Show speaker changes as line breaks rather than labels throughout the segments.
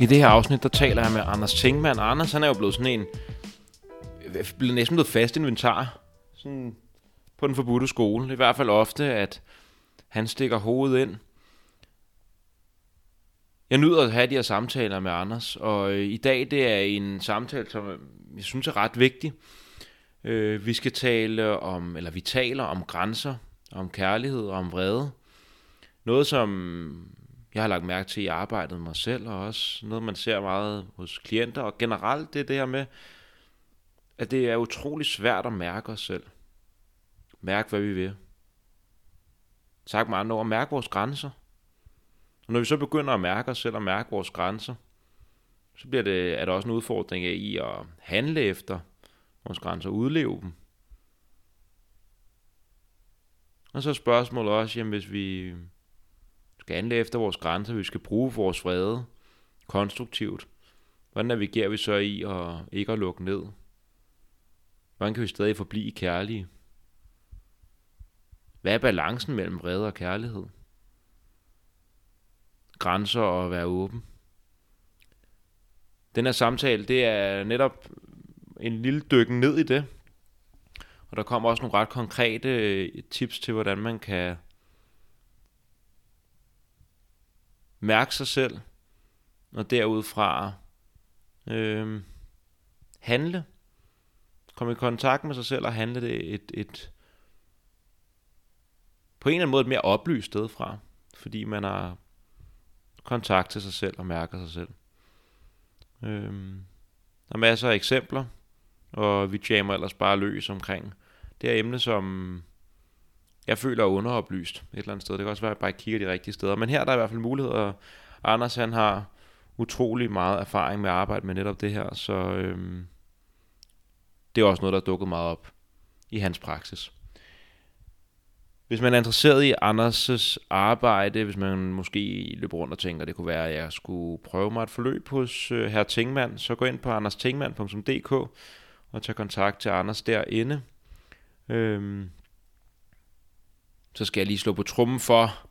I det her afsnit, der taler jeg med Anders Tingmann. Anders, han er jo blevet sådan en... Blevet næsten blevet fast inventar. Sådan på den forbudte skole. I hvert fald ofte, at han stikker hovedet ind. Jeg nyder at have de her samtaler med Anders, og øh, i dag det er en samtale, som øh, jeg synes er ret vigtig. Øh, vi skal tale om, eller vi taler om grænser, om kærlighed og om vrede. Noget, som jeg har lagt mærke til i arbejdet med mig selv, og også noget, man ser meget hos klienter, og generelt det der med, at det er utrolig svært at mærke os selv. Mærke, hvad vi vil. Sagt med andre ord, mærke vores grænser. Og når vi så begynder at mærke os selv og mærke vores grænser, så bliver det, er der også en udfordring i at handle efter vores grænser, udleve dem. Og så er spørgsmålet også, jamen hvis vi skal handle efter vores grænser, vi skal bruge vores vrede konstruktivt, hvordan navigerer vi så i at ikke at lukke ned? Hvordan kan vi stadig forblive kærlige? Hvad er balancen mellem vrede og kærlighed? Grænser og at være åben. Den her samtale, det er netop en lille dykken ned i det. Og der kommer også nogle ret konkrete øh, tips til, hvordan man kan mærke sig selv, og derudfra øh, handle. Komme i kontakt med sig selv og handle det et, et på en eller anden måde et mere oplyst sted fra, fordi man har kontakt til sig selv og mærker sig selv. Øh, der er masser af eksempler, og vi jammer ellers bare løs omkring det her emne, som jeg føler er underoplyst et eller andet sted. Det kan også være, at jeg bare kigger de rigtige steder. Men her der er der i hvert fald mulighed, og Anders han har utrolig meget erfaring med at arbejde med netop det her, så øhm, det er også noget, der er dukket meget op i hans praksis. Hvis man er interesseret i Anders' arbejde, hvis man måske løber rundt og tænker, at det kunne være, at jeg skulle prøve mig et forløb hos øh, herr Tingmann, så gå ind på anderstingmann.dk og tag kontakt til Anders derinde. Øhm, så skal jeg lige slå på trummen for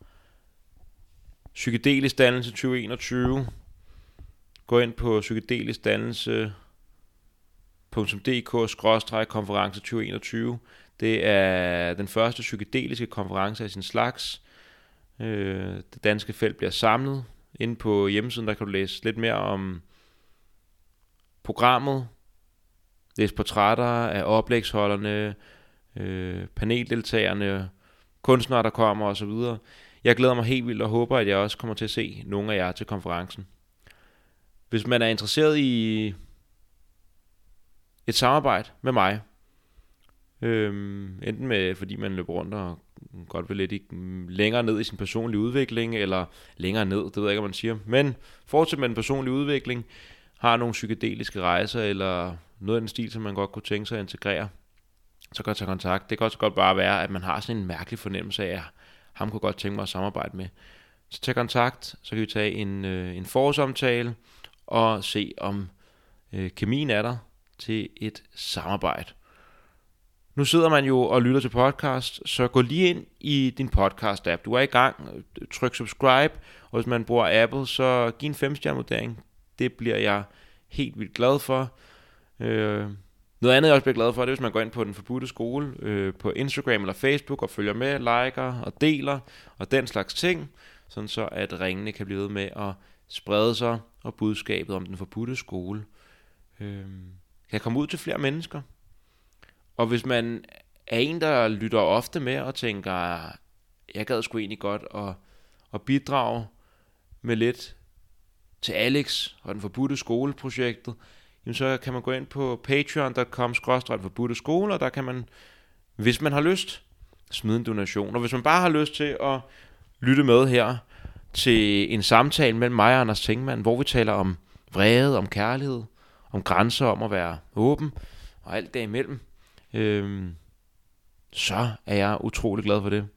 psykedelisk dannelse 2021. Gå ind på psykedelisk dannelse.dk-konference 2021. Det er den første psykedeliske konference af sin slags. Øh, det danske felt bliver samlet. Inde på hjemmesiden, der kan du læse lidt mere om programmet. Læse portrætter af oplægsholderne, øh, paneldeltagerne, kunstnere, der kommer osv. Jeg glæder mig helt vildt og håber, at jeg også kommer til at se nogle af jer til konferencen. Hvis man er interesseret i et samarbejde med mig, Øhm, enten med, fordi man løber rundt og godt vil lidt i, længere ned i sin personlige udvikling, eller længere ned, det ved jeg ikke, hvad man siger. Men fortsæt med en personlig udvikling, har nogle psykedeliske rejser, eller noget af den stil, som man godt kunne tænke sig at integrere, så kan jeg tage kontakt. Det kan også godt bare være, at man har sådan en mærkelig fornemmelse af, at ham kunne godt tænke mig at samarbejde med. Så tag kontakt, så kan vi tage en, øh, en forårsomtale og se om øh, kemien er der til et samarbejde. Nu sidder man jo og lytter til podcast, så gå lige ind i din podcast-app. Du er i gang. Tryk subscribe, og hvis man bruger Apple, så giv en 5 vurdering. Det bliver jeg helt vildt glad for. Øh, noget andet, jeg også bliver glad for, det er, hvis man går ind på den forbudte skole øh, på Instagram eller Facebook og følger med, liker og deler og den slags ting, sådan så at ringene kan blive ved med at sprede sig, og budskabet om den forbudte skole øh, kan komme ud til flere mennesker. Og hvis man er en, der lytter ofte med og tænker, jeg gad sgu egentlig godt at, at bidrage med lidt til Alex og den forbudte skoleprojektet, jamen så kan man gå ind på patreon.com forbudte skole, og der kan man, hvis man har lyst, smide en donation. Og hvis man bare har lyst til at lytte med her til en samtale mellem mig og Anders Tengmann, hvor vi taler om vrede, om kærlighed, om grænser, om at være åben og alt derimellem, øhm, så er jeg utrolig glad for det.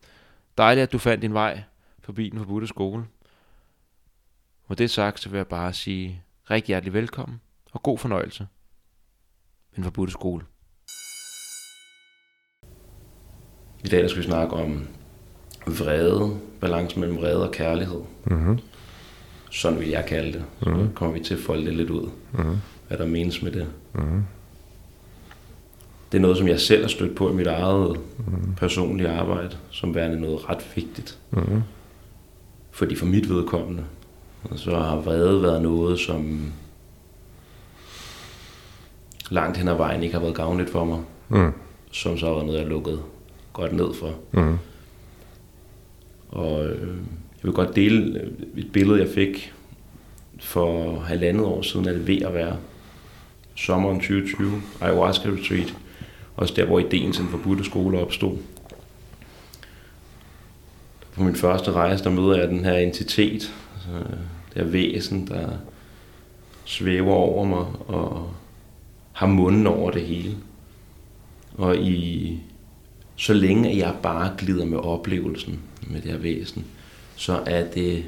Dejligt, at du fandt din vej forbi den forbudte skole. Med det sagt, så vil jeg bare sige rigtig hjertelig velkommen og god fornøjelse den forbudte skole. I dag der skal vi snakke om vrede, balance mellem vrede og kærlighed. Mm-hmm. Sådan vil jeg kalde det. Så mm. kommer vi til at folde det lidt ud. Mm. Hvad der menes med det. Mm. Det er noget, som jeg selv har stødt på i mit eget mm. personlige arbejde, som værende noget ret vigtigt. Mm. Fordi for mit vedkommende, så har vrede været noget, som langt hen ad vejen ikke har været gavnligt for mig. Mm. Som så været noget, jeg lukket godt ned for. Mm. Og øh, jeg vil godt dele et billede, jeg fik for halvandet år siden, er det ved at være sommeren 2020, ayahuasca retreat. Også der, hvor ideen til den forbudte skole opstod. På min første rejse, der møder jeg den her entitet, altså det her væsen, der svæver over mig og har munden over det hele. Og i så længe at jeg bare glider med oplevelsen med det her væsen, så er det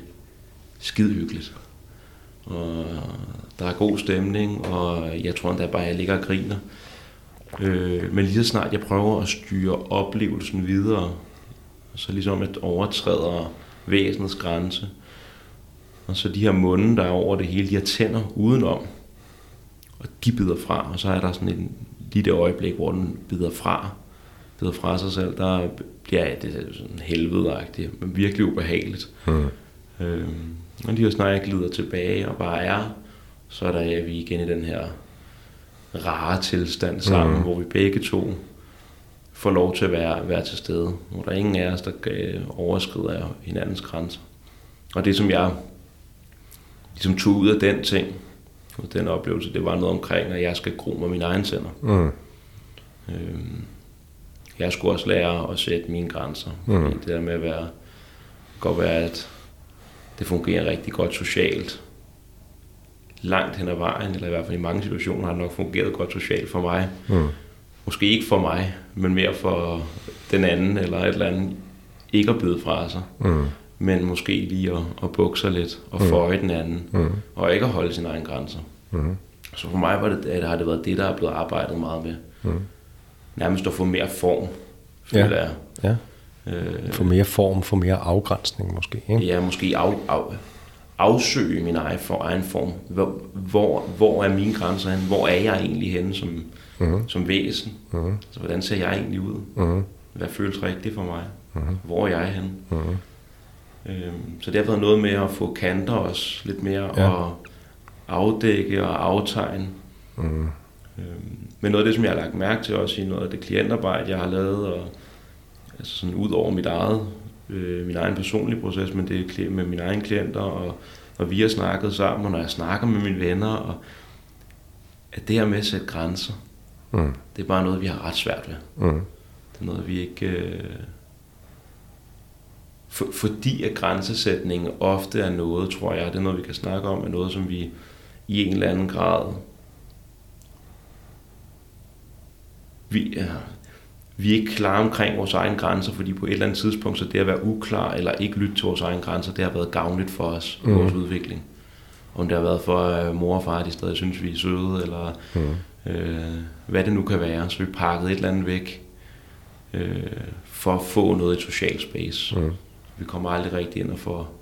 skide hyggeligt. Og der er god stemning, og jeg tror endda bare, at jeg ligger og griner. Øh, men lige så snart jeg prøver at styre oplevelsen videre, så ligesom at overtræder væsenets grænse, og så de her munde, der er over det hele, de her tænder udenom, og de bider fra, og så er der sådan en lille øjeblik, hvor den bider fra, bider fra sig selv, der bliver ja, det sådan helvedeagtigt, men virkelig ubehageligt. Mm. Øhm, og lige snart jeg glider tilbage og bare er, så er der ja, vi igen i den her rare tilstand sammen, mm. hvor vi begge to får lov til at være, være til stede. Hvor der er ingen af os, der overskrider hinandens grænser. Og det, som jeg ligesom tog ud af den ting, og den oplevelse, det var noget omkring, at jeg skal gro med mine egne tænder. Mm. Øhm, jeg skulle også lære at sætte mine grænser. Mm. Det der med at være, godt være, at det fungerer rigtig godt socialt. Langt hen ad vejen, eller i hvert fald i mange situationer har det nok fungeret godt socialt for mig. Mm. Måske ikke for mig, men mere for den anden, eller et eller andet ikke at byde fra sig. Mm. Men måske lige at, at bukke sig lidt, og mm. føje den anden, mm. og ikke at holde sine egne grænser. Mm. Så for mig var det, at har det været det, der er blevet arbejdet meget med. Mm nærmest at få mere form, føler ja. jeg. Ja.
Øh, få mere form, få mere afgrænsning måske. Ikke?
Ja, måske af, af, afsøge min egen, for, egen form. Hvor, hvor, hvor er mine grænser hen? Hvor er jeg egentlig henne som, uh-huh. som væsen? Uh-huh. Altså, hvordan ser jeg egentlig ud? Uh-huh. Hvad føles rigtigt for mig? Uh-huh. Hvor er jeg henne? Uh-huh. Øhm, så det har været noget med at få kanter også lidt mere ja. og afdække og aftegne. Uh-huh. Øhm, men noget af det, som jeg har lagt mærke til også i noget af det klientarbejde, jeg har lavet, og, altså sådan ud over mit eget, øh, min egen personlige proces, men det er med mine egne klienter, og, og vi har snakket sammen, og når jeg snakker med mine venner, og at det her med at sætte grænser, mm. det er bare noget, vi har ret svært ved. Mm. Det er noget, vi ikke... Øh, for, fordi at grænsesætning ofte er noget, tror jeg, det er noget, vi kan snakke om, er noget, som vi i en eller anden grad vi, er, vi er ikke klar omkring vores egne grænser, fordi på et eller andet tidspunkt, så det at være uklar eller ikke lytte til vores egne grænser, det har været gavnligt for os, mm. vores udvikling. Om det har været for at mor og far, de stadig synes, vi er søde, eller mm. øh, hvad det nu kan være. Så vi pakket et eller andet væk øh, for at få noget i social space. Mm. Vi kommer aldrig rigtig ind og får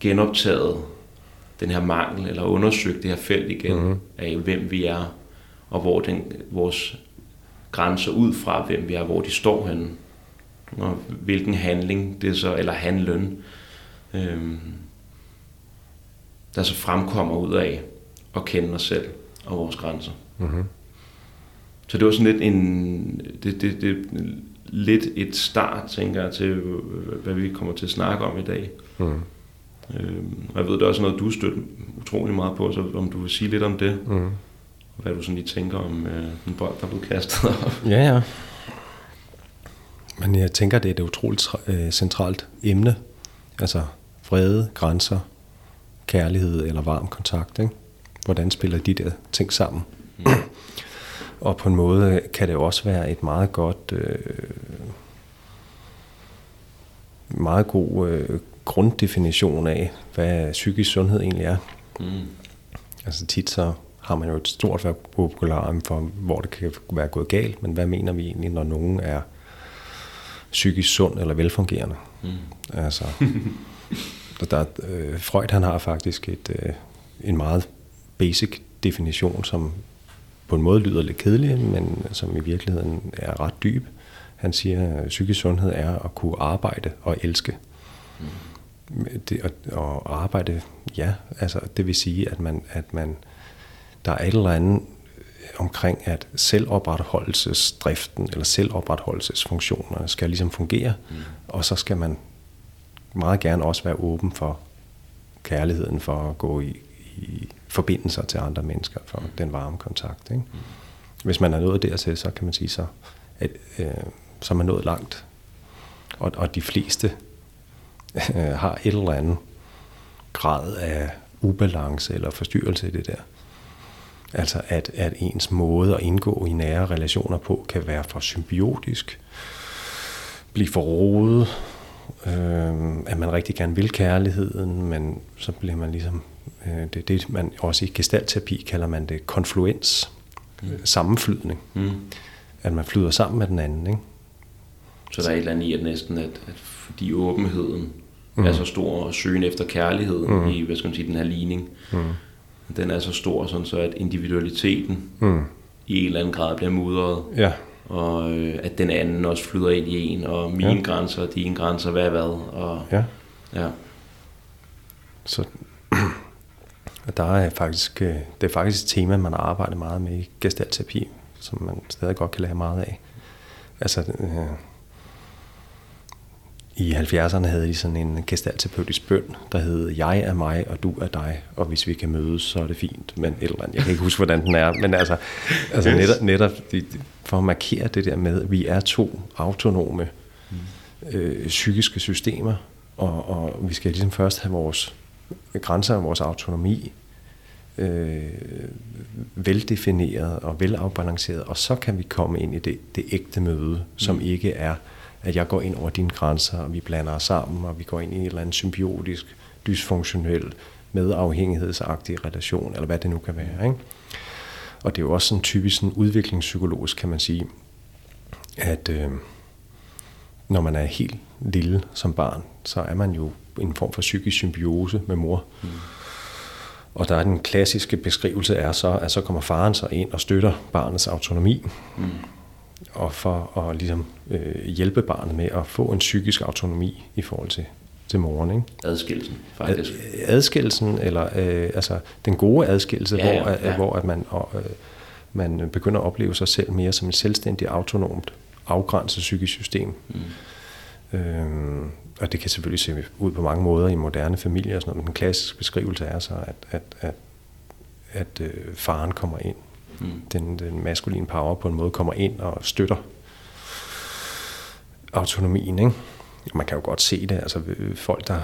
genoptaget den her mangel, eller undersøgt det her felt igen mm. af, hvem vi er, og hvor den, vores grænser ud fra, hvem vi er, hvor de står henne, og hvilken handling det så, eller handlen, øhm, der så fremkommer ud af at kende os selv og vores grænser. Mm-hmm. Så det var sådan lidt en, det, det, det, lidt et start, tænker jeg, til, hvad vi kommer til at snakke om i dag. Mm. Øhm, og jeg ved, det er også noget, du støtter utrolig meget på, så om du vil sige lidt om det. Mm hvad du sådan lige tænker om øh, en bold, der er blevet kastet op.
Ja, ja. Men jeg tænker, det er et utroligt øh, centralt emne. Altså vrede, grænser, kærlighed eller varm kontakt. Ikke? Hvordan spiller de der ting sammen? Mm. Og på en måde kan det også være et meget godt, øh, meget god øh, grunddefinition af, hvad psykisk sundhed egentlig er. Mm. Altså tit så har man jo et stort vokabularium for, hvor det kan være gået galt, men hvad mener vi egentlig, når nogen er psykisk sund eller velfungerende? Mm. Altså, der, øh, Freud han har faktisk et, øh, en meget basic definition, som på en måde lyder lidt kedelig, men som i virkeligheden er ret dyb. Han siger, at psykisk sundhed er at kunne arbejde og elske. Mm. Det, at, at arbejde, ja, altså det vil sige, at man, at man der er et eller andet omkring, at selvopretholdelsesdriften eller selvopretholdelsesfunktionerne skal ligesom fungere, mm. og så skal man meget gerne også være åben for kærligheden, for at gå i, i forbindelser til andre mennesker, for mm. den varme kontakt. Ikke? Hvis man er nået dertil, så kan man sige så, at øh, så er man nået langt. Og, og de fleste øh, har et eller andet grad af ubalance eller forstyrrelse i det der. Altså at, at ens måde at indgå i nære relationer på kan være for symbiotisk, blive for rodet, øh, at man rigtig gerne vil kærligheden, men så bliver man ligesom, det er det, man også i gestaltterapi kalder man det konfluens, mm. sammenflydning. Mm. At man flyder sammen med den anden, ikke?
Så der er et eller andet i, at næsten, at, at fordi åbenheden mm. er så stor, og søgen efter kærligheden mm. i, hvad skal man sige, den her ligning, mm den er så stor, sådan så at individualiteten mm. i en eller anden grad bliver mudret. Ja. Og øh, at den anden også flyder ind i en, og mine ja. grænser, dine grænser, hvad er hvad. Og, ja. ja.
Så der er faktisk, øh, det er faktisk et tema, man har arbejdet meget med i gestaltterapi, som man stadig godt kan lære meget af. Altså, øh, i 70'erne havde de sådan en gestalterapeutisk bøn, der hed, jeg er mig, og du er dig, og hvis vi kan mødes, så er det fint. Men et eller andet, jeg kan ikke huske, hvordan den er, men altså, altså netop, netop for at markere det der med, at vi er to autonome øh, psykiske systemer, og, og vi skal ligesom først have vores grænser og vores autonomi øh, veldefineret og velafbalanceret, og så kan vi komme ind i det, det ægte møde, som mm. ikke er at jeg går ind over dine grænser, og vi blander os sammen, og vi går ind i en eller anden symbiotisk, dysfunktionel, medafhængighedsagtig relation, eller hvad det nu kan være. Ikke? Og det er jo også sådan typisk sådan udviklingspsykologisk, kan man sige, at øh, når man er helt lille som barn, så er man jo en form for psykisk symbiose med mor. Mm. Og der er den klassiske beskrivelse er så, at så kommer faren så ind og støtter barnets autonomi. Mm og for at ligesom, øh, hjælpe barnet med at få en psykisk autonomi i forhold til, til moren. Ikke?
Adskillelsen, faktisk.
Ad, adskillelsen, eller øh, altså den gode adskillelse, ja, ja, hvor, ja. hvor at man, øh, man begynder at opleve sig selv mere som et selvstændigt, autonomt, afgrænset psykisk system. Mm. Øhm, og det kan selvfølgelig se ud på mange måder i moderne familier, og sådan noget, men den klassiske beskrivelse er så, at, at, at, at øh, faren kommer ind mm. den, den maskuline power på en måde kommer ind og støtter autonomien. Ikke? Man kan jo godt se det, altså folk, der,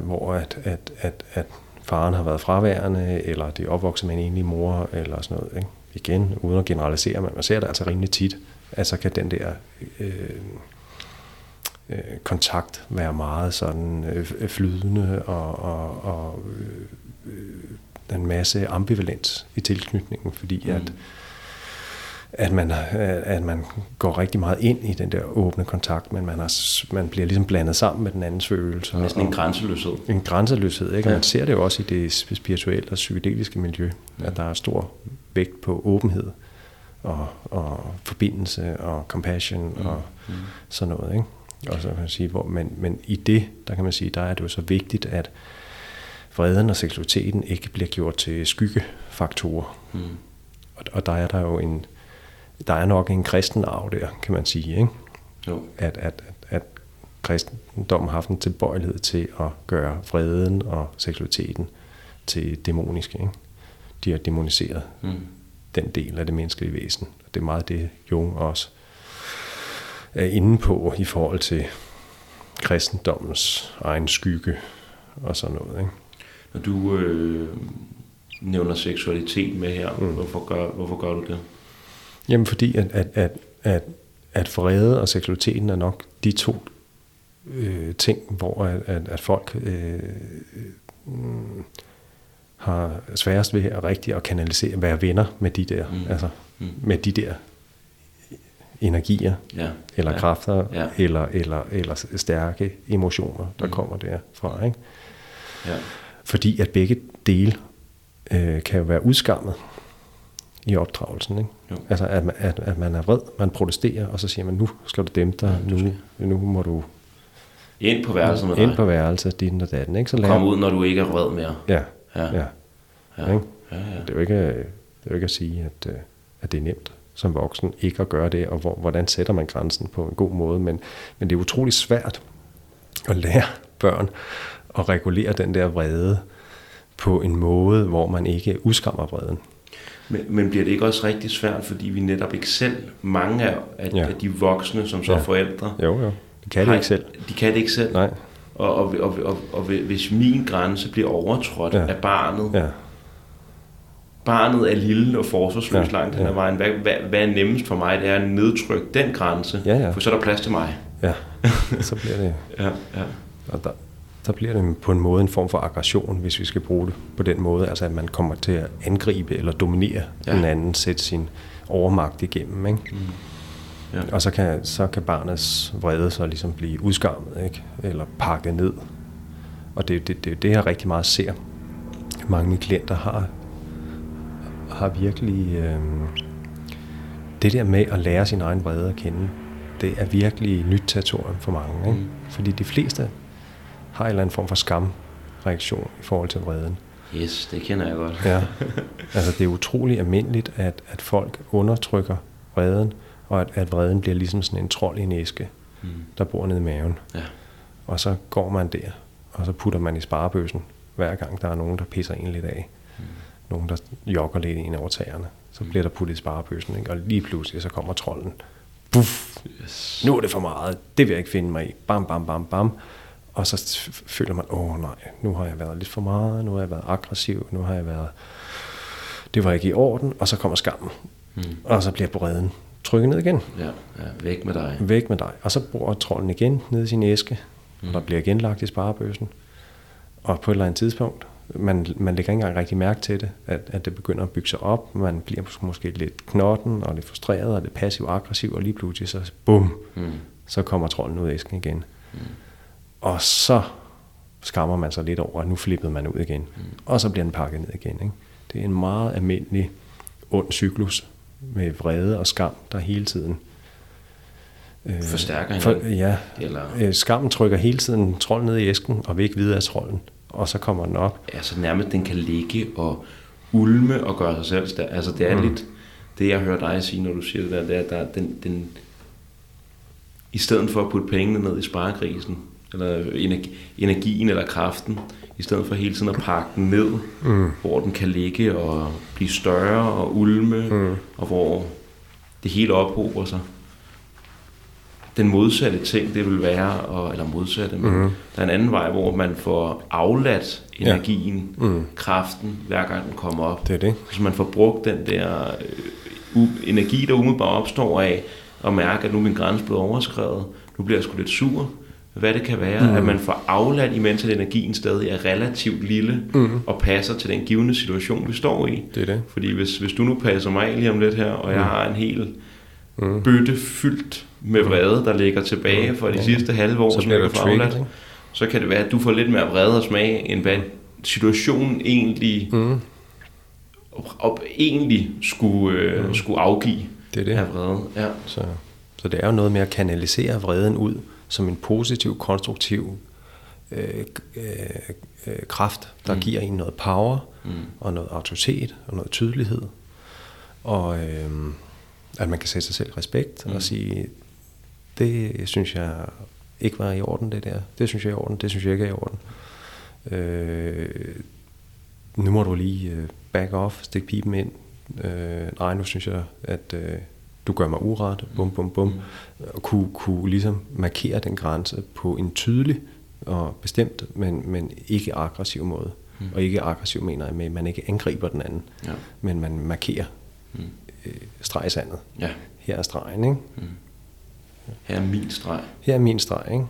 hvor at, at, at, at faren har været fraværende, eller de er opvokset med en enlig mor, eller sådan noget. Ikke? Igen, uden at generalisere, men man ser det altså rimelig tit. Altså kan den der øh, øh, kontakt være meget sådan øh, flydende og, og, og øh, en masse ambivalens i tilknytningen, fordi mm. at, at, man, at man går rigtig meget ind i den der åbne kontakt, men man, har, man bliver ligesom blandet sammen med den andens følelse.
Næsten en grænseløshed.
En grænseløshed, ikke? Ja. man ser det jo også i det spirituelle og psykedeliske miljø, ja. at der er stor vægt på åbenhed og, og forbindelse og compassion mm. og mm. sådan noget. Ikke? Og så kan man sige, hvor, men, men i det, der kan man sige, der er det jo så vigtigt, at vreden og seksualiteten ikke bliver gjort til skyggefaktorer. Mm. Og, og der er der jo en, der er nok en kristen arv der, kan man sige, ikke? Jo. At, at, at, at kristendommen har haft en tilbøjelighed til at gøre vreden og seksualiteten til dæmoniske. Ikke? De har demoniseret mm. den del af det menneskelige væsen. Det er meget det, Jung også er inde på i forhold til kristendommens egen skygge og sådan noget. Ikke?
Når du øh, nævner seksualitet med her, mm. hvorfor, gør, hvorfor gør du det?
Jamen fordi, at, at, at, at, at vrede og seksualiteten er nok de to øh, ting, hvor at, at, at folk øh, mm, har sværest ved at rigtig at kanalisere, være venner med de der, mm. altså mm. med de der energier, ja. eller ja. kræfter, ja. Eller, eller, eller stærke emotioner, der mm. kommer derfra. Ikke?
Ja.
Fordi at begge dele øh, kan jo være udskammet i opdragelsen. Ikke?
Jo.
Altså at man, at, at man er vred, man protesterer, og så siger man, nu skal du dæmpe dig, nu, nu må du
Ind på værelset med
ind
dig.
på værelset, din og datten. Ikke? Så lærer,
Kom ud, når du ikke er vred mere.
Ja,
Ja.
ja. ja.
Ja. Ja, ja.
Det er jo ikke, det er jo ikke at sige, at, øh, at det er nemt som voksen ikke at gøre det, og hvor, hvordan sætter man grænsen på en god måde. Men, men det er utrolig svært at lære børn at regulere den der vrede på en måde, hvor man ikke udskammer vreden.
Men, men bliver det ikke også rigtig svært, fordi vi netop ikke selv, mange af, af,
Ja.
af de voksne, som så
Ja.
er forældre,
Jo, jo. Det kan det
har-
ikke selv.
De kan det ikke selv.
Nej.
Og, og, og, og, og hvis min grænse bliver overtrådt
ja.
af barnet,
Ja,
barnet er lille og forsvarsløs
Ja.
langt hen ad
Ja.
vejen, hvad, hvad, hvad er nemmest for mig, det er at nedtrykke den grænse,
Ja, ja.
for så er der plads til mig.
ja. Så bliver det,
Ja, ja.
og der, der bliver det på en måde en form for aggression, hvis vi skal bruge det på den måde. Altså at man kommer til at angribe eller dominere. Ja. den anden, sætte sin overmagt igennem. Ikke?
Mm. Ja.
Og så kan, så kan barnets vrede så ligesom blive udskammet, ikke? eller pakket ned. Og det er det, det, det, jeg rigtig meget ser. Mange af mine klienter har, har virkelig... Øh, det der med at lære sin egen vrede at kende, det er virkelig nyt territorium for mange. Ikke?
Mm.
Fordi de fleste har en eller anden form for skamreaktion i forhold til vreden.
Yes, det kender jeg godt.
Ja. Altså det er utrolig almindeligt, at, at folk undertrykker vreden, og at, at vreden bliver ligesom sådan en trold i en æske,
Mm.
der bor nede i maven.
Ja.
Og så går man der, og så putter man i sparebøssen, hver gang der er nogen, der pisser en lidt af. Nogen, der jogger lidt ind over tæerne. Så bliver der puttet i sparebøssen, ikke? og lige pludselig så kommer trolden. Puff,
Yes.
nu er det for meget, det vil jeg ikke finde mig i. Bam, bam, bam, bam. Og så føler man, åh nej, nu har jeg været lidt for meget, nu har jeg været aggressiv, nu har jeg været... Det var ikke i orden, og så kommer skammen.
Mm.
Og så bliver bredden trykket ned igen.
Ja, ja, væk med dig.
Væk med dig. Og så bor trolden igen nede i sin æske, mm. og der bliver igen lagt i sparebøssen. Og på et eller andet tidspunkt, man, man lægger ikke engang rigtig mærke til det, at, at det begynder at bygge sig op. Man bliver mås- måske lidt knotten, og lidt frustreret, og lidt passiv-aggressiv, og lige pludselig så bum,
Mm.
så kommer trolden ud af æsken igen. Mm. Og så skammer man sig lidt over, at nu flippede man ud igen. Mm. Og så bliver den pakket ned igen. Ikke? Det er en meget almindelig ond cyklus med vrede og skam, der hele tiden øh,
Forstærker
for. Ja,
Eller,
øh, skammen trykker hele tiden trolden ned i æsken, og vil ikke vide af trolden. Og så kommer den op.
altså nærmest, den kan ligge og ulme og gøre sig selv stærk. Altså det er mm. lidt, det jeg hører dig sige, når du siger det der, det er, der, er den, den, i stedet for at putte pengene ned i sparekrisen, eller energi, energien eller kraften, i stedet for hele tiden at pakke den ned, mm. hvor den kan ligge og blive større og ulme, mm. og hvor det hele ophober sig. Den modsatte ting, det vil være, og, eller modsatte, men mm. der er en anden vej, hvor man får afladt energien, ja. mm. kraften, hver gang den kommer op.
Det er det.
Hvis man får brugt den der øh, energi, der umiddelbart opstår af at mærke, at nu er min grænse blevet overskrevet, nu bliver jeg sgu lidt sur, hvad det kan være, mm. at man får afladt, imens at energien stadig er relativt lille mm. og passer til den givende situation, vi står i.
Det er det.
Fordi hvis, hvis du nu passer mig lige om lidt her, og jeg har en hel
Mm.
bøtte fyldt med vrede, der ligger tilbage fra de sidste halve år,
Så
som
bliver
få afladt, så kan det være, at du får lidt mere vrede og smag, end hvad situationen egentlig,
Mm.
op, op, egentlig skulle, øh, mm. skulle afgive
Det er det.
af vrede. Ja.
Så, så det er jo noget med at kanalisere vreden ud som en positiv, konstruktiv øh, øh, øh, kraft, der mm. giver en noget power, mm. og noget autoritet, og noget tydelighed. Og øh, at man kan sætte sig selv respekt, mm. og sige, det synes jeg ikke var i orden, det der. Det synes jeg er i orden, det synes jeg ikke er i orden. Øh, nu må du lige øh, back off, stik pipen ind. Øh, nej, nu synes jeg, at øh, du gør mig uret, bum, bum, bum. Mm. Og kunne, kunne ligesom markere den grænse på en tydelig og bestemt, men, men ikke aggressiv måde. Mm. Og ikke aggressiv mener jeg med, at man ikke angriber den anden,
Ja.
men man markerer
Mm.
øh, streg i sandet.
ja.
Her er stregen, ikke?
Her er min streg.
Her er min streg, ikke?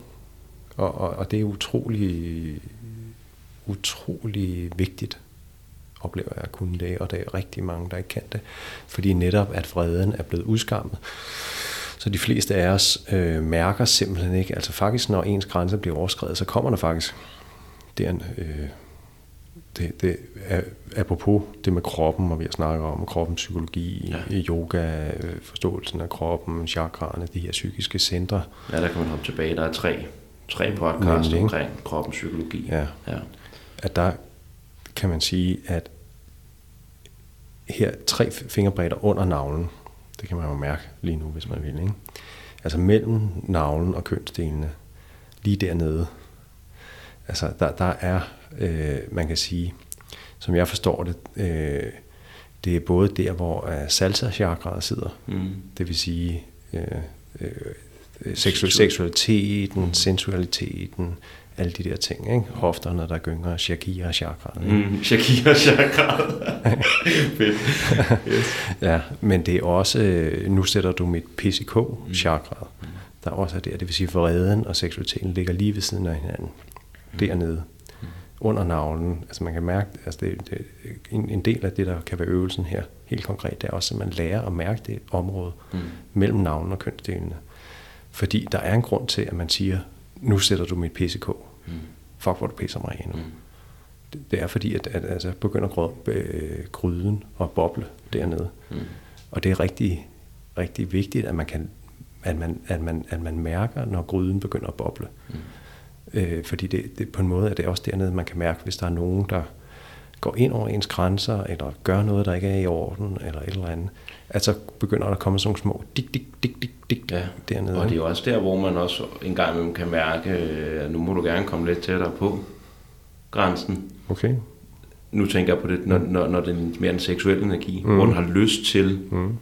Og, og, og det er utrolig, utrolig vigtigt, oplever jeg at kunne det, og der er rigtig mange, der ikke kan det. Fordi netop, at vreden er blevet udskammet. Så de fleste af os øh, mærker simpelthen ikke, altså faktisk når ens grænse bliver overskrevet, så kommer der faktisk der, øh, det, det apropos det med kroppen, og vi har snakket om kroppens psykologi, ja. yoga, øh, forståelsen af kroppen, chakraerne, de her psykiske centre.
Ja, der kan man hoppe tilbage. Der er tre, tre podcasts
Nemlig,
omkring kroppens psykologi.
Ja.
ja.
At der kan man sige, at her tre fingerbredder under navlen, det kan man jo mærke lige nu, hvis man vil, ikke? Altså mellem navlen og kønsdelene, lige dernede, altså der, der er, øh, man kan sige, som jeg forstår det, øh, det er både der, hvor øh, salsa chakraet sidder,
Mm.
det vil sige øh, øh, seksual, seksualiteten, sensualiteten, alle de der ting, ikke? Hofterne, der gynger, shakira chakraet.
Mm. Shakira chakra. Fedt. Yes.
Ja, men det er også, øh, nu sætter du mit PCK chakra, der også er der, det vil sige vreden og seksualiteten ligger lige ved siden af hinanden, dernede, under navlen. Altså man kan mærke, altså det, det, en, en del af det, der kan være øvelsen her, helt konkret, det er også, at man lærer at mærke det område
Mm.
mellem navlen og kønsdelene. Fordi der er en grund til, at man siger, nu sætter du mit PCK.
Mm.
Fuck, hvor du pisser mig af nu.
Mm.
Det, det er fordi, at, at altså, begynder grød, øh, gryden at boble dernede.
Mm.
Og det er rigtig, rigtig vigtigt, at man, kan, at man, at man, at man mærker, når gryden begynder at boble.
Mm.
Øh, fordi det, det, på en måde er det også dernede, man kan mærke, hvis der er nogen, der går ind over ens grænser, eller gør noget, der ikke er i orden, eller et eller andet, at så begynder der at komme sådan nogle små dik, dik, dik, dik, dik
Ja,
dernede.
og det er jo også der, hvor man også en gang imellem kan mærke, at nu må du gerne komme lidt tættere på grænsen.
Okay.
Nu tænker jeg på det, når, når, når det er mere en seksuel energi, mm. hvor den har lyst til
Mm.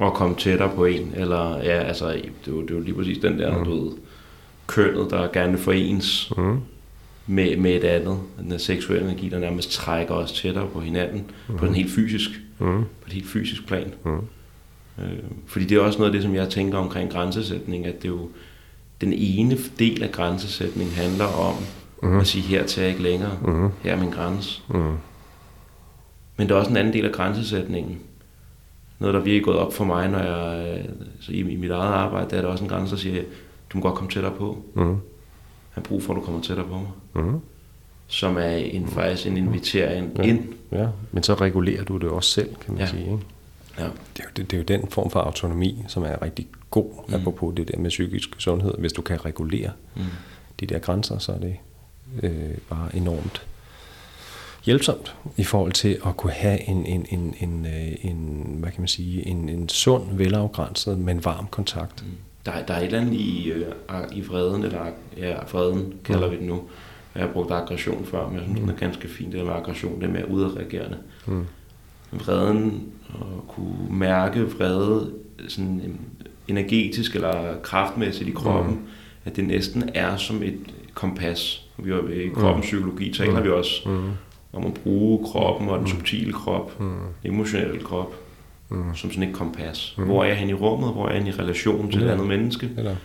at komme tættere på en. Eller ja, altså, det er jo, det er jo lige præcis den der, mm. du ved, kønnet, der gerne forenes
Mm.
med, med et andet. Den seksuelle energi, der nærmest trækker os tættere på hinanden, mm. på en helt fysisk,
Mm.
på et helt fysisk plan.
Mm.
Øh, fordi det er også noget af det, som jeg tænker omkring grænsesætning, at det er jo den ene del af grænsesætning handler om mm. at sige, her til jeg ikke længere,
Mm.
her er min grænse.
Mm.
Men der er også en anden del af grænsesætningen. Noget, der virkelig er gået op for mig, når jeg, øh, så i, i mit eget arbejde, der er der også en grænse, der siger, du må godt komme tættere på.
Mm.
Jeg har brug for, at du kommer tættere på mig.
Mm.
Som er en, faktisk en invitering
Ja.
ind.
Ja, men så regulerer du det også selv, kan man
Ja.
sige. Ikke?
Ja.
Det, er jo, det, det er jo den form for autonomi, som er rigtig god, mm. apropos det der med psykisk sundhed. Hvis du kan regulere
Mm.
de der grænser, så er det øh, bare enormt hjælpsomt i forhold til at kunne have en, en, en, en, øh, en hvad kan man sige, en, en sund, velafgrænset, men varm kontakt.
Der, er- der er et eller andet i, øh, i vreden, eller ja, vreden kalder vi det nu. Jeg har brugt aggression før, men jeg synes, mm. den er ganske fin, det der med aggression, det er mere udadreagerende.
Mm.
Vreden, at kunne mærke vrede sådan øhm, energetisk eller kraftmæssigt i kroppen, mm. at det næsten er som et kompas. Vi er i kroppens psykologi taler vi også
Mm.
om at bruge kroppen og den subtile krop,
Mm.
emotionelle krop,
Mm.
som sådan et kompas. Hvor er jeg hen i rummet? Hvor er jeg hen i relation til et
Ja.
andet menneske?
Eller,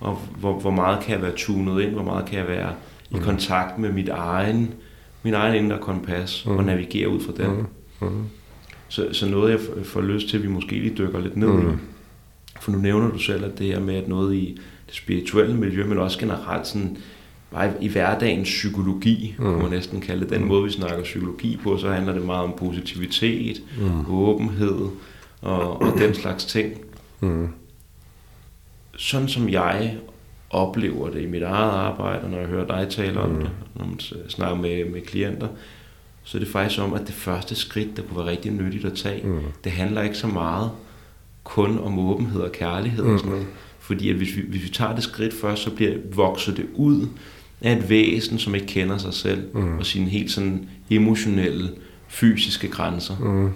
Og hvor, hvor meget kan jeg være tunet ind? Hvor meget kan jeg være i kontakt med mit egen, min egen indre kompas og navigere ud fra den?
mm.
Så, så noget, jeg får lyst til, at vi måske lige dykker lidt ned
Mm.
i. For nu nævner du selv, at det her med, at noget i det spirituelle miljø, men også generelt sådan, bare i, i hverdagens psykologi, mm. kunne man næsten kalde det, den måde, vi snakker psykologi på, så handler det meget om positivitet, mm. åbenhed og, og den slags ting.
Mm.
Sådan som jeg oplever det i mit eget arbejde, og når jeg hører dig tale om det, når man snakker med, med klienter, så er det faktisk om, at det første skridt, der kunne være rigtig nyttigt at tage, mm. det handler ikke så meget kun om åbenhed og kærlighed og sådan noget. Fordi at hvis, vi, hvis vi tager det skridt først, så bliver, vokser det ud af et væsen, som ikke kender sig selv, mm. og sine helt sådan emotionelle, fysiske grænser.
Mm.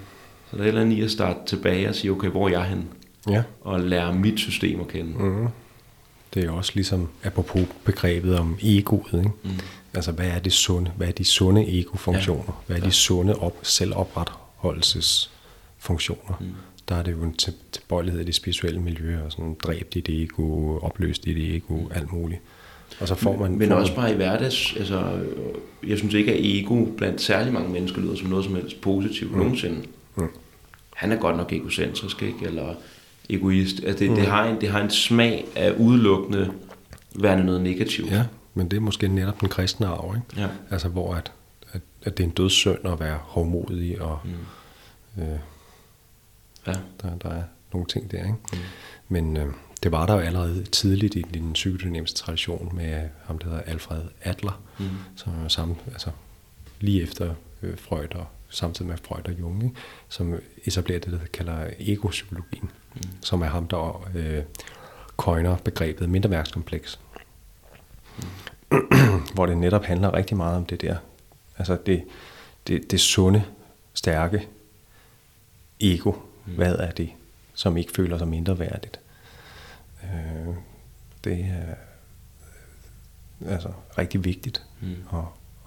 Så der er et eller andet i at starte tilbage og sige, okay, hvor er jeg hen?
Ja.
Og lære mit system at kende.
Mm. Det er også ligesom, apropos begrebet om egoet, ikke? Mm. Altså, hvad er det sunde? Hvad er de sunde ego-funktioner? Ja. Hvad er de sunde op, selvopretholdelsesfunktioner? Mm. Der er det jo en til- tilbøjelighed i det spirituelle miljø, og sådan dræb dit ego, opløs dit ego, alt muligt. Og så får man...
Men
får
også
man,
bare i hverdags, altså, øh, jeg synes ikke, at ego blandt særlig mange mennesker lyder som noget som helst positivt mm. nogensinde.
Mm.
Han er godt nok egocentrisk, ikke? Eller egoist. Altså, det, mm. det, har en, det har en smag af udelukkende værende noget negativt.
Ja, men det er måske netop den kristne arv, ikke?
Ja.
Altså, hvor at, at, at det er en dødssynd at være hårdmodig, og
Mm.
øh,
Ja.
der, der er nogle ting der. Ikke?
Mm.
Men øh, det var der jo allerede tidligt i den psykodynamiske tradition med ham, der hedder Alfred Adler,
Mm.
som er sammen, altså lige efter øh, Freud og samtidig med Freud og Jung, ikke? som etablerer det, der kalder egopsykologien,
Mm.
som er ham, der øh, coiner begrebet mindreværkskompleks. Hvor det netop handler rigtig meget om det der, altså det, det, det sunde, stærke ego.
Mm.
Hvad er det, som ikke føler sig mindre værdigt? Øh, det er øh, altså rigtig vigtigt
Mm.
at,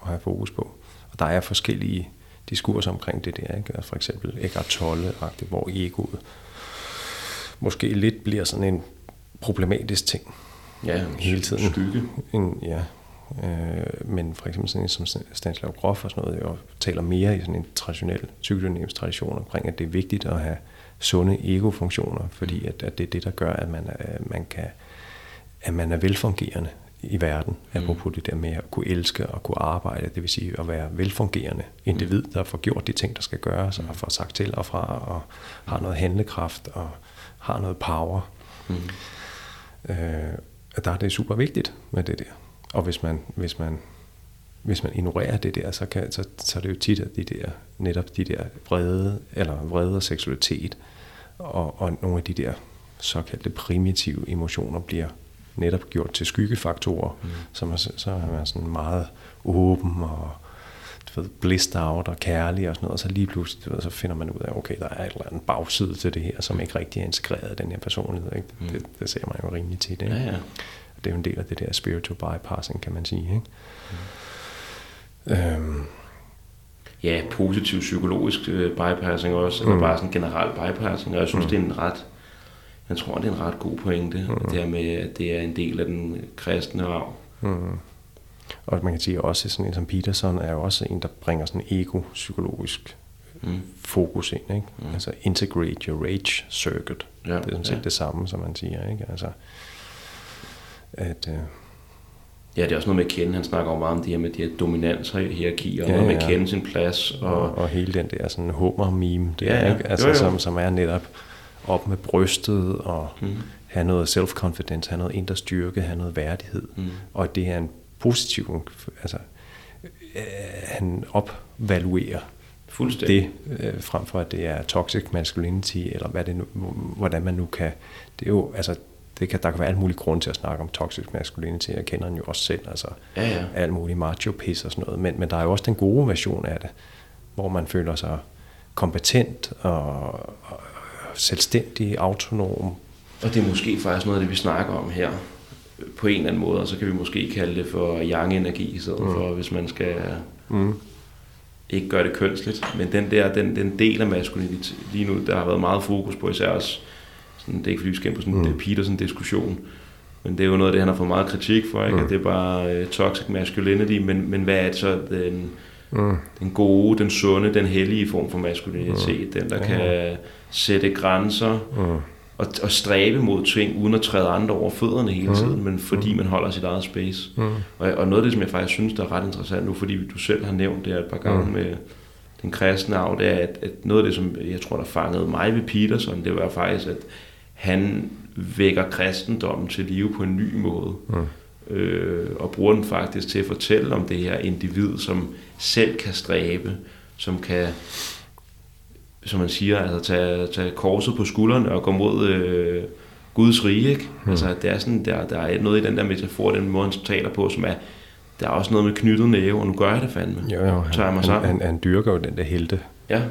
at have fokus på. Og der er forskellige diskurser omkring det der. Ikke? Altså for eksempel Eckhart Tolle, hvor egoet måske lidt bliver sådan en problematisk ting
Ja,
hele tiden.
Skygge.
En, ja. Øh, men for eksempel sådan en som Stanislav Grof og sådan noget, jo taler mere i sådan en traditionel psykodynamisk tradition omkring, at det er vigtigt at have sunde ego-funktioner, fordi at, at det er det, der gør, at man, er, man, kan, at man er velfungerende i verden.
Mm.
Apropos det der med at kunne elske og kunne arbejde, det vil sige at være velfungerende individ, der får gjort de ting, der skal gøres, og får sagt til og fra, og har noget handlekraft, og har noget power.
Mm.
Øh, der er det super vigtigt med det der. Og hvis man, hvis man, hvis man ignorerer det der, så, kan, så, så er det jo tit, at de der, netop de der vrede, eller vrede og seksualitet, og, og nogle af de der såkaldte primitive emotioner bliver netop gjort til skyggefaktorer, mm. så, man, så er man sådan meget åben og du ved, blissed out og kærlig og sådan noget, og så lige pludselig du ved, så finder man ud af, okay, der er et eller andet bagside til det her, som ikke rigtig er integreret i den her personlighed. Ikke?
Mm.
Det, det ser man jo rimelig tit. Ikke?
Ja, ja.
Det er jo en del af det der spiritual bypassing, kan man sige. Ikke? Mm. Øhm,
Ja, positiv psykologisk øh, bypassing også, eller
Mm.
bare sådan generel bypassing, og jeg synes,
Mm.
det er en ret, jeg tror, det er en ret god pointe,
Mm.
det her med, at det er en del af den kristne arv.
mm. Og man kan sige også, sådan en som Peterson er jo også en, der bringer sådan ego-psykologisk
Mm.
fokus ind. Ikke?
Mm.
Altså integrate your rage circuit.
Ja,
det er sådan set
ja.
det samme, som man siger. Ikke? Altså, at, øh,
Ja, det er også noget med at kende. Han snakker jo meget om det her med de her dominanser i hierarkier, og
Ja,
noget med at kende sin plads. Og,
og, og hele den der sådan hummer-meme, der,
Ja, ja.
ikke? Altså,
Jo, jo.
Som, som er netop op med brystet og
Mm.
have noget self-confidence, have noget indre styrke, have noget værdighed.
Mm.
Og det er en positiv, altså øh, han opvaluerer
Fuldstændig.
det, øh, frem for at det er toxic masculinity, eller hvad det nu, hvordan man nu kan, det er jo, altså, det kan, der kan være alt muligt grund til at snakke om toxic masculinity, jeg kender den jo også selv, altså
Ja, ja.
alt muligt macho piss og sådan noget, men, men der er jo også den gode version af det, hvor man føler sig kompetent og, og selvstændig, autonom.
Og det er måske faktisk noget af det, vi snakker om her på en eller anden måde, og så kan vi måske kalde det for yang-energi i stedet mm. for, hvis man skal
Mm.
ikke gøre det kønsligt. Men den der, den, den del af maskulinitet lige nu, der har været meget fokus på, især også, sådan, det er ikke fordi vi skal ind på sådan en
Mm.
Peterson-diskussion, men det er jo noget af det, han har fået meget kritik for, ikke?
Mm.
at det er bare uh, toxic masculinity, men, men hvad er det så den,
Mm.
den gode, den sunde, den hellige form for maskulinitet, mm. den der
Ja.
kan sætte grænser,
Mm.
og, og stræbe mod ting, uden at træde andre over fødderne hele
Mhm.
tiden, men fordi man holder sit eget space.
Mm.
Og, og noget af det, som jeg faktisk synes, der er ret interessant nu, fordi du selv har nævnt det et par gange
Mm.
med den kristne arv, det er, at, at noget af det, som jeg tror, der fangede mig ved Peterson, det var faktisk, at han vækker kristendommen til live på en ny måde.
Mm.
Øh, og bruger den faktisk til at fortælle om det her individ, som selv kan stræbe, som kan som man siger, altså tage, tage korset på skuldrene og gå mod øh, Guds rige, ikke? Mm. Altså, det er sådan, der, der er noget i den der metafor, den måde, han taler på, som er, der er også noget med knyttet næve, og nu gør jeg det fandme.
Jo, jo, han,
mig
han, han, han dyrker jo den der helte
Ja,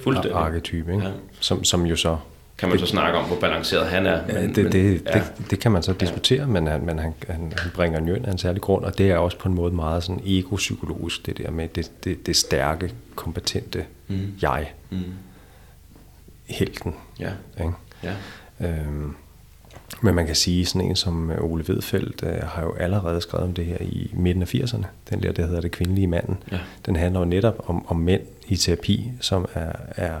fuldstændig.
arketype, ikke?
Ja.
Som, som jo så
Kan man så snakke om, hvor balanceret han er.
Ja,
men-
det,
men-
det,
ja.
det, det kan man så diskutere, men, han, men han, han, han bringer den jo ind af en særlig grund, og det er også på en måde meget sådan ego-psykologisk, det der med det, det, det stærke, kompetente
Mm.
jeg,
Mm.
helten.
Ja,
Ikke?
ja.
Øhm, men man kan sige, sådan en som øh, Ole Vedfeldt øh, har jo allerede skrevet om det her i midten af 80'erne. Den der, der hedder Det kvindelige manden.
Ja.
Den handler jo netop om, om mænd i terapi, som er, er,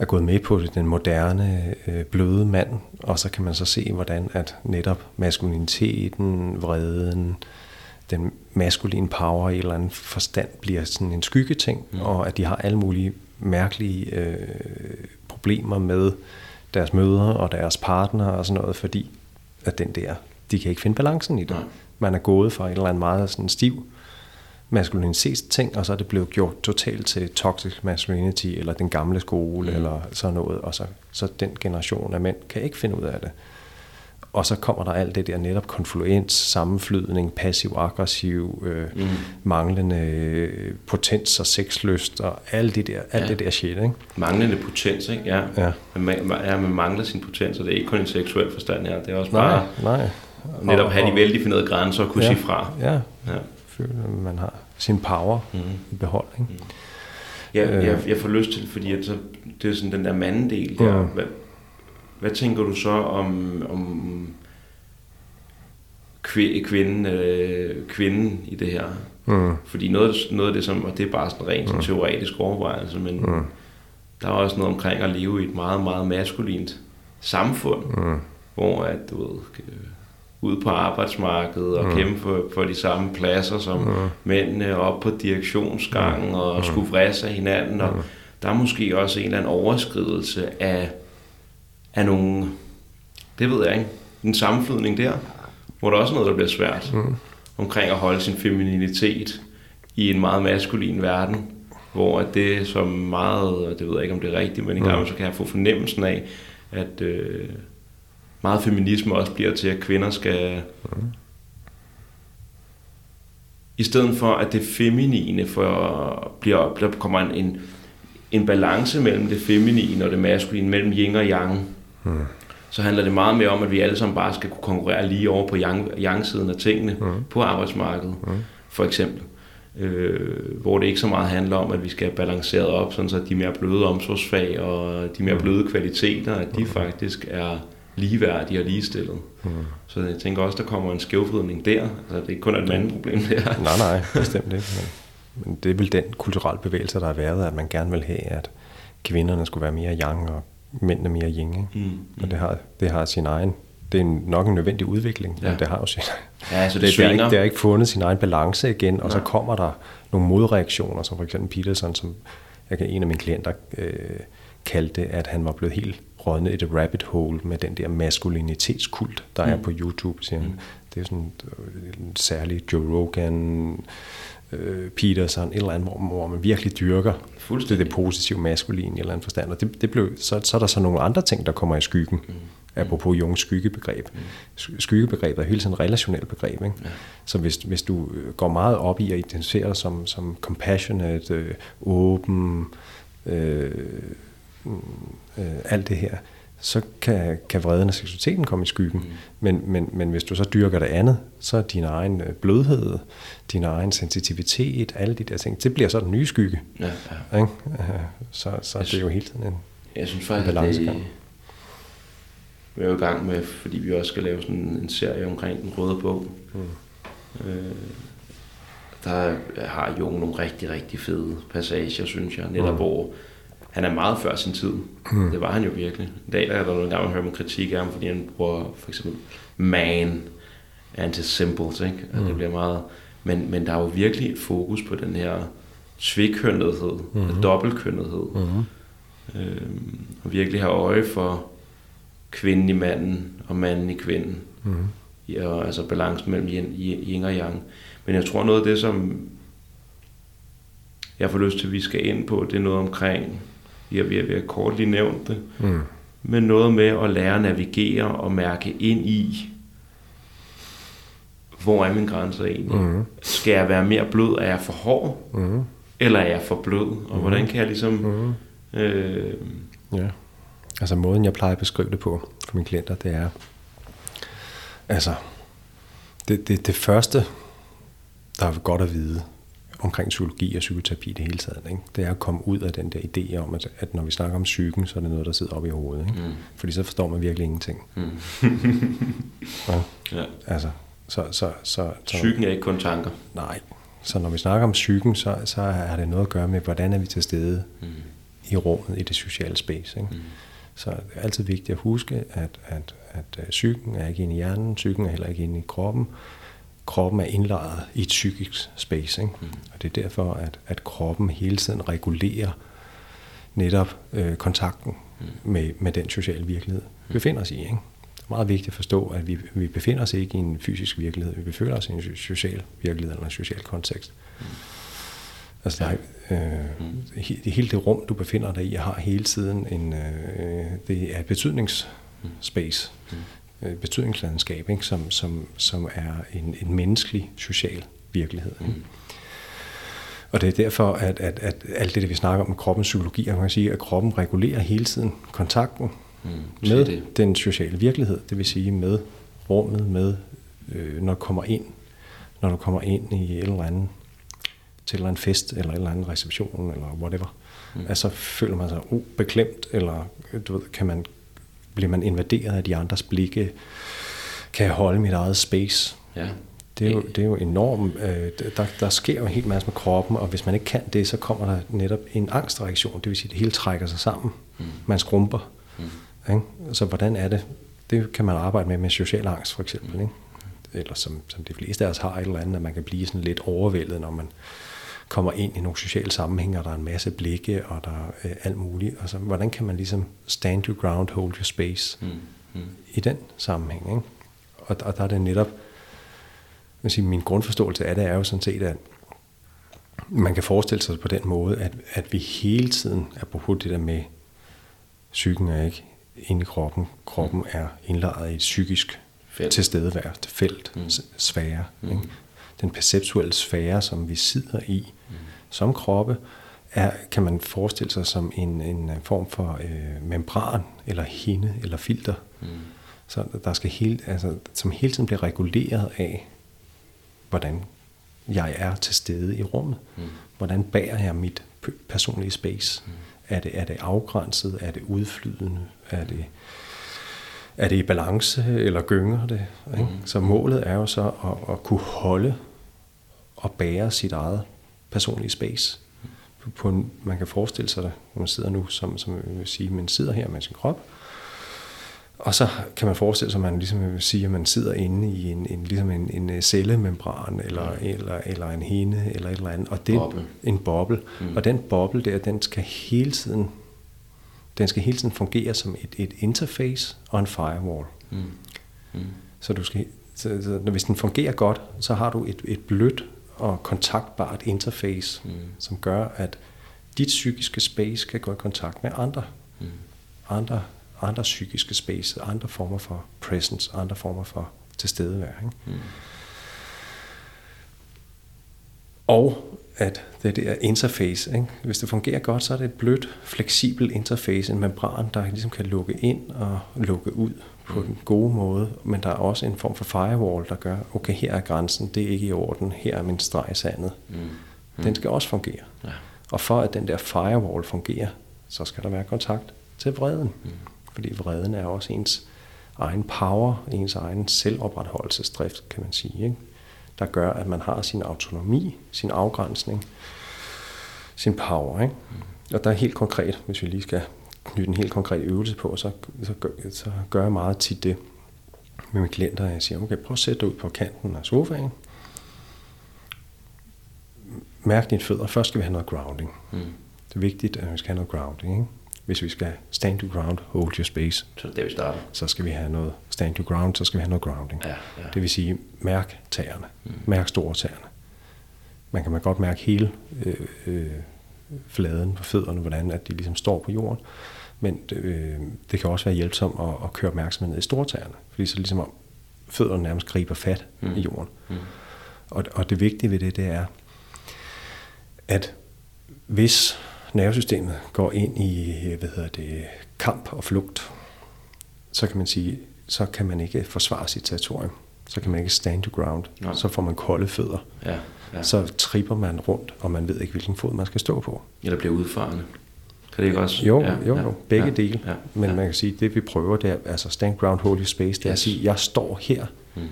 er gået med på den moderne øh, bløde mand. Og så kan man så se, hvordan at netop maskuliniteten, vreden, den maskuline power i en eller anden forstand bliver sådan en skyggeting, mm. og at de har alle mulige mærkelige øh, problemer med deres mødre og deres partner og sådan noget, fordi at den der, de kan ikke finde balancen i det.
Nej.
Man er gået fra en eller anden meget sådan stiv maskulinitetsting, og så er det blevet gjort totalt til toxic masculinity, eller den gamle skole, mm. eller sådan noget, og så, så den generation af mænd kan ikke finde ud af det. Og så kommer der alt det der netop konfluens, sammenflydning, passiv-aggressiv, øh, mm. manglende øh, potens og sexlyst, og alt det der, alt
Ja.
det der shit, ikke?
Manglende potens, ikke? Ja.
Ja.
Man, ma- ja, man mangler sin potens, og det er ikke kun en seksuel forstand her. Det er også
Nej,
bare
nej.
netop
Og-
have de
og-
veldefinerede grænser og kunne
ja,
sige fra.
Ja,
Ja.
Føler, at man har sin power mm. i behold, ikke?
Jeg,
Øh.
jeg, jeg får lyst til, fordi at så, det er sådan den der mandedel der.
Mm.
Hvad, hvad tænker du så om, om kvi- kvinden, øh, kvinden i det her?
Mm.
Fordi noget, noget af det, som, og det er bare sådan rent sådan teoretisk overvejelse, men
Mm.
der er også noget omkring at leve i et meget, meget maskulint samfund,
Mm.
hvor at, du ved, øh, ud på arbejdsmarkedet og mm. kæmpe for, for de samme pladser som mm. mændene op på direktionsgangen og mm. skulle vrisse af hinanden. Og der er måske også en eller anden overskridelse af, af nogle, det ved jeg ikke, en sammenflydning der, hvor der også er noget, der bliver svært mm. omkring at holde sin femininitet i en meget maskulin verden, hvor det som meget, og det ved jeg ikke, om det er rigtigt, men i gang så kan jeg få fornemmelsen af, at øh, meget feminisme også bliver til, at kvinder skal... I stedet for, at det feminine for, bliver, der kommer en, en, en balance mellem det feminine og det maskuline, mellem yin og yang,
Mm.
så handler det meget mere om, at vi alle sammen bare skal kunne konkurrere lige over på yang- yang-siden af tingene mm. på arbejdsmarkedet, mm. for eksempel. Øh, hvor det ikke så meget handler om, at vi skal have balanceret op, sådan så de mere bløde omsorgsfag og de mere bløde kvaliteter, at de faktisk er ligeværdige og ligestillet. Mm. Så jeg tænker også, der kommer en skævvridning der. Altså, det er ikke kun et mandeproblem der.
Nej, nej, bestemt ikke. Men, men det er vel den kulturelle bevægelse, der har været, at man gerne vil have, at kvinderne skulle være mere yang, og mændene mere yin. Ikke?
Mm.
Og det har, det har sin egen... Det er en- nok en nødvendig udvikling, ja. Men det har jo sin
Ja, så det,
det,
svinger.
ikke, det har ikke fundet sin egen balance igen, og så kommer der nogle modreaktioner, som for eksempel Peterson, som jeg kan, en af mine klienter øh, kaldte, at han var blevet helt rådnet i et rabbit hole med den der maskulinitetskult, der mm. er på YouTube, siger han. Det er sådan øh, en særlig Joe Rogan, øh, Peterson, et eller andet, hvor, hvor man virkelig dyrker det,
Fuldstændig.
det positive maskuline i en eller anden forstand. Og det, det blev, så, så er der så nogle andre ting, der kommer i skyggen. Mm. Apropos Jungs skyggebegreb. Mm. Skyggebegrebet er hele tiden et relationelt begreb. Ikke? Ja. Så hvis, hvis du øh, går meget op i at identificere dig som, som compassionate, øh, åben, øh, mm, øh, alt det her, så kan, kan vreden og seksualiteten komme i skyggen. Mm. Men, men, men hvis du så dyrker det andet, så er din egen øh, blødhed, din egen sensitivitet, alle de der ting, det bliver så den nye skygge.
Ja, ja.
Ikke? Øh, Så, så det er jo hele tiden en...
Jeg synes faktisk, det, vi er jo i gang med, fordi vi også skal lave sådan en serie omkring den røde bog. Mm. Øh, der har Jung nogle rigtig, rigtig fede passager, synes jeg, netop mm. hvor han er meget før sin tid. Mm. Det var han jo virkelig. I dag der er der nogle gange, man hører kritik af ham, fordi han bruger for eksempel man anti-symbols, ikke? Mm. Det bliver meget... Men, men der er jo virkelig et fokus på den her tvikønnethed, mm-hmm. dobbeltkønnethed. Mm-hmm. Øhm, og virkelig have øje for kvinden i manden og manden i kvinden. Mm-hmm. Ja, og altså balancen mellem yin, yin og yang. Men jeg tror noget af det, som jeg får lyst til, at vi skal ind på, det er noget omkring, har, vi har kort lige nævnt det,
Mm.
men noget med at lære at navigere og mærke ind i, hvor er min grænser egentlig?
Mm.
Skal jeg være mere blød? Er jeg for hård?
Mm.
Eller er jeg for blød? Og hvordan kan jeg ligesom...
Mm.
Øh,
Ja. Altså måden, jeg plejer at beskrive det på for mine klienter, det er, altså, det, det, det første, der er godt at vide omkring psykologi og psykoterapi i det hele taget, ikke? det er at komme ud af den der idé om, at, at når vi snakker om psyken, så er det noget, der sidder oppe i hovedet. Ikke? Mm. Fordi så forstår man virkelig ingenting. Mm. ja,
ja.
altså, så, så, så, så,
Psyken er ikke kun tanker.
Nej. Så når vi snakker om psyken, så, så har det noget at gøre med, hvordan er vi til stede mm. i rummet, i det sociale space. Ikke? Mm. Så det er altid vigtigt at huske, at, at, at, at psyken er ikke inde i hjernen, psyken er heller ikke inde i kroppen. Kroppen er indlejret i et psykisk space. Ikke? Mm. Og det er derfor, at, at kroppen hele tiden regulerer netop øh, kontakten mm. med, med den sociale virkelighed, vi befinder os i. Ikke? Det er meget vigtigt at forstå, at vi, vi befinder os ikke i en fysisk virkelighed, vi befinder os i en social virkelighed eller en social kontekst. Mm. Altså, der er, øh, mm. hele det rum, du befinder dig i, har hele tiden en, øh, det er et betydningsspace, mm. Øh, betydningslandskab, ikke? Som, som, som er en, en menneskelig social virkelighed. Ikke? Mm. Og det er derfor, at, at, at alt det, vi snakker om kroppens psykologi, man kan sige, at kroppen regulerer hele tiden kontakten mm, med det. den sociale virkelighed, det vil sige med rummet, med øh, når du kommer ind, når du kommer ind i et eller andet til en eller anden fest, eller en eller anden reception, eller whatever, mm. altså føler man sig ubeklemt, eller du ved, kan man, bliver man invaderet af de andres blikke, kan jeg holde mit eget space. Ja. Det er jo, det er jo enormt. Øh, der, der sker jo en hel masse med kroppen, og hvis man ikke kan det, så kommer der netop en angstreaktion. Det vil sige, at det hele trækker sig sammen. Mm. Man skrumper. Mm. Ikke? Så hvordan er det? Det kan man arbejde med med social angst for eksempel. Mm. Ikke? Eller som, som de fleste af os har et eller andet, at man kan blive sådan lidt overvældet, når man kommer ind i nogle sociale sammenhænge, og der er en masse blikke, og der er øh, alt muligt. Altså, hvordan kan man ligesom stand your ground, hold your space mm. Mm. i den sammenhæng? Ikke? Og, og der er det netop, jeg sige, min grundforståelse af det er jo sådan set, at man kan forestille sig på den måde, at, at vi hele tiden, apropos det der med, psyken er ikke inde i kroppen, kroppen er indlejret i et psykisk felt. tilstedevært felt, mm. sfære. Mm. Ikke? Den perceptuelle sfære, som vi sidder i mm. Som kroppe, er, kan man forestille sig som en, en form for øh, membran, eller hinde, eller filter. Mm. Så der skal hele, altså, som hele tiden bliver reguleret af, hvordan jeg er til stede i rummet. Mm. Hvordan bærer jeg mit personlige space? Mm. Er, det, er det afgrænset? Er det udflydende? Er det, er det i balance, eller gynger det? Ikke? Mm. Så målet er jo så at, at kunne holde og bære sit eget personlige space. På en, man kan forestille sig når man sidder nu, som, som jeg vil sige, man sidder her med sin krop, og så kan man forestille sig, at man ligesom vil sige, at man sidder inde i en, en, ligesom en, en øh, cellemembran, eller, mm. eller, eller en hende, eller et eller andet. Og det er en boble. Mm. Og den boble der, den skal hele tiden, den skal hele tiden fungere som et, et interface og en firewall. Mm. Mm. Så du skal, så, så, hvis den fungerer godt, så har du et, et blødt og kontaktbart interface, mm. som gør, at dit psykiske space kan gå i kontakt med andre. Mm. Andre andre psykiske space, andre former for presence, andre former for tilstedevær. Ikke? Mm. Og at det der interface, ikke? hvis det fungerer godt, så er det et blødt, fleksibelt interface, en membran, der ligesom kan lukke ind og lukke ud på mm. den gode måde, men der er også en form for firewall, der gør, okay, her er grænsen, det er ikke i orden, her er min streg i sandet. Mm. Mm. Den skal også fungere. Ja. Og for at den der firewall fungerer, så skal der være kontakt til vreden. Mm. Fordi vreden er også ens egen power, ens egen selvopretholdelsesdrift, kan man sige, ikke? der gør, at man har sin autonomi, sin afgrænsning, sin power. Ikke? Mm. Og der er helt konkret, hvis vi lige skal knytte en helt konkret øvelse på, så, så, gør, så gør jeg meget tit det med mine klienter, at jeg siger, okay, prøv at sætte dig ud på kanten af sofaen. Mærk dine fødder. Først skal vi have noget grounding. Mm. Det er vigtigt, at vi skal have noget grounding. Ikke? hvis vi skal stand your ground, hold your space.
Så det er vi starter.
Så skal vi have noget stand your ground, så skal vi have noget grounding. Ja, ja. Det vil sige, mærk tæerne. Mm. Mærk store tæerne. Man kan man godt mærke hele øh, øh, fladen på fødderne, hvordan at de ligesom står på jorden. Men øh, det kan også være hjælpsomt at, at køre opmærksomheden ned i store tæerne, fordi så ligesom om fødderne nærmest griber fat mm. i jorden. Mm. Og, og det vigtige ved det, det er, at hvis nervesystemet går ind i hvad hedder det, kamp og flugt, så kan man sige, så kan man ikke forsvare sit territorium. Så kan man ikke stand to ground. Nej. Så får man kolde fødder. Ja, ja. Så tripper man rundt, og man ved ikke, hvilken fod man skal stå på.
Eller bliver udfarende. Det ikke også?
Jo, ja, jo, jo. Begge ja, dele. Ja, Men ja. man kan sige, det vi prøver, det er altså stand ground, holy space, det er yes. at sige, jeg står her. Mm.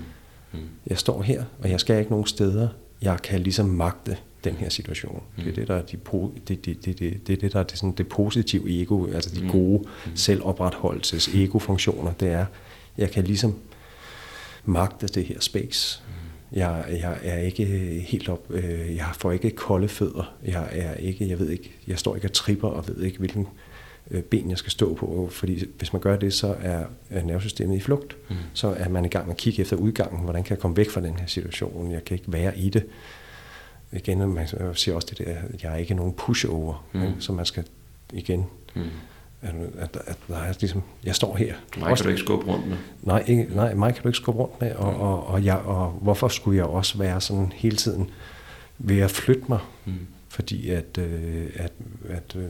Mm. Jeg står her, og jeg skal ikke nogen steder. Jeg kan ligesom magte den her situation. Mm. Det er det, der er, de, det, det, det, det, det, det, der er det, sådan, det positive ego, altså de mm. gode mm. selvopretholdelses egofunktioner, det er, jeg kan ligesom magte det her space. Jeg, jeg er ikke helt op, øh, jeg får ikke kolde fødder. Jeg er ikke, jeg ved ikke, jeg står ikke og tripper og ved ikke, hvilken øh, ben jeg skal stå på, fordi hvis man gør det, så er, er nervesystemet i flugt. Mm. Så er man i gang med at kigge efter udgangen, hvordan kan jeg komme væk fra den her situation, jeg kan ikke være i det. Igen, man siger også det der, jeg er ikke nogen pushover, mm. ikke? så man skal igen, mm. At, at, at der er ligesom, jeg står her.
Mig kan du ikke skubbe rundt med.
Nej, ikke, nej, mig kan du ikke skubbe rundt med, og, og, og, jeg, og hvorfor skulle jeg også være sådan hele tiden ved at flytte mig? Mm. Fordi at, øh, at, at øh,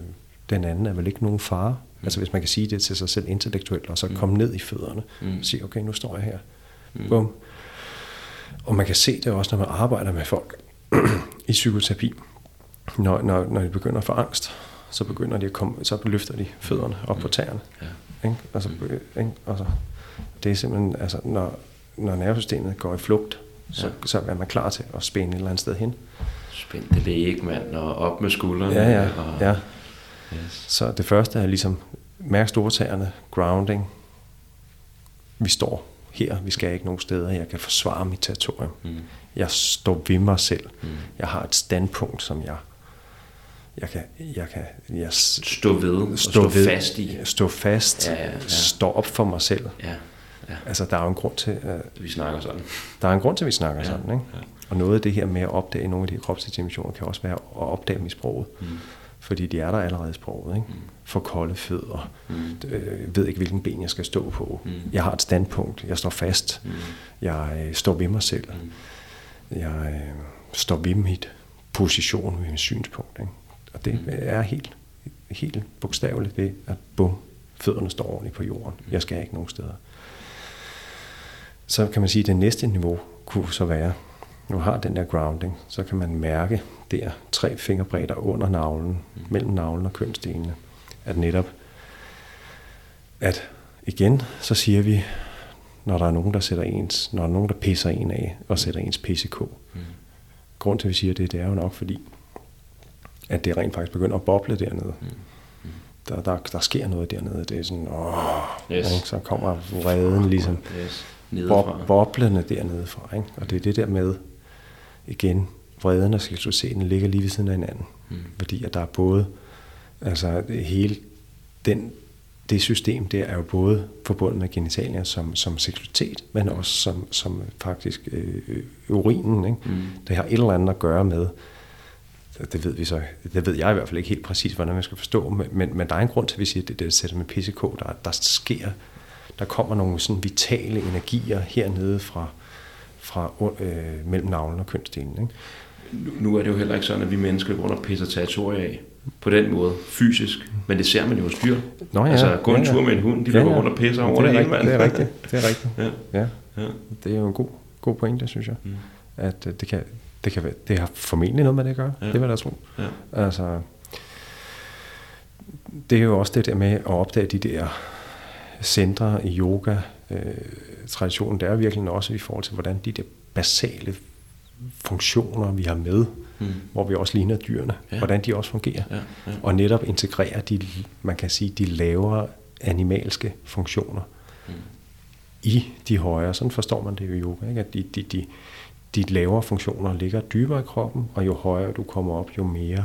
den anden er vel ikke nogen fare. Mm. Altså hvis man kan sige det til sig selv intellektuelt, og så mm. komme ned i fødderne, mm. og sige, okay, nu står jeg her. Mm. Bum. Og man kan se det også, når man arbejder med folk i psykoterapi. Når, når, når de begynder at få angst, så begynder de at komme, så løfter de fødderne op mm. på tæerne. Ja. Ikke? Altså, mm. ikke? Altså, det er simpelthen, altså, når, når nervesystemet går i flugt, så, ja. så er man klar til at spænde et eller andet sted hen.
Spænd det læg, mand, og op med skuldrene.
Ja, ja,
og,
ja. Yes. Så det første er ligesom, mærk stortagerne, grounding. Vi står her, vi skal ikke nogen steder, jeg kan forsvare mit territorium. Mm. Jeg står ved mig selv. Mm. Jeg har et standpunkt, som jeg jeg kan, jeg kan jeg
stå ved, stå, stå ved, fast i.
Stå fast, ja, ja, ja. stå op for mig selv.
Ja, ja.
Altså, der er jo en grund til...
At, vi snakker sådan.
Der er en grund til, at vi snakker ja, sådan, ikke? Ja. Og noget af det her med at opdage nogle af de kropsdeterminationer, kan også være at opdage dem i sproget. Mm. Fordi de er der allerede i sproget. Ikke? Mm. For kolde fødder. Mm. Øh, ved ikke, hvilken ben jeg skal stå på. Mm. Jeg har et standpunkt. Jeg står fast. Mm. Jeg øh, står ved mig selv. Mm. Jeg øh, står ved mit position, ved mit synspunkt. Ikke? Og det er helt, helt bogstaveligt det, at bum, fødderne står ordentligt på jorden. Mm. Jeg skal ikke nogen steder. Så kan man sige, at det næste niveau kunne så være, nu har den der grounding, så kan man mærke der tre fingerbredder under navlen, mm. mellem navlen og kønsdelene, at netop, at igen, så siger vi, når der er nogen, der sætter ens, når der er nogen, der pisser en af og sætter ens PCK. Mm. Grund til, at vi siger det, det er jo nok fordi, at det rent faktisk begynder at boble dernede. Mm. Mm. Der, der, der sker noget dernede. Det er sådan, åh, yes. ikke? så kommer vreden ligesom yes. bob, boblende dernede fra. Ikke? Og det er det der med, igen, vreden og seksualiteten ligger lige ved siden af hinanden. Mm. Fordi at der er både, altså det hele den, det system der er jo både forbundet med genitalier som, som seksualitet, men også som, som faktisk øh, urinen. Ikke? Mm. Det har et eller andet at gøre med, det ved vi så, det ved jeg i hvert fald ikke helt præcis, hvordan man skal forstå, men, men, men der er en grund til, at vi siger, at det, det sætter med PCK, der, der sker, der kommer nogle sådan vitale energier hernede fra, fra øh, mellem navlen og kønsdelen. Ikke?
Nu, nu er det jo heller ikke sådan, at vi mennesker går og pisser territorier af på den måde, fysisk, men det ser man jo hos dyr. Nå ja, altså, gå en ja, ja. tur med en hund, de ja, ja. løber rundt og pisser over det, det hele, mand.
Det er rigtigt, det er rigtigt. ja. Ja. ja. Det er jo en god, god pointe, synes jeg. Mm. At øh, det kan, det, kan være, det har formentlig noget med det at gøre. Ja. Det vil jeg tro. Ja. Altså, det er jo også det der med at opdage de der centre i yoga, øh, traditionen, det er virkelig også i forhold til, hvordan de der basale funktioner, vi har med, mm. hvor vi også ligner dyrene, ja. hvordan de også fungerer. Ja, ja. Og netop integrere de, man kan sige, de lavere animalske funktioner mm. i de højere. Sådan forstår man det jo i yoga, ikke? at de, de, de, de lavere funktioner ligger dybere i kroppen, og jo højere du kommer op, jo mere,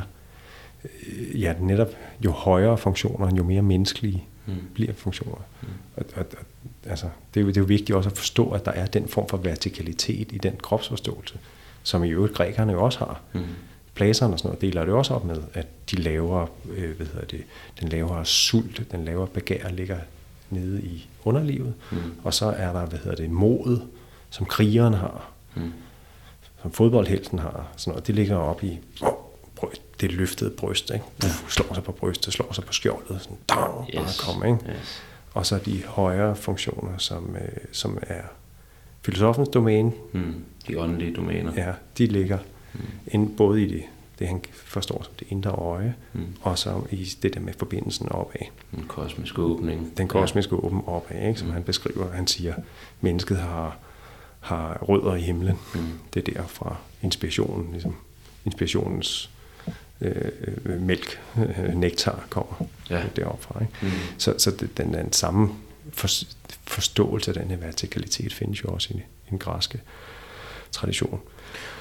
øh, ja netop, jo højere funktioner, jo mere menneskelige mm. bliver funktioner. Mm. Og, og, og, altså, det, er jo, det er jo vigtigt også at forstå, at der er den form for vertikalitet i den kropsforståelse, som i øvrigt grækerne jo også har. Mm. Plaserne og sådan noget deler det også op med, at de lavere, øh, hvad hedder det, den lavere sult, den lavere begær ligger nede i underlivet, mm. og så er der, hvad hedder det, modet, som krigeren har. Mm som fodboldhelten har. Sådan noget. Det ligger op i bryst, det løftede bryst. Ikke? Ja. Slår sig på brystet, slår sig på skjoldet. Sådan, dang, yes. bare kom, ikke? Yes. Og så de højere funktioner, som, øh, som er filosofens domæne.
Mm. De åndelige domæner.
Ja, de ligger mm. ind, både i det, det, han forstår som det indre øje, mm. og så i det der med forbindelsen opad.
Den kosmiske åbning.
Den kosmiske ja. åben opad, ikke? som mm. han beskriver. Han siger, mennesket har har rødder i himlen. Mm. Det er derfra inspirationen, ligesom inspirationens øh, øh, mælk, øh, nektar kommer ja. deroppe fra. Ikke? Mm. Så, så det, den, den samme for, forståelse af den her vertikalitet findes jo også i, i den græske tradition.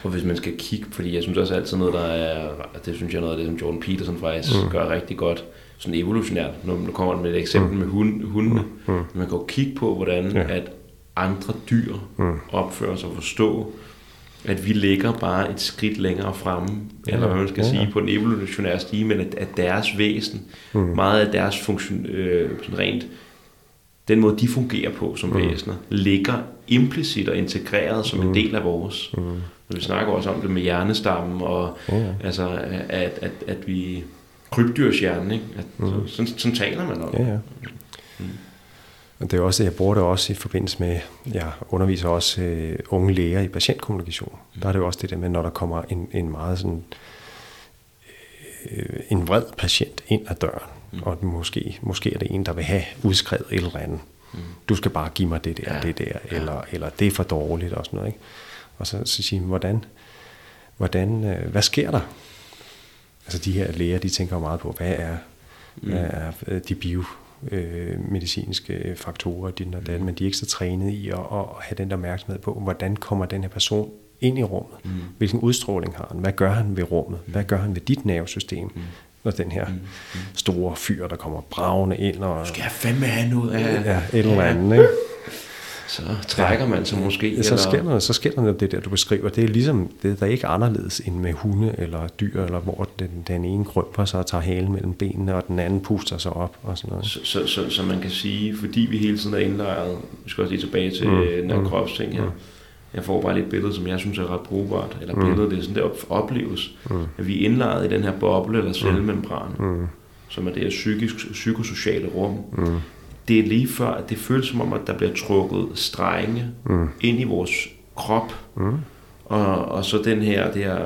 Og hvis man skal kigge, fordi jeg synes også altid noget, der er, det synes jeg noget af det, som Jordan Peterson faktisk mm. gør rigtig godt, sådan evolutionært, når man kommer med et eksempel mm. med hund, hundene. Mm. Man kan jo kigge på, hvordan ja. at andre dyr mm. opfører sig og forstå, at vi ligger bare et skridt længere fremme, ja, eller hvad man skal ja, sige, på den evolutionære stige, men at, at deres væsen, mm. meget af deres funktion, øh, sådan rent, den måde de fungerer på som mm. væsener, ligger implicit og integreret som mm. en del af vores. Mm. Vi snakker også om det med hjernestammen, og ja. altså, at, at, at vi krybdyrshjernen, ikke? At, mm. så, sådan, sådan taler man om
ja, ja. Og det er også, jeg bruger det også i forbindelse med, jeg underviser også øh, unge læger i patientkommunikation. Mm. Der er det jo også det der med, når der kommer en, en meget sådan, øh, en vred patient ind ad døren, mm. og måske, måske er det en, der vil have udskrevet et eller andet. Mm. Du skal bare give mig det der, ja. det der, eller, eller det er for dårligt og sådan noget. Ikke? Og så, så sige, hvordan, hvordan, øh, hvad sker der? Altså de her læger, de tænker meget på, hvad er, mm. hvad er øh, de bio øh, medicinske faktorer, din og den, men de er ikke så trænet i at, at have den der opmærksomhed på, hvordan kommer den her person ind i rummet? Mm. Hvilken udstråling har han? Hvad gør han ved rummet? Hvad gør han ved dit nervesystem? Mm. Når den her mm. store fyr, der kommer bravende ind og...
Skal jeg fandme have noget af...
Ja, et eller andet, ikke?
Så trækker man sig måske.
Ja, så, eller... sker der, så sker der noget det der, du beskriver. Det er ligesom, det der er ikke anderledes end med hunde eller dyr, eller hvor den, den ene krymper sig og tager halen mellem benene, og den anden puster sig op og sådan noget.
Så, så, så, så man kan sige, fordi vi hele tiden er indlejret, vi skal også lige tilbage til mm. den her mm. kropsting her, mm. jeg får bare lidt billede, som jeg synes er ret brugbart, eller mm. billedet, det er sådan, det opleves, mm. at vi er indlejret i den her boble eller cellemembran, mm. som er det her psykisk, psykosociale rum. Mm det er lige før, at det føles som om, at der bliver trukket strenge mm. ind i vores krop. Mm. Og, og så den her, det her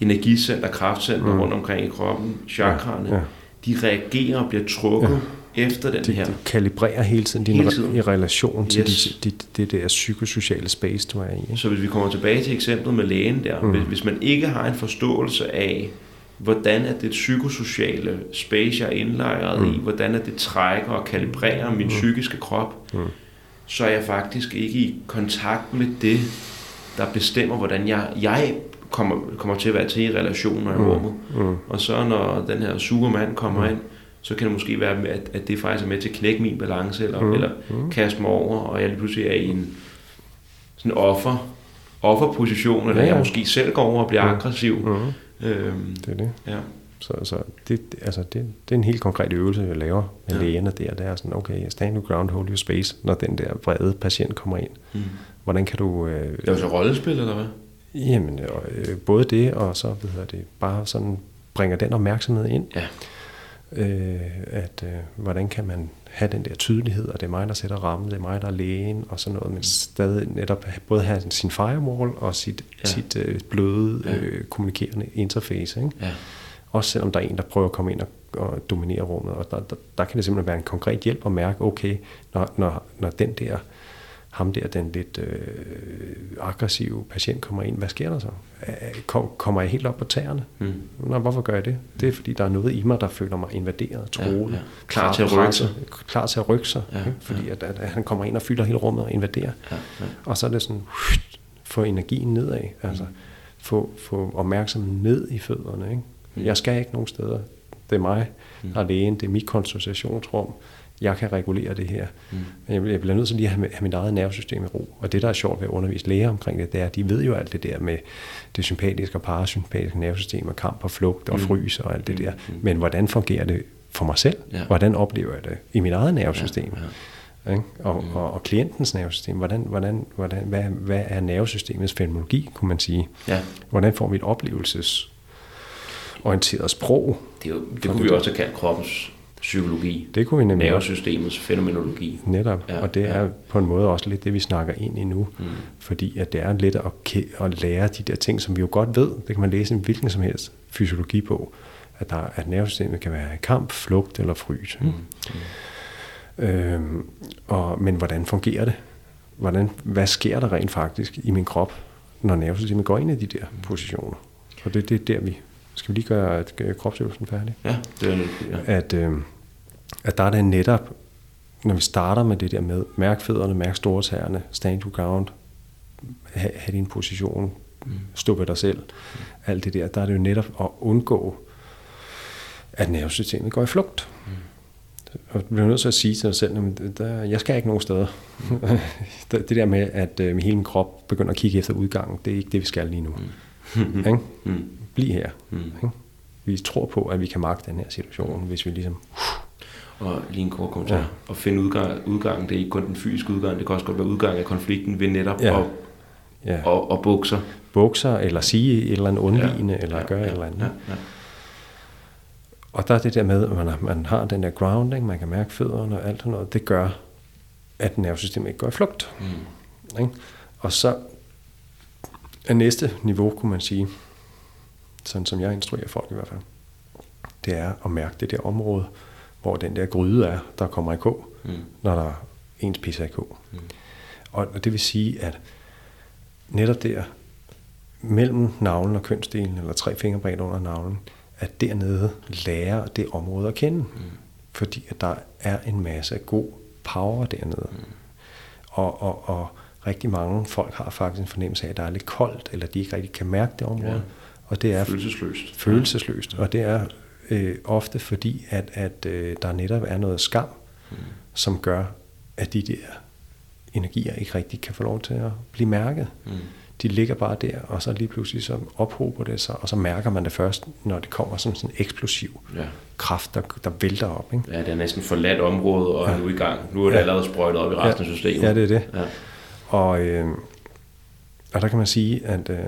energicenter, kraftcenter mm. rundt omkring i kroppen, chakraerne, ja, ja. de reagerer og bliver trukket ja. efter den
de,
her.
De kalibrerer hele tiden din hele tiden. i relation til yes. det, det, det der psykosociale space, du er i.
Så hvis vi kommer tilbage til eksemplet med lægen der, mm. hvis, hvis man ikke har en forståelse af, hvordan er det psykosociale space, jeg er indlejret mm. i, hvordan er det trækker og kalibrerer min mm. psykiske krop, mm. så er jeg faktisk ikke i kontakt med det, der bestemmer, hvordan jeg, jeg kommer, kommer til at være til i relationer i mm. rummet. Mm. Og så når den her supermand kommer mm. ind, så kan det måske være, at, at det faktisk er med til at knække min balance, eller, mm. eller mm. kaste mig over, og jeg lige pludselig er i en sådan offer, offerposition, eller ja, ja. jeg måske selv går over og bliver mm. aggressiv. Mm
Øhm, det er det. Ja. Så, så det, altså det, det er en helt konkret øvelse, jeg laver med ja. lægerne der. Det er sådan, okay, stand your ground, hold your space, når den der vrede patient kommer ind. Mm. Hvordan kan du... Øh,
det er jo så rollespil, eller hvad?
Jamen, øh, både det, og så hvad hedder det, bare sådan bringer den opmærksomhed ind. Ja. Øh, at øh, hvordan kan man have den der tydelighed, og det er mig, der sætter rammen, det er mig, der er lægen, og sådan noget, men stadig netop både have sin firewall og sit, ja. sit øh, bløde, ja. øh, kommunikerende interface. Ikke? Ja. Også selvom der er en, der prøver at komme ind og, og dominere rummet, og der, der, der kan det simpelthen være en konkret hjælp at mærke, okay, når, når, når den der ham der, den lidt øh, aggressive patient kommer ind, hvad sker der så? Kommer jeg helt op på tæerne? Mm. Nå, hvorfor gør jeg det? Det er fordi, der er noget i mig, der føler mig invaderet, troet, ja, ja.
klar, klar til at rykke sig.
Klar til at rykke sig, ja, ikke? fordi at, at, at han kommer ind og fylder hele rummet og invaderer. Ja, ja. Og så er det sådan, få energien nedad, altså mm. få, få opmærksomheden ned i fødderne. Ikke? Mm. Jeg skal ikke nogen steder. Det er mig, mm. der er lægen, det er mit koncentrationsrum jeg kan regulere det her. Mm. Men jeg bliver nødt til lige at have, have mit eget nervesystem i ro. Og det, der er sjovt ved at undervise læger omkring det, det er, at de ved jo alt det der med det sympatiske og parasympatiske nervesystem, og kamp og flugt og mm. frys og alt det der. Mm. Men hvordan fungerer det for mig selv? Ja. Hvordan oplever jeg det i mit eget nervesystem? Ja, ja. Ikke? Og, mm. og, og klientens nervesystem, hvordan, hvordan, hvordan, hvad, hvad er nervesystemets fenomenologi, kunne man sige? Ja. Hvordan får vi et oplevelsesorienteret sprog?
Det, er jo, det kunne vi også kaldt kroppens psykologi.
Det kunne vi nemlig
Nervesystemets fænomenologi.
Netop, ja, og det er ja. på en måde også lidt det, vi snakker ind i nu. Mm. Fordi at det er lidt at, at lære de der ting, som vi jo godt ved. Det kan man læse en hvilken som helst fysiologi på. At, der, at nervesystemet kan være kamp, flugt eller frys. Mm. Mm. Øhm, og, men hvordan fungerer det? Hvordan, hvad sker der rent faktisk i min krop, når nervesystemet går ind i de der positioner? Og det, det er der, vi skal vi lige gøre kropsøvelsen færdig?
Ja, det er ja.
At, øh, at der er det netop, når vi starter med det der med, mærk fødderne, mærk stortagerne, stand to ground, have, have din position, stå ved dig selv, alt det der, der er det jo netop at undgå, at nervesystemet går i flugt. Og du bliver nødt til at sige til dig selv, at der, jeg skal ikke nogen steder. det der med, at øh, hele min krop begynder at kigge efter udgangen, det er ikke det, vi skal lige nu. Ikke? Bliv her. Ikke? Vi tror på, at vi kan magte den her situation, hvis vi ligesom...
Og lige en kort kommentar. Ja. At finde udgang, udgangen, det er ikke kun den fysiske udgang, det kan også godt være udgang af konflikten ved netop
ja.
at,
Ja.
og, og bukser.
Bukser, eller sige et eller andet undvigende,
Ja.
eller
Ja,
gøre
ja,
et eller andet.
Ja, ja.
Og der er det der med, at man har, man har den der grounding, man kan mærke fødderne og alt sådan noget, det gør, at nervesystemet ikke går i flugt.
Mm.
Ikke? Og så er næste niveau, kunne man sige, sådan som jeg instruerer folk i hvert fald, det er at mærke det der område, hvor den der gryde er, der kommer i kog,
Mm.
når der ens pisser i kog.
Mm.
Og det vil sige, at netop der mellem navlen og kønsdelen, eller tre fingre bredt under navlen, at dernede lærer det område at kende. Mm. Fordi at der er en masse god power dernede. Mm. Og, og, og rigtig mange folk har faktisk en fornemmelse af, at der er lidt koldt, eller de ikke rigtig kan mærke det område.
Ja.
Og det er
Følelsesløst.
følelsesløst. Og det er øh, ofte fordi, at, at øh, der netop er noget skam, mm. som gør, at de der energier ikke rigtig kan få lov til at blive mærket.
Mm.
De ligger bare der, og så lige pludselig så ophober det sig, og så mærker man det først, når det kommer som sådan en eksplosiv
Ja.
kraft, der, der vælter op. Ikke?
ja, det er næsten forladt område, og ja. nu er i gang. Nu er det
Ja.
allerede sprøjtet op i resten
Ja.
af systemet.
Ja, det er det.
Ja.
Og, øh, og der kan man sige, at, øh,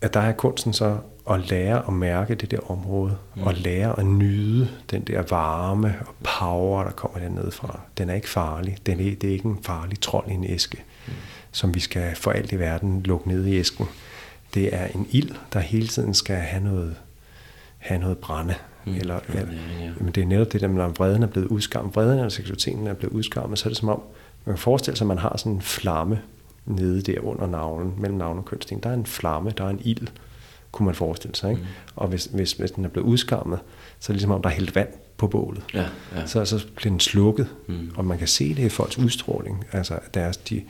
at der er kunsten så at lære at mærke det der område, mm. og lære at nyde den der varme og power, der kommer dernede fra. Den er ikke farlig. Den er, det er ikke en farlig trold i en æske, mm. som vi skal for alt i verden lukke ned i æsken. Det er en ild, der hele tiden skal have noget, have noget brænde.
Mm.
Eller,
Ja, ja, ja.
men det er netop det der, når vreden er blevet udskammet, vreden eller seksualiteten er blevet udskammet, så er det som om, man kan forestille sig, at man har sådan en flamme nede der under navlen, mellem navlen og kønsdelen. Der er en flamme, der er en ild, kunne man forestille sig. Ikke? Mm. Og hvis, hvis, hvis den er blevet udskammet, så er det ligesom om, der er hældt vand på bålet.
Ja, ja.
Så, så bliver den slukket,
Mm.
og man kan se det i folks udstråling. Altså deres, de,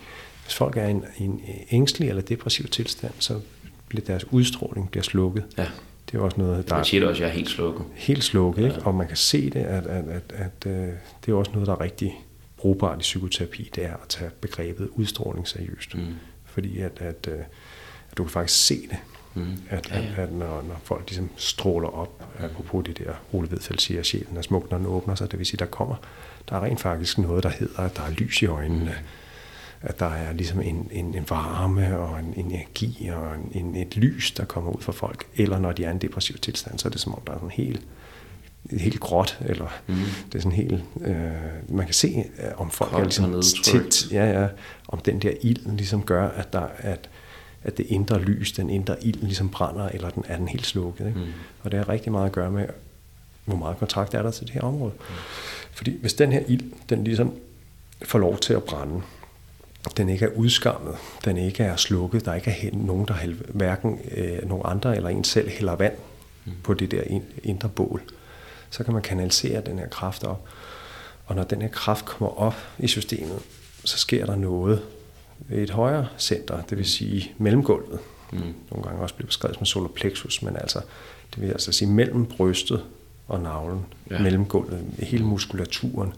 hvis folk er i en, i en ængstelig eller depressiv tilstand, så bliver deres udstråling bliver slukket.
ja.
Det er også noget, der
Man
er
siger det også, at jeg er helt slukket.
helt slukket, ikke? og man kan se det, at, at, at, at øh, det er også noget, der er rigtig brugbart i psykoterapi, det er at tage begrebet udstråling seriøst.
Mm.
Fordi at, at, øh, at du kan faktisk se det,
Mm.
at,
Ja, ja.
at, at når, når folk ligesom stråler op, apropos det der, Ole Vedfeldt siger, at sjælen er smuk, når den åbner sig, det vil sige, der kommer, der er rent faktisk noget, der hedder, at der er lys i øjnene, at der er ligesom en, en, en varme og en, en energi og en, en, et lys, der kommer ud fra folk. Eller når de er i en depressiv tilstand, så er det som om, der er sådan helt, helt gråt, eller mm. det er sådan helt, øh, man kan se, øh, om folk
Koldt
er ligesom tit, ja, ja, om den der ild ligesom gør, at der at, at det indre lys, den indre ild ligesom brænder, eller den er den helt slukket. Ikke? Mm. Og det har rigtig meget at gøre med, hvor meget kontakt er der til det her område. Mm. Fordi hvis den her ild, den ligesom får lov til at brænde, den ikke er udskammet, den ikke er slukket, der ikke er nogen, der hælder, hverken øh, nogen andre eller en selv hælder vand mm. på det der ind- indre bål, så kan man kanalisere den her kraft op. Og når den her kraft kommer op i systemet, så sker der noget et højere center, det vil sige mellemgulvet. Mm. Nogle gange også bliver beskrevet som solar plexus, men altså, det vil altså sige mellem brystet og navlen,
Ja.
mellemgulvet, hele muskulaturen,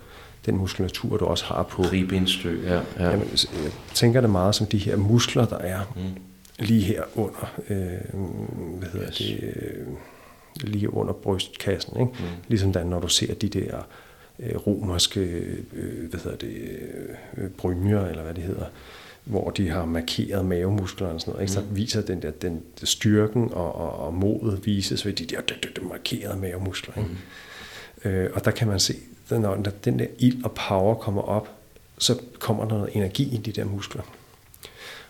den muskulatur, du også har på
Ribbenstø, ja. ja.
Jamen, jeg tænker det meget som de her muskler, der er mm. lige her under, øh, hvad hedder
Yes.
det, øh, lige under brystkassen. Ikke? Mm. Ligesom da, når du ser de der øh, romerske, øh, hvad hedder det, øh, brynjer, eller hvad det hedder, hvor de har markeret mavemusklerne og sådan noget, ikke? så viser den der den, styrken og, og, og modet vises ved de der, de, de, de markerede mavemuskler. Ikke? Mm. Øh, og der kan man se, når den der ild og power kommer op, så kommer der noget energi i de der muskler.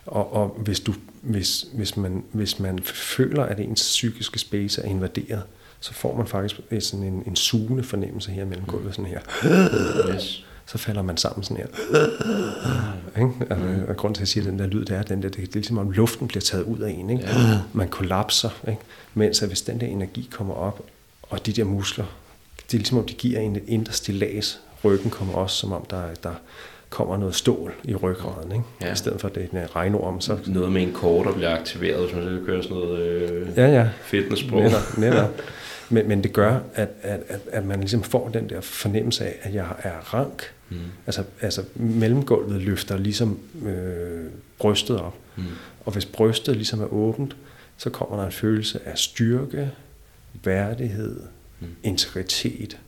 Og, og hvis, du, hvis, hvis, man, hvis man føler, at ens psykiske space er invaderet, så får man faktisk sådan en, en sugende fornemmelse her mellem gulvet, sådan her.
Yes.
Så falder man sammen sådan her. Ikke? Altså, og grund til, at jeg siger, at den der lyd, det er, den der, det er ligesom om luften bliver taget ud af en. Ikke?
Ja.
Man kollapser. Ikke? Mens at hvis den der energi kommer op, og de der muskler, det er ligesom om, de giver en et indre stillads. Ryggen kommer også, som om der, der, kommer noget stål i ryggraden, ikke?
Ja.
I stedet for det er en regnorm, så...
Noget med en kort, der bliver aktiveret, hvis man skal køre sådan noget øh,
Ja, ja,
fitnesssprog.
netop, netop. Men, men det gør, at, at, at, at man ligesom får den der fornemmelse af, at jeg er rank.
Mm.
Altså, altså mellemgulvet løfter ligesom øh, brystet op.
Mm.
Og hvis brystet ligesom er åbent, så kommer der en følelse af styrke, værdighed,
Mm.
integritet,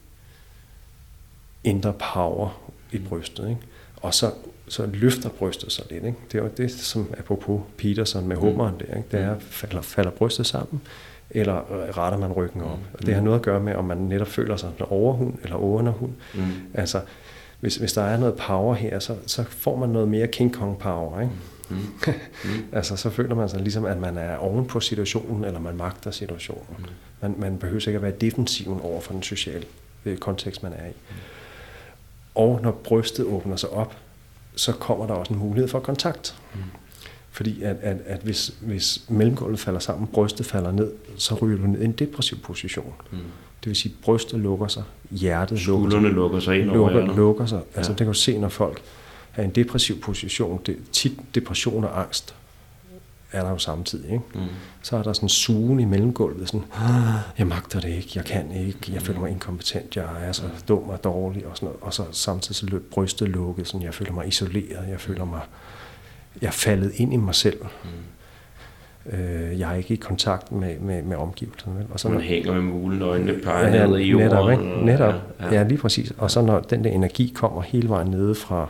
indre power i brystet. Ikke? Og så, så løfter brystet sig lidt. Ikke? Det er jo det, som apropos Peterson med hummeren der. Ikke? Det er, falder, falder brystet sammen, eller retter man ryggen op. Og det har noget at gøre med, om man netop føler sig som en overhund eller underhund.
Mm.
Altså, hvis, hvis der er noget power her, så, så får man noget mere King Kong power. Ikke?
Mm.
altså, så føler man sig ligesom, at man er oven på situationen, eller man magter situationen.
Mm.
Man, man behøver ikke at være defensiven over for den sociale øh, kontekst, man er i. Og når brystet åbner sig op, så kommer der også en mulighed for kontakt.
Mm.
Fordi at, at, at hvis, hvis mellemgulvet falder sammen, brystet falder ned, så ryger du ned i en depressiv position.
Mm.
Det vil sige, at brystet lukker sig, hjertet lukker sig
Skuldrene lukker sig ind over
lukker,
hjertet.
lukker sig. Altså
Ja.
det kan du se, når folk er i en depressiv position. Det, tit depression og angst er der jo samtidig. Ikke?
Mm.
Så er der sådan en sugen i mellemgulvet. Sådan, "Ah, jeg magter det ikke, jeg kan ikke, jeg føler mig inkompetent, jeg er så dum og dårlig. Og, sådan noget. og så samtidig så løb brystet lukket. Sådan, jeg føler mig isoleret, jeg føler mig jeg er faldet ind i mig selv.
Mm.
Øh, jeg er ikke i kontakt med, med, med omgivelserne. Vel? Og så
Man
når-
hænger med mulen, øjnene peger
Ja,
ned i jorden.
netop, ikke? netop.
Ja,
Ja, ja, lige præcis. Og så når den der energi kommer hele vejen nede fra,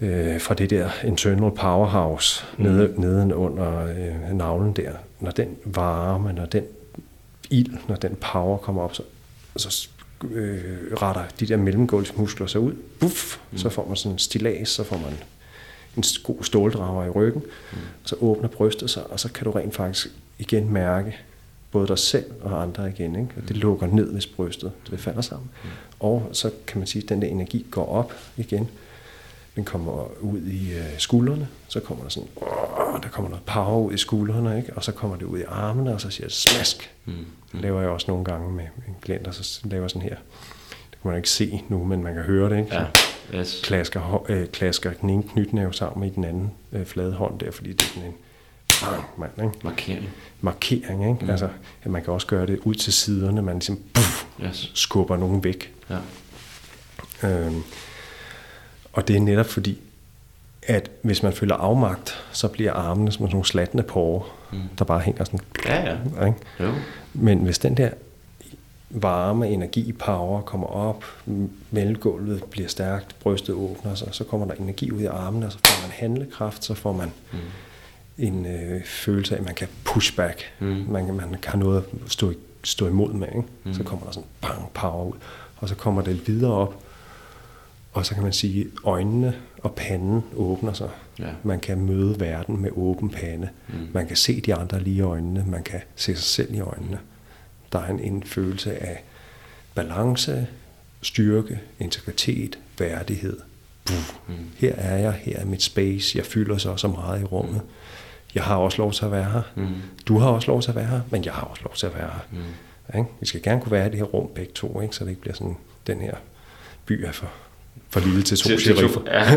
øh, fra det der internal powerhouse, mm. nede, nede under øh, navlen der, når den varme, når den ild, når den power kommer op, så, så øh, retter de der mellemgulvsmuskler sig ud. Buff, mm. så får man sådan en stilas, så får man en god ståldrager i ryggen, mm. så åbner brystet sig, og så kan du rent faktisk igen mærke både dig selv og andre igen. Ikke? Og det lukker ned, hvis brystet det falder sammen. Mm. Og så kan man sige, at den der energi går op igen. Den kommer ud i øh, skuldrene, så kommer der sådan, åh, der kommer noget power ud i skuldrene, ikke? og så kommer det ud i armene, og så siger det smask.
Mm.
Det laver jeg også nogle gange med en klient, og så laver sådan her. Det kan man ikke se nu, men man kan høre det. Ikke?
Ja. Yes.
klasker, øh, klasker den ene knytnæve sammen i den anden øh, flade hånd der, fordi det er sådan en bang, mand, ikke?
Markering.
markering. Ikke? Mm. Altså, at man kan også gøre det ud til siderne, man ligesom puff,
Yes.
skubber nogen væk.
Ja.
Øhm, og det er netop fordi, at hvis man føler afmagt, så bliver armene som sådan nogle slatne porre, mm. der bare hænger sådan.
Ja, ja.
Ikke?
Jo.
Men hvis den der varme, energi, power kommer op, mellemgulvet bliver stærkt, brystet åbner sig, så kommer der energi ud i armene, og så får man handlekraft, så får man mm. en øh, følelse af, at man kan push back.
Mm.
Man, kan- man kan noget at stå, stå imod med. Ikke? Mm. Så kommer der sådan bang, power ud, og så kommer det videre op, og så kan man sige, øjnene og panden åbner sig.
Ja.
Man kan møde verden med åben pande. Mm. Man kan se de andre lige i øjnene. Man kan se sig selv i øjnene. Der er en, en følelse af balance, styrke, integritet, værdighed. Puh. Mm. Her er jeg, her er mit space. Jeg fylder så så meget i rummet. Jeg har også lov til at være her.
Mm.
Du har også lov til at være her, men jeg har også lov til at være her.
Mm.
Ikke? Vi skal gerne kunne være i det her rum begge to, ikke? så det ikke bliver sådan, den her by er for, for lille til to sheriffer.
Ja.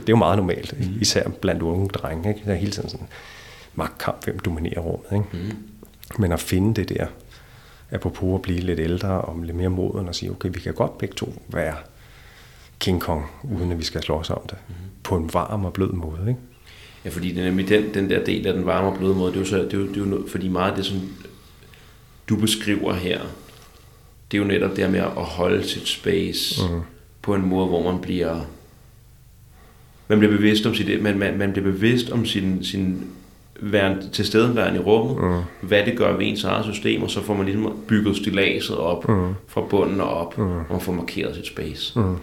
det er jo meget normalt, mm. især blandt unge drenge. Ikke? Der er hele tiden sådan magtkamp, hvem dominerer rummet. Ikke?
Mm.
Men at finde det der, apropos at blive lidt ældre og lidt mere moden og sige, okay, vi kan godt begge to være King Kong, uden at vi skal slås om det. Mm. På en varm og blød måde. Ikke?
Ja, fordi det er nemlig den, den der del af den varme og bløde måde, det er jo, så, det er jo, det er jo noget, fordi meget af det, som du beskriver her, det er jo netop det her med at holde sit space mm. på en måde, hvor man bliver man bliver bevidst om sit, man, man, man bliver bevidst om sin, sin væren, tilstedeværende i rummet, mm. hvad det gør ved ens eget system, og så får man ligesom bygget stilaset op mm. fra bunden og op, mm. og man får markeret sit space.
Mm.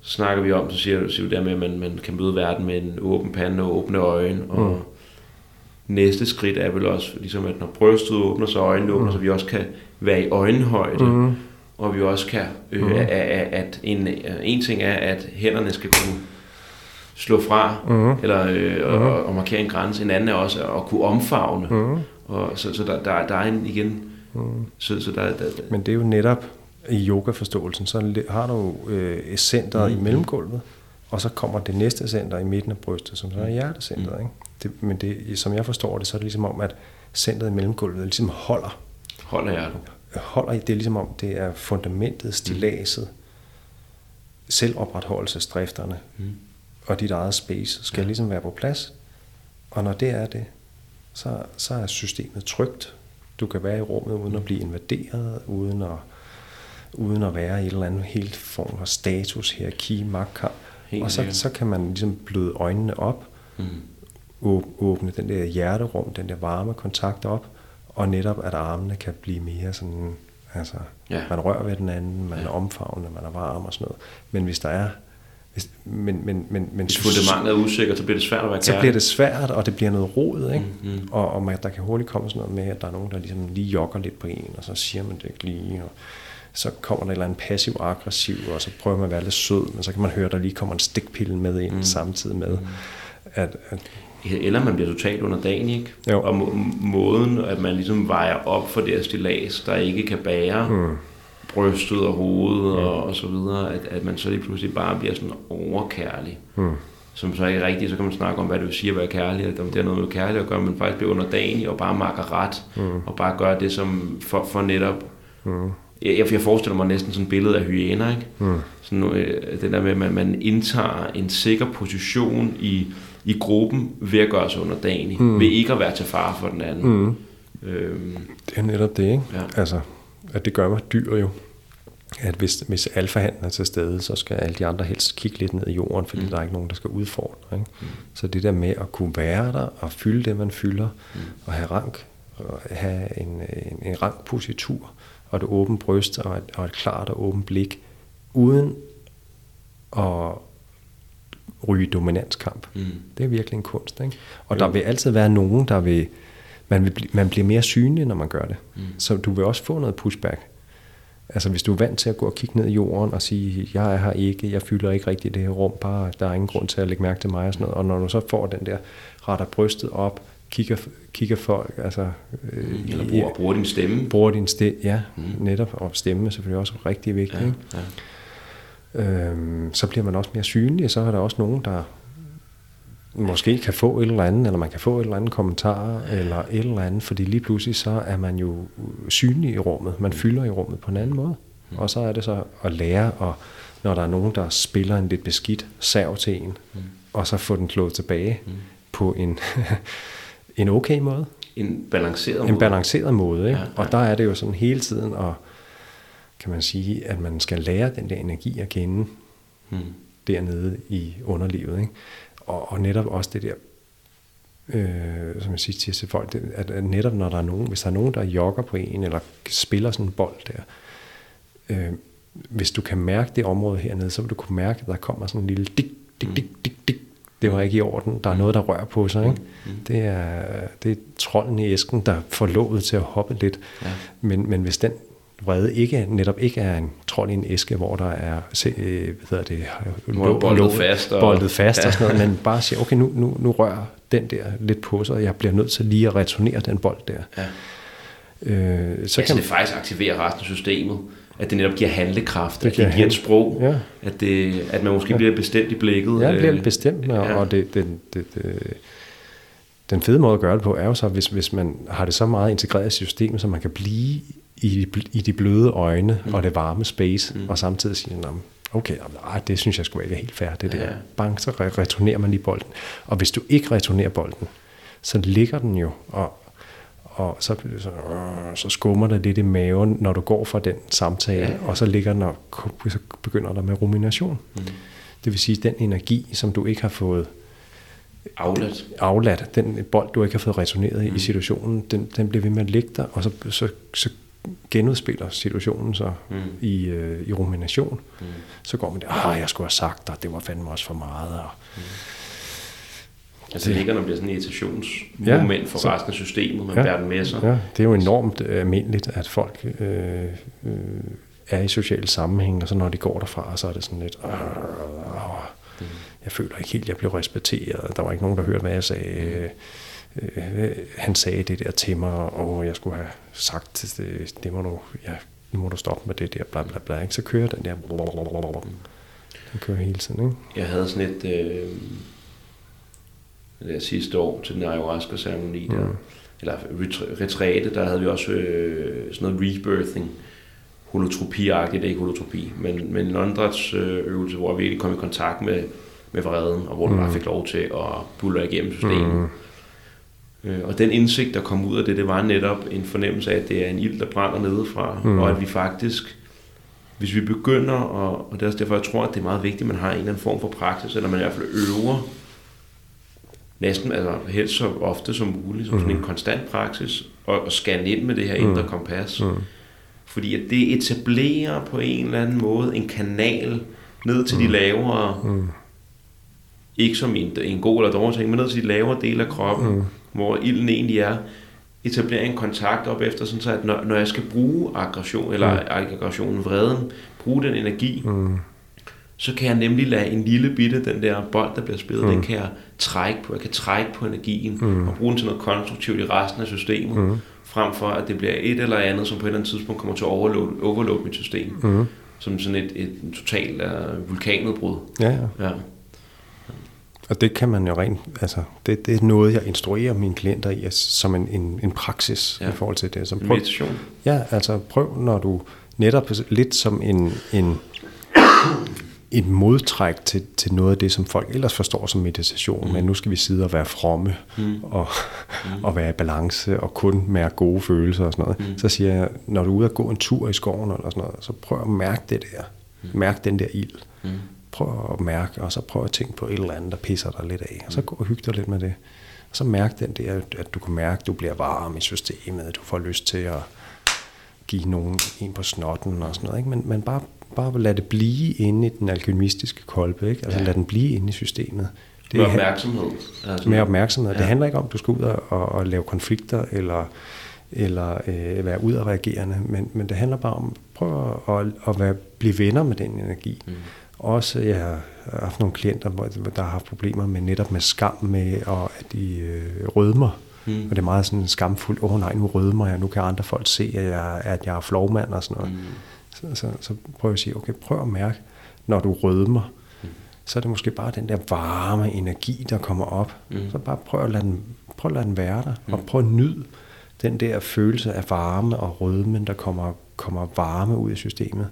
Så snakker vi om, så siger du, siger du der med, at man, man kan møde verden med en åben pande og åbne øjne, og mm. næste skridt er vel også, ligesom at når brystet åbner sig, øjnene åbner sig, vi også kan være i øjenhøjde, mm. og vi også kan, øh, mm. at, at en, en ting er, at hænderne skal kunne slå fra, mm. eller øh, og, og markere en grænse, en anden er også at kunne omfavne, mm. og så, så der, der, der er en igen, mm. så, så der, der, der
Men det er jo netop i yogaforståelsen, så har du øh, centret mm. i mellemgulvet, og så kommer det næste center i midten af brystet, som så er hjertecentret. Ikke? Det, men det, som jeg forstår det, så er det ligesom om, at centret i mellemgulvet ligesom holder.
Holder hjertet.
holder det er ligesom om, det er fundamentet, stilaset, selvopretholdelsesdrifterne
Mm.
Og dit eget space skal ligesom være på plads. Og når det er det, så, så er systemet trygt. Du kan være i rummet uden at blive invaderet, uden at, uden at være i et eller andet helt form for status, hierarki, magtkamp.
Helt
Og så, så kan man ligesom bløde øjnene op,
Mm.
åb- åbne den der hjerterum, den der varme kontakt op, og netop at armene kan blive mere sådan, altså,
Ja.
ja. man rører ved den anden, man
Ja.
er omfavnende, man er varm og sådan noget. Men hvis der er, hvis, men, men, men, men
Hvis fundamentet er usikkert, så bliver det svært at være
så bliver det svært, og det bliver noget rod, ikke?
Mm, mm.
Og, og man, der kan hurtigt komme sådan noget med, at der er nogen, der ligesom lige jogger lidt på en, og så siger man det ikke lige, og så kommer der et eller andet passiv-aggressiv, og så prøver man at være lidt sød, men så kan man høre, at der lige kommer en stikpille med ind mm. samtidig med, at, at
Eller man bliver totalt under dagen, ikke?
Jo.
Og må, måden, at man ligesom vejer op for det her stilas, der ikke kan bære mm. Brystet og hovedet mm. og, og så videre, at, at man så lige pludselig bare bliver sådan overkærlig. Mm. Som så ikke rigtigt, så kan man snakke om, hvad det vil sige at være kærlig, at om det er noget med kærlighed at gøre, men faktisk bliver under dagen og bare makker ret, mm. og bare gør det, som for, for netop Mm. Jeg, jeg forestiller mig næsten sådan et billede af hyæner, ikke? Mm. Sådan, øh, det der med, at man, man indtager en sikker position i, i gruppen ved at gøre sig under dagen, mm. ved ikke at være til fare for den anden. Mm. Øhm,
det er netop det, ikke?
Ja.
Altså, at det gør mig dyr jo. At hvis, hvis alfahanden er til stede, så skal alle de andre helst kigge lidt ned i jorden, fordi mm. der er ikke nogen, der skal udfordre. Ikke? Mm. Så det der med at kunne være der og fylde det, man fylder, mm. og have rank, og have en, en, en rank positur, og et åbent bryst, og et, og et klart og åbent blik, uden at ryge dominanskamp. Mm. Det er virkelig en kunst. Ikke? Og jo. der vil altid være nogen, der vil... Man, vil man bliver mere synlig, når man gør det. Mm. Så du vil også få noget pushback. Altså hvis du er vant til at gå og kigge ned i jorden og sige, jeg er her ikke, jeg fylder ikke rigtigt det her rum, bare der er ingen grund til at lægge mærke til mig og sådan noget. Og når du så får den der, retter brystet op, kigger, kigger folk, altså...
Øh, Eller bruger, bruger din stemme.
Bruger din stemme, ja, mm. netop. Og stemme er selvfølgelig også rigtig vigtigt.
Ja, ja.
Øhm, så bliver man også mere synlig, og så er der også nogen, der måske kan få et eller andet, eller man kan få et eller andet kommentar, eller et eller andet, fordi lige pludselig så er man jo synlig i rummet, man fylder i rummet på en anden måde. Mm. Og så er det så at lære, og når der er nogen, der spiller en lidt beskidt sav til en, mm. og så få den klået tilbage mm. på en, en okay måde.
En balanceret måde.
En balanceret måde, ikke?
Ja, ja.
Og der er det jo sådan hele tiden at, kan man sige, at man skal lære den der energi at kende mm. dernede i underlivet, ikke? Og, og netop også det der, øh, som jeg siger til folk, det, at, at netop når der er nogen, hvis der er nogen, der jogger på en, eller spiller sådan en bold der, øh, hvis du kan mærke det område hernede, så vil du kunne mærke, at der kommer sådan en lille dik, dik, dik, dik, dik. Det var ikke i orden. Der er noget, der rører på sig. Ikke? Mm. Det, er, det er trolden i æsken, der får lovet til at hoppe lidt. Ja. Men, men hvis den vrede ikke, netop ikke er en trold i en æske, hvor der er se, hvad hedder det,
lå, boldet fast, og,
boldet fast ja. og sådan noget, men bare siger, okay, nu, nu, nu rører den der lidt på sig, og jeg bliver nødt til lige at returnere den bold der.
Ja.
Øh,
så ja, kan så det faktisk aktiverer resten af systemet, at det netop giver handlekraft, det at det giver et sprog,
ja.
at, det, at man måske ja. bliver bestemt i blikket.
Ja, bliver bestemt, og, ja. og det, det, det, det, den fede måde at gøre det på er jo så, hvis, hvis man har det så meget integreret i systemet, så man kan blive i, i de bløde øjne mm. og det varme space, mm. og samtidig sige, okay, ej, det synes jeg skulle ikke er helt fair, det der. Ja. Bang, så returnerer man lige bolden. Og hvis du ikke returnerer bolden, så ligger den jo, og, og så, så, så skummer der lidt i maven, når du går fra den samtale, ja. og så ligger den og så begynder der med rumination. Mm. Det vil sige, den energi, som du ikke har fået
afladt,
den, afladt den bold, du ikke har fået returneret mm. i situationen, den, den bliver ved med at ligge der, og så, så, så genudspiller situationen så mm. i, øh, i rumination. Mm. Så går man der, ah, jeg skulle have sagt dig, det var fandme også for meget. Og,
mm. Altså det ligger, det bliver sådan et irritationsmoment ja, for så, resten af systemet, man ja, bærer den med sig.
Ja, det er jo enormt øh, almindeligt, at folk øh, øh, er i sociale sammenhæng, og så når de går derfra, så er det sådan lidt, øh, øh, jeg føler ikke helt, jeg blev respekteret, der var ikke nogen, der hørte, hvad jeg sagde. Øh, han sagde det der til mig, og jeg skulle have sagt, det, det må du, jeg nu må du stoppe med det der, bla bla bla, ikke? så kører den der, den kører hele tiden. Ikke?
Jeg havde sådan et, øh, det der sidste år til den ayahuasca-ceremoni der,
Mm.
eller retr- retræte, der havde vi også øh, sådan noget rebirthing, holotropi-agtigt, det er ikke holotropi, men, men en åndedrætsøvelse, hvor vi kom i kontakt med, med vreden, og hvor du bare fik lov til at bulle igennem systemet.
Mm.
Øh, Og den indsigt, der kom ud af det, det var netop en fornemmelse af, at det er en ild, der brænder nedefra,
Mm.
mm. og at vi faktisk, hvis vi begynder, og, og det er også derfor, jeg tror, at det er meget vigtigt, at man har en eller anden form for praksis, eller man i hvert fald øver, næsten, altså helst så ofte som muligt, som mm. sådan en konstant praksis, og, og scanne ind med det her indre kompas.
Mm.
Fordi at det etablerer på en eller anden måde en kanal ned til de lavere,
Mm.
ikke som en, en god eller dårlig ting, men ned til de lavere dele af kroppen, mm. Hvor ilden egentlig er, etablere en kontakt op efter, sådan så at når, når jeg skal bruge aggression, eller mm. aggressionen, vreden, bruge den energi,
Mm.
så kan jeg nemlig lade en lille bitte, den der bold, der bliver spillet, mm. den kan jeg trække på. Jeg kan trække på energien mm. og bruge den til noget konstruktivt i resten af systemet, mm. frem for at det bliver et eller andet, som på et eller andet tidspunkt kommer til at overload, overload mit system.
Mm.
Som sådan et, et totalt uh, vulkanudbrud.
Ja, ja.
Ja.
Og det kan man jo rent, altså det, det er noget, jeg instruerer mine klienter i, altså, som en, en, en praksis ja. I forhold til det. Så prøv,
Meditation.
ja, altså prøv, når du netop lidt som en, en, en modtræk til, til noget af det, som folk ellers forstår som meditation, mm. men nu skal vi sidde og være fromme mm. Og, mm. og være i balance og kun mærke gode følelser og sådan noget. Mm. Så siger jeg, når du er ude og gå en tur i skoven eller sådan noget, så prøv at mærke det der. Mærk den der ild. Mm. Prøv at mærke, og så prøv at tænke på et eller andet, der pisser dig lidt af. Og så gå og hygge dig lidt med det. Og så mærk den der, at du kan mærke, at du bliver varm i systemet, at du får lyst til at give nogen en på snotten og sådan noget. Ikke? Men, men bare, bare lad det blive inde i den alkymistiske kolbe. Ikke? Altså ja. lad den blive inde i systemet.
Med opmærksomhed. Altså,
Med opmærksomhed. Ja. Det handler ikke om, at du skal ud og, og, og lave konflikter, eller, eller øh, være udadreagerende, men, men det handler bare om, prøv at, at, at være, blive venner med den energi. Mm. Også, jeg har haft nogle klienter, der har haft problemer med netop med skam, med og at de øh, rødmer. Mm. Og det er meget sådan skamfuldt, åh oh, nej, nu rødmer jeg, nu kan andre folk se, at jeg, at jeg er flovmand og sådan noget. Mm. Så, så, så prøv at sige, okay, prøv at mærke, når du rødmer, mm. så er det måske bare den der varme energi, der kommer op. Mm. Så bare prøv at lade den, prøv at lade den være der, mm. og prøv at nyde den der følelse af varme og rødmen, der kommer, kommer varme ud af systemet.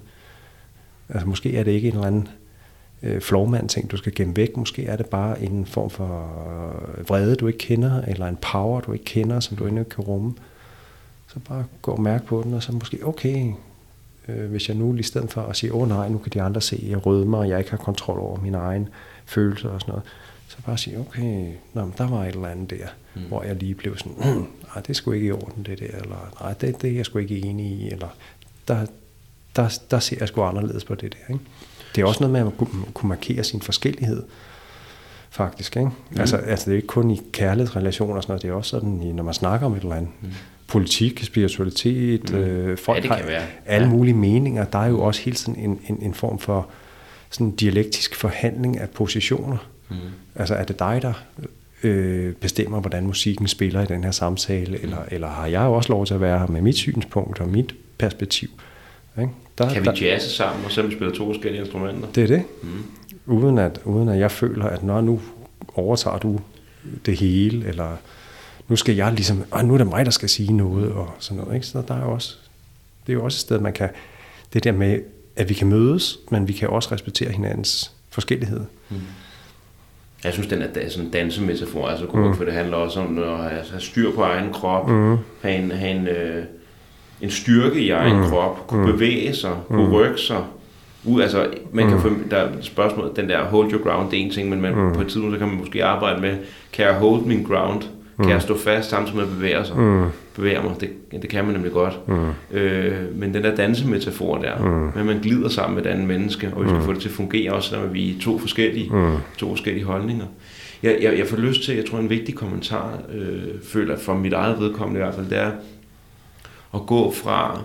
Altså måske er det ikke en eller anden øh, flovmand ting, du skal gemme væk. Måske er det bare en form for øh, vrede, du ikke kender, eller en power, du ikke kender, som du endnu ikke kan rumme. Så bare gå og mærke på den, og så måske, okay, øh, hvis jeg nu i stedet for at sige, åh oh, nej, nu kan de andre se, jeg rødmer, og jeg ikke har kontrol over mine egne følelser og sådan noget. Så bare sige, okay, nå, men der var et eller andet der, mm. hvor jeg lige blev sådan, mm, nej, det skulle ikke i orden det der, eller nej, det, det er jeg sgu ikke enig i, eller der, der, der ser jeg sgu anderledes på det der. Ikke? Det er også noget med at kunne, kunne markere sin forskellighed, faktisk. Ikke? Mm. Altså, altså, det er ikke kun i kærlighedsrelationer og sådan noget, det er også sådan, i, når man snakker om et eller andet. Mm. Politik, spiritualitet, mm. øh, folk
Ja,
har
være.
alle
Ja.
mulige meninger. Der er jo også hele tiden en, en, en form for sådan dialektisk forhandling af positioner. Mm. Altså er det dig, der øh, bestemmer, hvordan musikken spiller i den her samtale, mm. eller, eller har jeg også lov til at være her med mit synspunkt og mit perspektiv? Ikke? Der,
Kan
der,
vi jazze sammen, og selvom vi spiller to forskellige instrumenter?
det er det. Mm. Uden, at, uden at jeg føler, at når nu overtager du det hele, eller nu skal jeg ligesom, og nu er det mig, der skal sige noget, og sådan noget. Ikke? Så der er også, det er jo også et sted, man kan, det der med, at vi kan mødes, men vi kan også respektere hinandens forskellighed.
Jeg synes, den er da- sådan en dansemetafor, altså mm. for det handler også om at have styr på egen krop, mm. have, en, have en, øh, en styrke i egen mm. krop, kunne mm. bevæge sig, kunne rykke sig. Ud, altså, man kan få, der er spørgsmål, den der hold your ground, det er en ting, men man, mm. på et tidspunkt, så kan man måske arbejde med, kan jeg hold min ground? Kan jeg stå fast samtidig med at bevæge sig? Mm. Bevæge mig, det, det kan man nemlig godt. Mm. Øh, men den der dansemetafor der, mm. at man glider sammen med et andet menneske, og vi skal mm. få det til at fungere også, selvom vi er to forskellige, mm. to forskellige holdninger. Jeg, jeg, jeg får lyst til, jeg tror en vigtig kommentar, øh, føler for mit eget vedkommende i hvert fald, det er at gå fra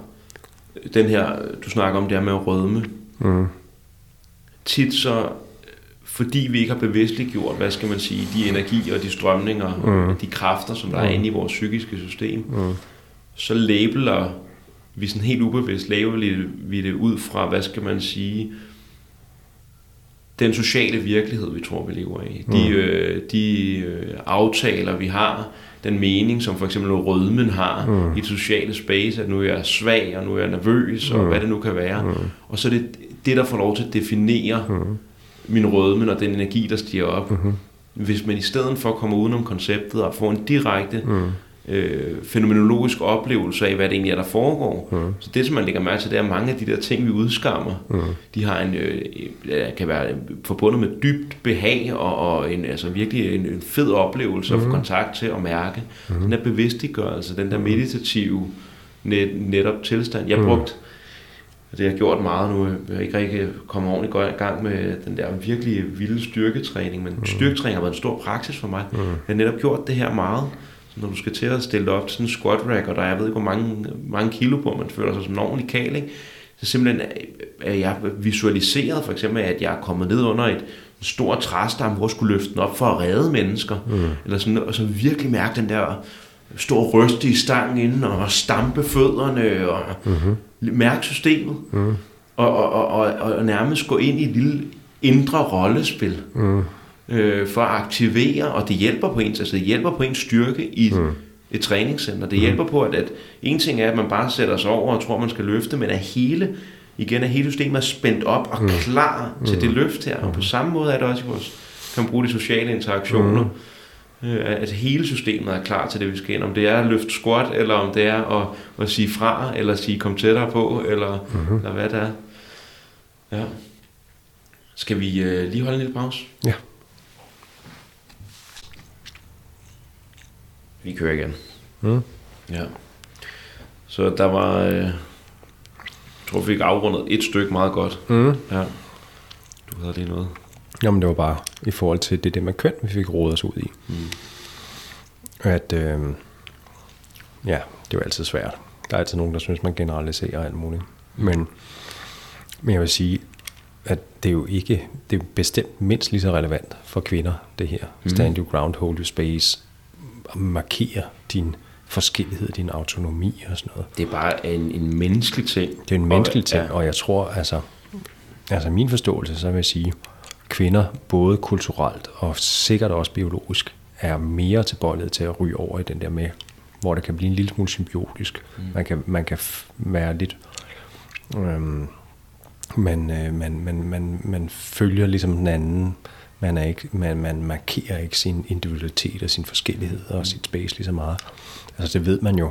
den her, du snakker om det her med at rødme,
Mm.
tit så, fordi vi ikke har bevidstligt gjort, hvad skal man sige, de energier og de strømninger, mm. de kræfter, som der er inde i vores psykiske system, mm. så labeler vi sådan helt ubevidst laver vi det ud fra, hvad skal man sige, den sociale virkelighed, vi tror, vi lever i. De, mm. øh, de øh, aftaler, vi har, den mening, som for eksempel rødmen har mm. i det sociale space, at nu er jeg svag, og nu er jeg nervøs, og mm. hvad det nu kan være. Mm. Og så er det det, der får lov til at definere mm. min rødmen og den energi, der stiger op. Mm. Hvis man i stedet for kommer udenom konceptet og får en direkte mm øh, fænomenologisk oplevelse af, hvad det egentlig er, der foregår. Mm. Så det, som man lægger mærke til, det er, at mange af de der ting, vi udskammer, mm. de har en, øh, kan være forbundet med dybt behag og, og en, altså virkelig en, en fed oplevelse mm. at få kontakt til at mærke. Mm. Den der bevidstgørelse, den der meditative net, netop tilstand. Jeg mm. brugt det har jeg gjort meget nu. Jeg har ikke rigtig kommet ordentligt i gang med den der virkelig vilde styrketræning, men mm. styrketræning har været en stor praksis for mig. Mm. Jeg har netop gjort det her meget når du skal til at stille dig op til sådan en squat rack, og der er, jeg ved ikke, hvor mange, mange kilo på, man føler sig som en ordentlig kal, ikke? Så simpelthen er jeg visualiseret for eksempel, at jeg er kommet ned under et en stor træstamme, hvor jeg skulle løfte den op for at redde mennesker. Mm. Eller sådan, og så virkelig mærke den der stor ryst i stangen inden, og stampe fødderne, og mm-hmm. mærke systemet. Mm. Og, og, og, og, og nærmest gå ind i et lille indre rollespil. Mm øh, for at aktivere, og det hjælper på ens, altså det hjælper på ens styrke i mm. et træningscenter. Det mm. hjælper på, at, at en ting er, at man bare sætter sig over og tror, man skal løfte, men at hele, igen, at hele systemet er spændt op og mm. klar mm. til det løft her. Og på mm. samme måde er det også i vores, kan man bruge de sociale interaktioner, mm. øh, at hele systemet er klar til det, vi skal ind. Om det er at løfte squat, eller om det er at, at sige fra, eller sige kom tættere på, eller, mm. eller hvad det er. Ja. Skal vi øh, lige holde en lille pause?
Ja.
Vi kører igen. Mm. Ja. Så der var... Øh, jeg tror, vi fik afrundet et stykke meget godt. Mm. Ja. Du havde lige noget.
Jamen, det var bare i forhold til det, det med køn, vi fik rodet os ud i. Mm. At, øh, ja, det er jo altid svært. Der er altid nogen, der synes, man generaliserer alt muligt. Mm. Men, men jeg vil sige, at det er jo ikke, det er bestemt mindst lige så relevant for kvinder, det her. Mm. Stand your ground, hold your space, at markere din forskellighed, din autonomi og sådan noget.
Det er bare en, en menneskelig ting.
Det er en menneskelig ting, ja. og jeg tror, altså, altså min forståelse, så vil jeg sige, kvinder, både kulturelt og sikkert også biologisk, er mere tilbøjelige til at ryge over i den der med, hvor det kan blive en lille smule symbiotisk. Mm. Man, kan, man kan være lidt... Øhm, man, øh, man, man, man, man følger ligesom den anden man, er ikke, man, man markerer ikke sin individualitet og sin forskellighed og sit space lige så meget. Altså det ved man jo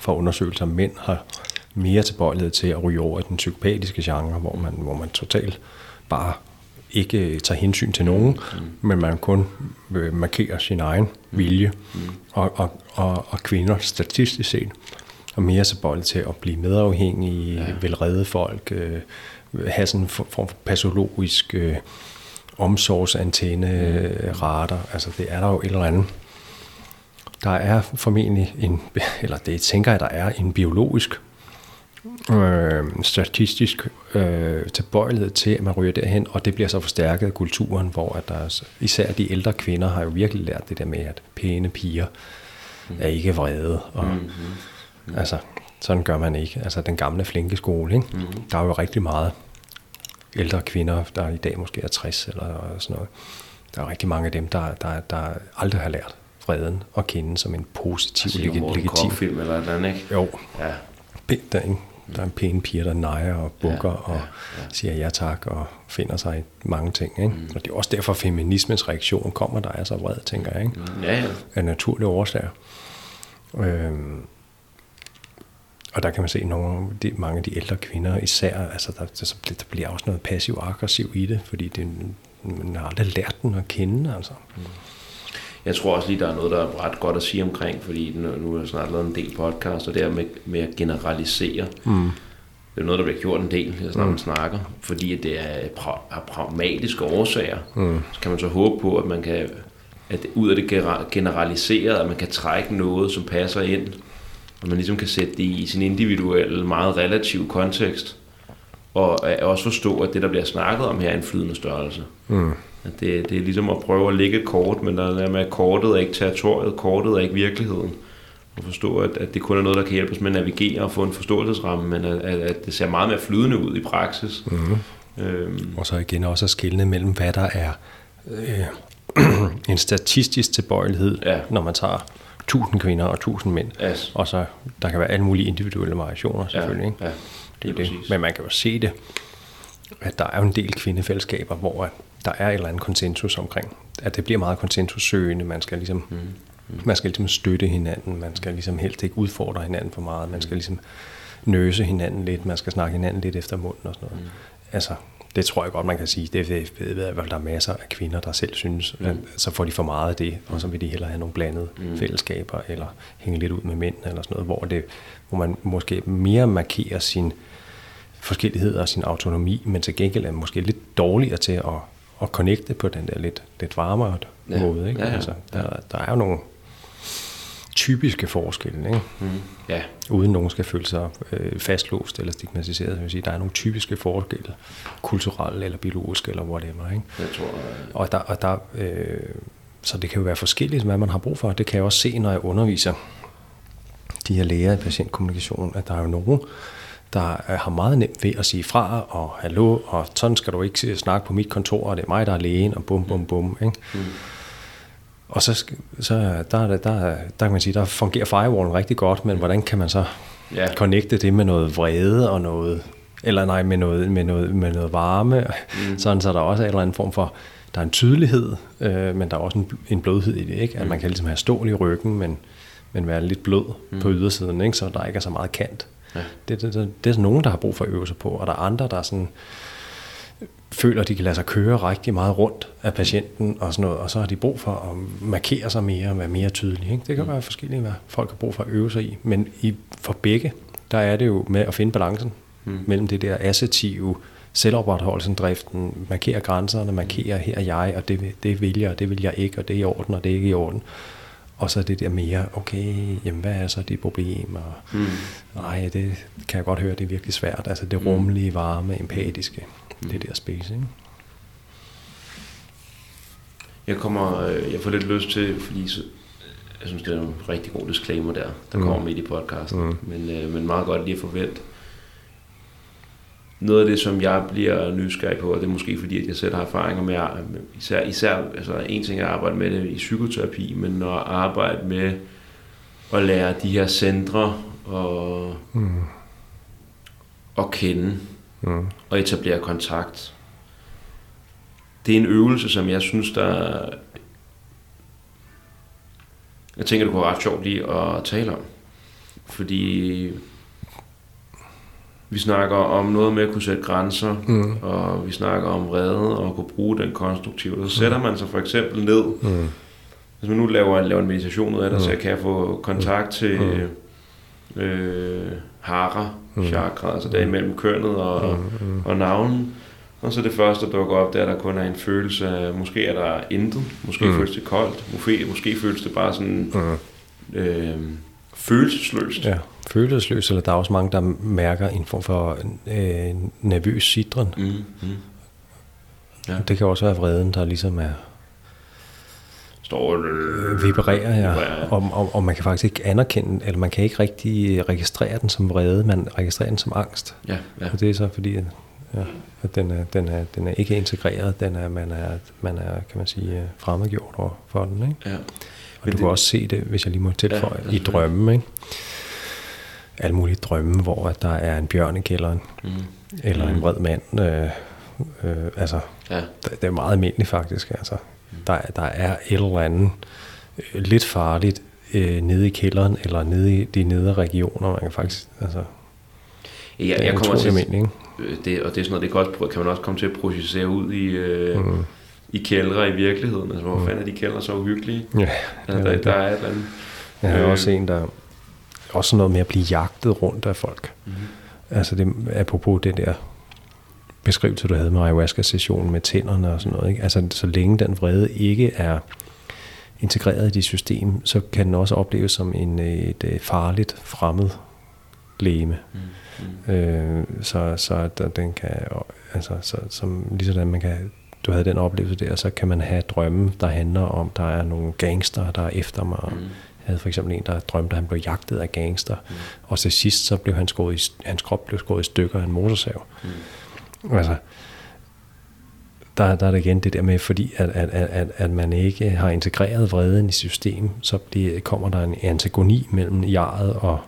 fra undersøgelser, mænd har mere tilbøjelighed til at ryge over i den psykopatiske genre, hvor man, hvor man totalt bare ikke tager hensyn til nogen, mm. men man kun markerer sin egen mm. vilje. Mm. Og, og, og, og kvinder statistisk set er mere tilbøjelige til at blive medafhængige, ja. vil redde folk, øh, have sådan en form for patologisk øh, omsorgsantenne rater. Altså det er der jo et eller andet. Der er formentlig en, eller det tænker jeg, der er en biologisk øh, statistisk øh, tilbøjelighed til, at man ryger derhen, og det bliver så forstærket af kulturen, hvor at der er, især de ældre kvinder har jo virkelig lært det der med, at pæne piger mm. er ikke vrede. Og, mm-hmm. Mm. Altså, sådan gør man ikke. Altså den gamle flinke skole, ikke? Mm. der er jo rigtig meget ældre kvinder, der i dag måske er 60 eller sådan noget. Der er rigtig mange af dem, der, der, der aldrig har lært freden at kende som en positiv, altså,
leg- legitim... film eller et andet, ikke?
Jo. Ja. Der, er en, der er en pæn pige, der nejer og bukker ja, ja, ja. og siger ja tak og finder sig i mange ting. Ikke? Mm. Og det er også derfor, feminismens reaktion kommer, der er så vred, tænker jeg. Ikke?
Ja, ja.
Af naturlige årsager. Øhm, og der kan man se nogle, de, mange af de ældre kvinder især, altså der, der, der bliver også noget passiv-aggressiv i det, fordi det, man har aldrig lært den at kende. Altså. Mm.
Jeg tror også lige, der er noget, der er ret godt at sige omkring, fordi nu, har jeg snart lavet en del podcast, og det er med, med at generalisere. Mm. Det er noget, der bliver gjort en del, når man mm. snakker, fordi det er af pragmatiske årsager. Mm. Så kan man så håbe på, at man kan at ud af det generaliserede, at man kan trække noget, som passer ind og man ligesom kan sætte det i sin individuelle, meget relative kontekst, og også forstå, at det, der bliver snakket om her, er en flydende størrelse. Mm. At det, det er ligesom at prøve at lægge et kort, men der er med, at kortet er ikke territoriet, kortet er ikke virkeligheden. og forstå, at, at det kun er noget, der kan hjælpe os med at navigere og få en forståelsesramme, men at, at, at det ser meget mere flydende ud i praksis.
Mm-hmm.
Øhm,
Og så igen også at skille mellem, hvad der er øh, en statistisk tilbøjelighed,
Ja.
når man tager 1000 kvinder og 1000 mænd.
Yes.
Og så der kan være alle mulige individuelle variationer selvfølgelig. Ikke?
Ja,
Det er det.
præcis.
Men man kan jo se det, at der er en del kvindefællesskaber, hvor der er et eller andet konsensus omkring, at det bliver meget konsensussøgende. Man skal ligesom, mm. man skal ligesom støtte hinanden, man skal ligesom helst ikke udfordre hinanden for meget, man skal ligesom nøse hinanden lidt, man skal snakke hinanden lidt efter munden og sådan noget. Mm. Altså, det tror jeg godt, man kan sige. Det det- ved jeg, at der er masser af kvinder, der selv synes, mm. at så får de for meget af det, og så vil de hellere have nogle blandede mm. fællesskaber, eller hænge lidt ud med mænd, eller sådan noget, hvor, det, hvor man måske mere markerer sin forskellighed og sin autonomi, men til gengæld er måske lidt dårligere til at, at connecte på den der lidt, lidt varmere
ja.
måde. Ikke?
Ja, ja.
Altså, der, der er jo nogle typiske forskelle, ikke?
Mm. Ja,
uden nogen skal føle sig øh, fastlåst eller stigmatiseret. Jeg vil sige, der er nogle typiske forskelle, kulturelle eller biologiske eller whatever. Ikke?
jeg tror... øh,
Og der, og der, øh, så det kan jo være forskelligt, hvad man har brug for. Det kan jeg også se, når jeg underviser de her læger i patientkommunikation, at der er jo nogen, der er- har meget nemt ved at sige fra, og hallo, og sådan skal du ikke snakke på mit kontor, og det er mig, der er lægen, og bum, bum, bum. Ikke? Mm. Og så, så der, er der, er- der kan man sige, der fungerer firewallen rigtig godt, men hvordan kan man så
Ja.
connecte det med noget vrede og noget, eller nej, med noget, med noget, med noget varme, mm. sådan så der også er en eller anden form for, der er en tydelighed, øh, men der er også en, en blødhed i det, ikke? At man kan ligesom have stål i ryggen, men, men være lidt blød mm. på ydersiden, ikke? Så der ikke er så meget kant.
Ja.
Det, det, det, det er sådan nogen, der har brug for at øve sig på, og der er andre, der sådan, føler, at de kan lade sig køre rigtig meget rundt af patienten og sådan noget, og så har de brug for at markere sig mere og være mere tydelige. Ikke? Det kan være forskelligt, hvad folk har brug for at øve sig i, men i, for begge, der er det jo med at finde balancen mm. mellem det der assertive, selvopretholdelsen, driften, markere grænserne, markere her er jeg, og det, det vil jeg, og det vil jeg ikke, og det er i orden, og det er ikke i orden. Og så det der mere, okay, jamen hvad er så de problemer? Mm. Nej, det kan jeg godt høre, det er virkelig svært. Altså det rummelige, varme, empatiske, mm. det der space, ikke?
Jeg kommer, øh, jeg får lidt lyst til, fordi jeg synes, det er en rigtig god disclaimer der, der mm. kommer midt i podcasten. Mm. Men, øh, men meget godt lige at forvente. Noget af det, som jeg bliver nysgerrig på, og det er måske fordi, at jeg selv har erfaringer med, med især, især altså en ting er at arbejde med det i psykoterapi, men at arbejde med at lære de her centre og,
Mm.
at kende
Mm.
og etablere kontakt. Det er en øvelse, som jeg synes, der... Jeg tænker, det kunne være ret sjovt lige at tale om. Fordi vi snakker om noget med at kunne sætte grænser,
Mm.
og vi snakker om vrede og at kunne bruge den konstruktivt. Så sætter man sig for eksempel ned,
Mm.
hvis man nu laver, laver en meditation ud af det, så kan jeg få kontakt til øh, hara, chakra, altså der imellem kønnet og, og navnen. Og så det første, der dukker op, det er, at der kun er en følelse af, måske er der intet, måske mm. føles det koldt, måske, måske føles det bare sådan
Mm.
øh, følelsesløst.
Ja, følelsesløs, eller der er også mange, der mærker en form for øh, nervøs sidren.
Mm, mm. Ja.
Det kan også være vreden, der ligesom er
Står øh,
vibrerer, ja.
vibrerer,
Og, og, og man kan faktisk ikke anerkende, eller man kan ikke rigtig registrere den som vrede, man registrerer den som angst.
Ja, ja.
Og det er så fordi, at, ja, at den, er, den, er, den er ikke integreret, den er, man, er, man er, kan man sige, øh, fremmedgjort over for den. Ikke?
ja.
Og du kan også se det, hvis jeg lige må tilføje,
Ja,
i drømme. Ikke? Alle mulige drømme, hvor at der er en bjørn i kælderen,
Mm.
eller en vred mand. Øh, øh, altså,
Ja.
det, det er meget almindeligt faktisk. Altså. Der, er- der er et eller andet øh, lidt farligt øh, nede i kælderen, eller nede i de nedre regioner. Man kan faktisk, altså,
Ja,
er
jeg kommer til.
Ikke?
øh, det, og det er sådan noget, det kan, også, kan man også komme til at projicere ud i, øh, mm. i kældre i virkeligheden. Altså, hvor fanden er de kældre så uhyggelige?
Ja,
Altså, der,
er
der er et eller andet.
Jeg har
Øh.
også en, der også noget med at blive jagtet rundt af folk. Mm-hmm. Altså det, apropos det der beskrivelse, du havde med ayahuasca-sessionen med tænderne og sådan noget. Ikke? Altså så længe den vrede ikke er integreret i dit system, så kan den også opleves som en, et øh, farligt fremmed læme. Mm. Øh, så så der, den kan, altså så, som lige sådan man kan du havde den oplevelse der, så kan man have drømme, der handler om, der er nogle gangster, der er efter mig. Mm. havde for eksempel en, der drømte, at han blev jagtet af gangster, mm. og til sidst så blev han skåret i, hans krop blev skåret i stykker af en motorsav. Mm. Altså, der, der er det igen det der med, fordi at, at, at, at man ikke har integreret vreden i systemet, så bliver, kommer der en antagoni mellem jaret og,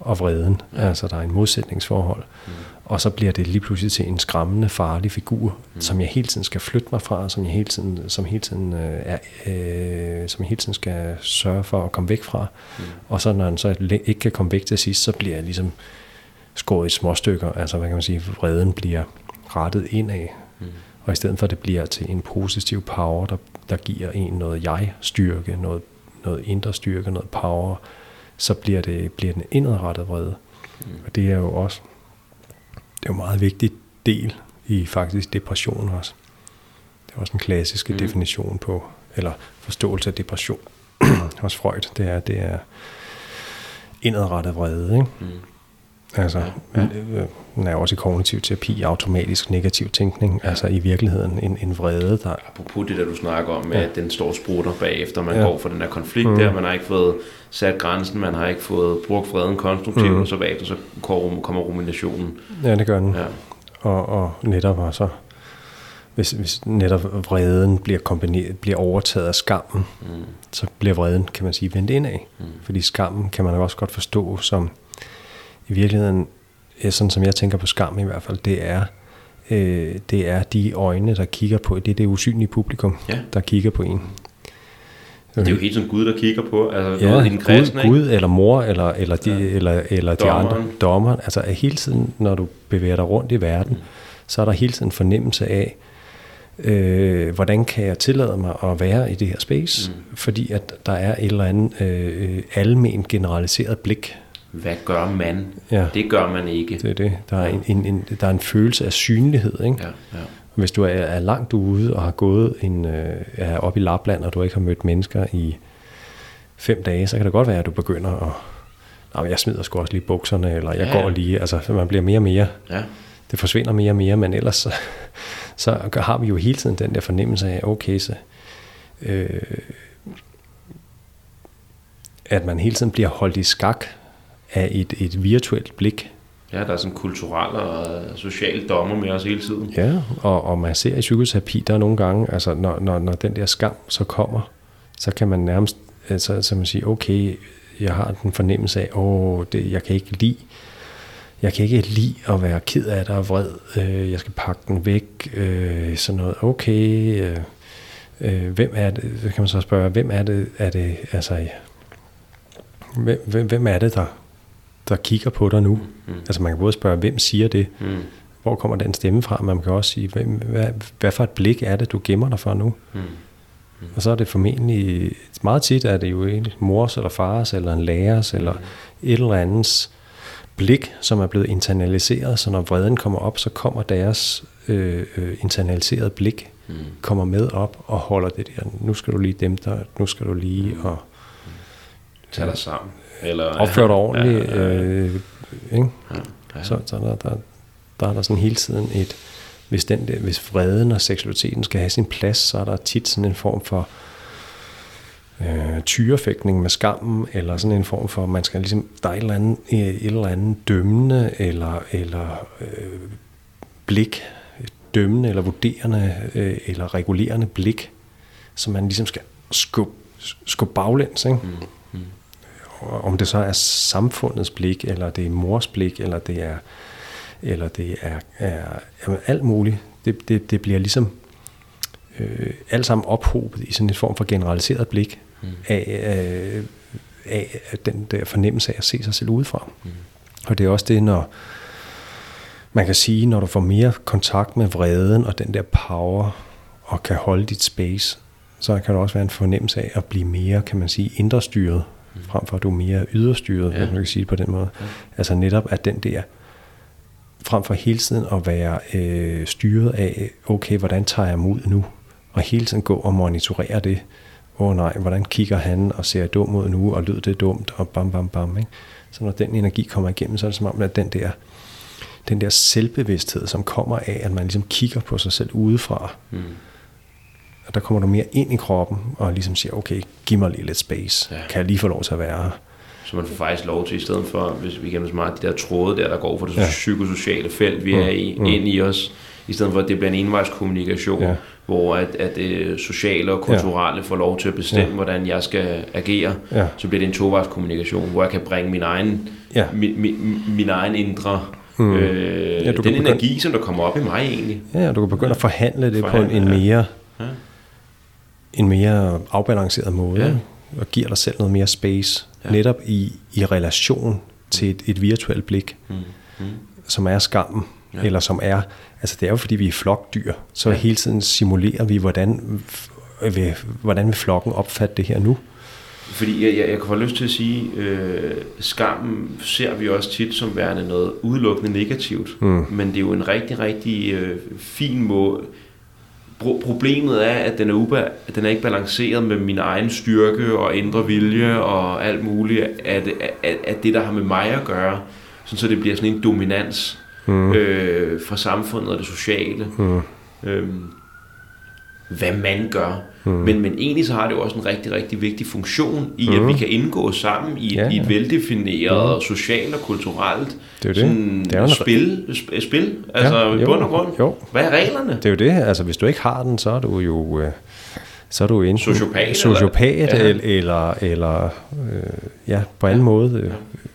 og vreden. Ja. Altså der er en modsætningsforhold. Mm. Og så bliver det lige pludselig til en skræmmende, farlig figur, mm. som jeg hele tiden skal flytte mig fra, som jeg hele tiden, som hele tiden, øh, er, øh, som jeg hele tiden skal sørge for at komme væk fra. Mm. Og så når han så ikke kan komme væk til sidst, så bliver jeg ligesom skåret i små stykker. Altså hvad kan man sige, vreden bliver rettet indad. Mm. Og i stedet for at det bliver til en positiv power, der, der giver en noget jeg-styrke, noget, noget indre styrke, noget power, så bliver det bliver den indadrettet vrede. Mm. Og det er jo også det er jo en meget vigtig del i faktisk depression også. Det er også en klassisk mm. definition på, eller forståelse af depression hos Freud, det er, det er indadrettet vrede. Ikke? Mm. Altså, ja. øh, den er også i kognitiv terapi, automatisk negativ tænkning, ja. altså i virkeligheden en, en vrede, der...
Apropos det, der du snakker om, med ja. at den står sprutter bagefter, man ja. går for den her konflikt mm. der, man har ikke fået sat grænsen, man har ikke fået brugt vreden konstruktivt, mm. og så bagefter så kommer ruminationen.
Ja, det gør den. Ja. Og, og netop altså, hvis, hvis netop vreden bliver, kombineret, bliver overtaget af skammen, mm. så bliver vreden, kan man sige, vendt indad. Mm. Fordi skammen kan man også godt forstå som i virkeligheden, sådan som jeg tænker på skam i hvert fald, det er, øh, det er de øjne, der kigger på, det er det usynlige publikum, ja. der kigger på en.
Det er jo helt som Gud, der kigger på, altså
ja, noget kristne, Gud, Gud, eller mor, eller, eller, de, ja. eller, eller de andre dommer. Altså at hele tiden, når du bevæger dig rundt i verden, mm. så er der hele tiden en fornemmelse af, øh, hvordan kan jeg tillade mig at være i det her space, mm. fordi at der er et eller andet øh, almen generaliseret blik
hvad gør man? Ja. Det gør man ikke.
Det er det. Der er en, en, en, der er en følelse af synlighed. Ikke? Ja, ja. Hvis du er, er langt ude og har gået en, øh, er op i Lapland, og du ikke har mødt mennesker i fem dage, så kan det godt være, at du begynder at Nej, jeg smider sgu også lige bukserne, eller jeg ja, går lige, altså man bliver mere og mere, ja. det forsvinder mere og mere, men ellers så, så har vi jo hele tiden den der fornemmelse af, okay, så, øh, at man hele tiden bliver holdt i skak af et, et virtuelt blik.
Ja, der er sådan kulturelle og sociale dommer med os hele tiden.
Ja, og, og man ser i psykoterapi, der er nogle gange, altså når, når, når den der skam så kommer, så kan man nærmest, altså, så man siger, okay, jeg har den fornemmelse af, åh, det, jeg kan ikke lide, jeg kan ikke lide at være ked af det og vred, øh, jeg skal pakke den væk, øh, sådan noget, okay, øh, øh, hvem er det, kan man så spørge, hvem er det, er det, altså, hvem, hvem, hvem er det, der der kigger på dig nu. Mm. Altså man kan både spørge, hvem siger det? Mm. Hvor kommer den stemme fra? Man kan også sige, hvem, hvad, hvad for et blik er det, du gemmer dig for nu? Mm. Mm. Og så er det formentlig, meget tit er det jo en mors eller fars eller en lærers eller mm. et eller andens blik, som er blevet internaliseret, så når vreden kommer op, så kommer deres øh, øh, internaliserede blik, mm. kommer med op og holder det der, nu skal du lige dem der, nu skal du lige, mm. og
Tag dig sammen.
Eller, opført ordentligt. Ja, ja, ja. Øh, ikke? Ja, ja. Så, så der, der, der er der sådan hele tiden et, hvis, den der, hvis freden og seksualiteten skal have sin plads, så er der tit sådan en form for øh, tyrefægtning med skammen, eller sådan en form for, man skal ligesom, der er et eller andet, et eller andet dømmende, eller, eller øh, blik, dømmende eller vurderende, øh, eller regulerende blik, som man ligesom skal skubbe, skub baglæns, ikke? Mm om det så er samfundets blik, eller det er mors blik, eller det er, eller det er, er jamen, alt muligt. Det, det, det bliver ligesom øh, alt sammen ophobet i sådan en form for generaliseret blik mm. af, øh, af, den der fornemmelse af at se sig selv udefra. Mm. Og det er også det, når man kan sige, når du får mere kontakt med vreden og den der power, og kan holde dit space, så kan der også være en fornemmelse af at blive mere, kan man sige, indre styret frem for at du er mere yderstyret, ja. hvis man kan sige det på den måde. Ja. Altså netop at den der, frem for hele tiden at være øh, styret af, okay, hvordan tager jeg mod nu? Og hele tiden gå og monitorere det. Åh oh, nej, hvordan kigger han og ser dum ud nu, og lyder det dumt, og bam, bam, bam. Ikke? Så når den energi kommer igennem, så er det som om, at den der, den der selvbevidsthed, som kommer af, at man ligesom kigger på sig selv udefra, mm. Og der kommer du mere ind i kroppen, og ligesom siger, okay, giv mig lige lidt space.
Ja.
Ja. Kan jeg lige få lov til at være her?
Så man får faktisk lov til, i stedet for, hvis vi kan smart de der tråde der, der går fra det
Ja.
ja. psykosociale felt, vi er i,
Mm.
ind i os, i stedet for, at det bliver en envejskommunikation,
Ja.
ja. hvor at, at det sociale og kulturelle får lov til at bestemme,
Ja.
ja. hvordan jeg skal agere,
Ja.
så bliver det en tovejskommunikation, hvor jeg kan bringe min egen,
Ja.
min, min, min egen indre,
Mm.
mm.
Ja,
øh,
du
den
kan begynde-
energi, som der kommer op i mig egentlig.
Ja, du kan begynde at forhandle det
Forhandle,
på en, en
ja.
mere
Ja.
En mere afbalanceret måde,
Ja.
og giver dig selv noget mere space,
Ja.
netop i, i relation til et, et virtuelt blik,
Mm. Mm.
som er skammen,
Ja.
eller som er, altså det er jo fordi vi er flokdyr, så
Ja.
hele tiden simulerer vi, hvordan, vil, hvordan vil flokken opfatte det her nu.
Fordi jeg, jeg, jeg kan få lyst til at sige, øh, skammen ser vi også tit som værende noget udelukkende negativt.
Mm.
Men det er jo en rigtig, rigtig øh, fin måde. Pro- problemet er, at den er, uba- at den er ikke balanceret med min egen styrke og indre vilje og alt muligt. At, at, at det, der har med mig at gøre, sådan så det bliver sådan en dominans
Mm.
øh, fra samfundet og det sociale.
Mm.
Øhm, hvad man gør.
Mm.
Mm. Men, men egentlig så har det jo også en rigtig, rigtig vigtig funktion i, at
Mm.
vi kan indgå sammen i et,
Ja,
ja, i et
ja.
veldefineret, mm. socialt og kulturelt
Det er det.
sådan
Det er en-
spil, sp- spil. Altså
Ja, jo,
bund og grund.
jo.
Hvad er reglerne?
Det er jo det, altså hvis du ikke har den, så er du jo... Øh, så er du enten
Sociopat,
sociopat
eller-
eller,
Ja.
eller, eller øh, ja, på anden måde øh,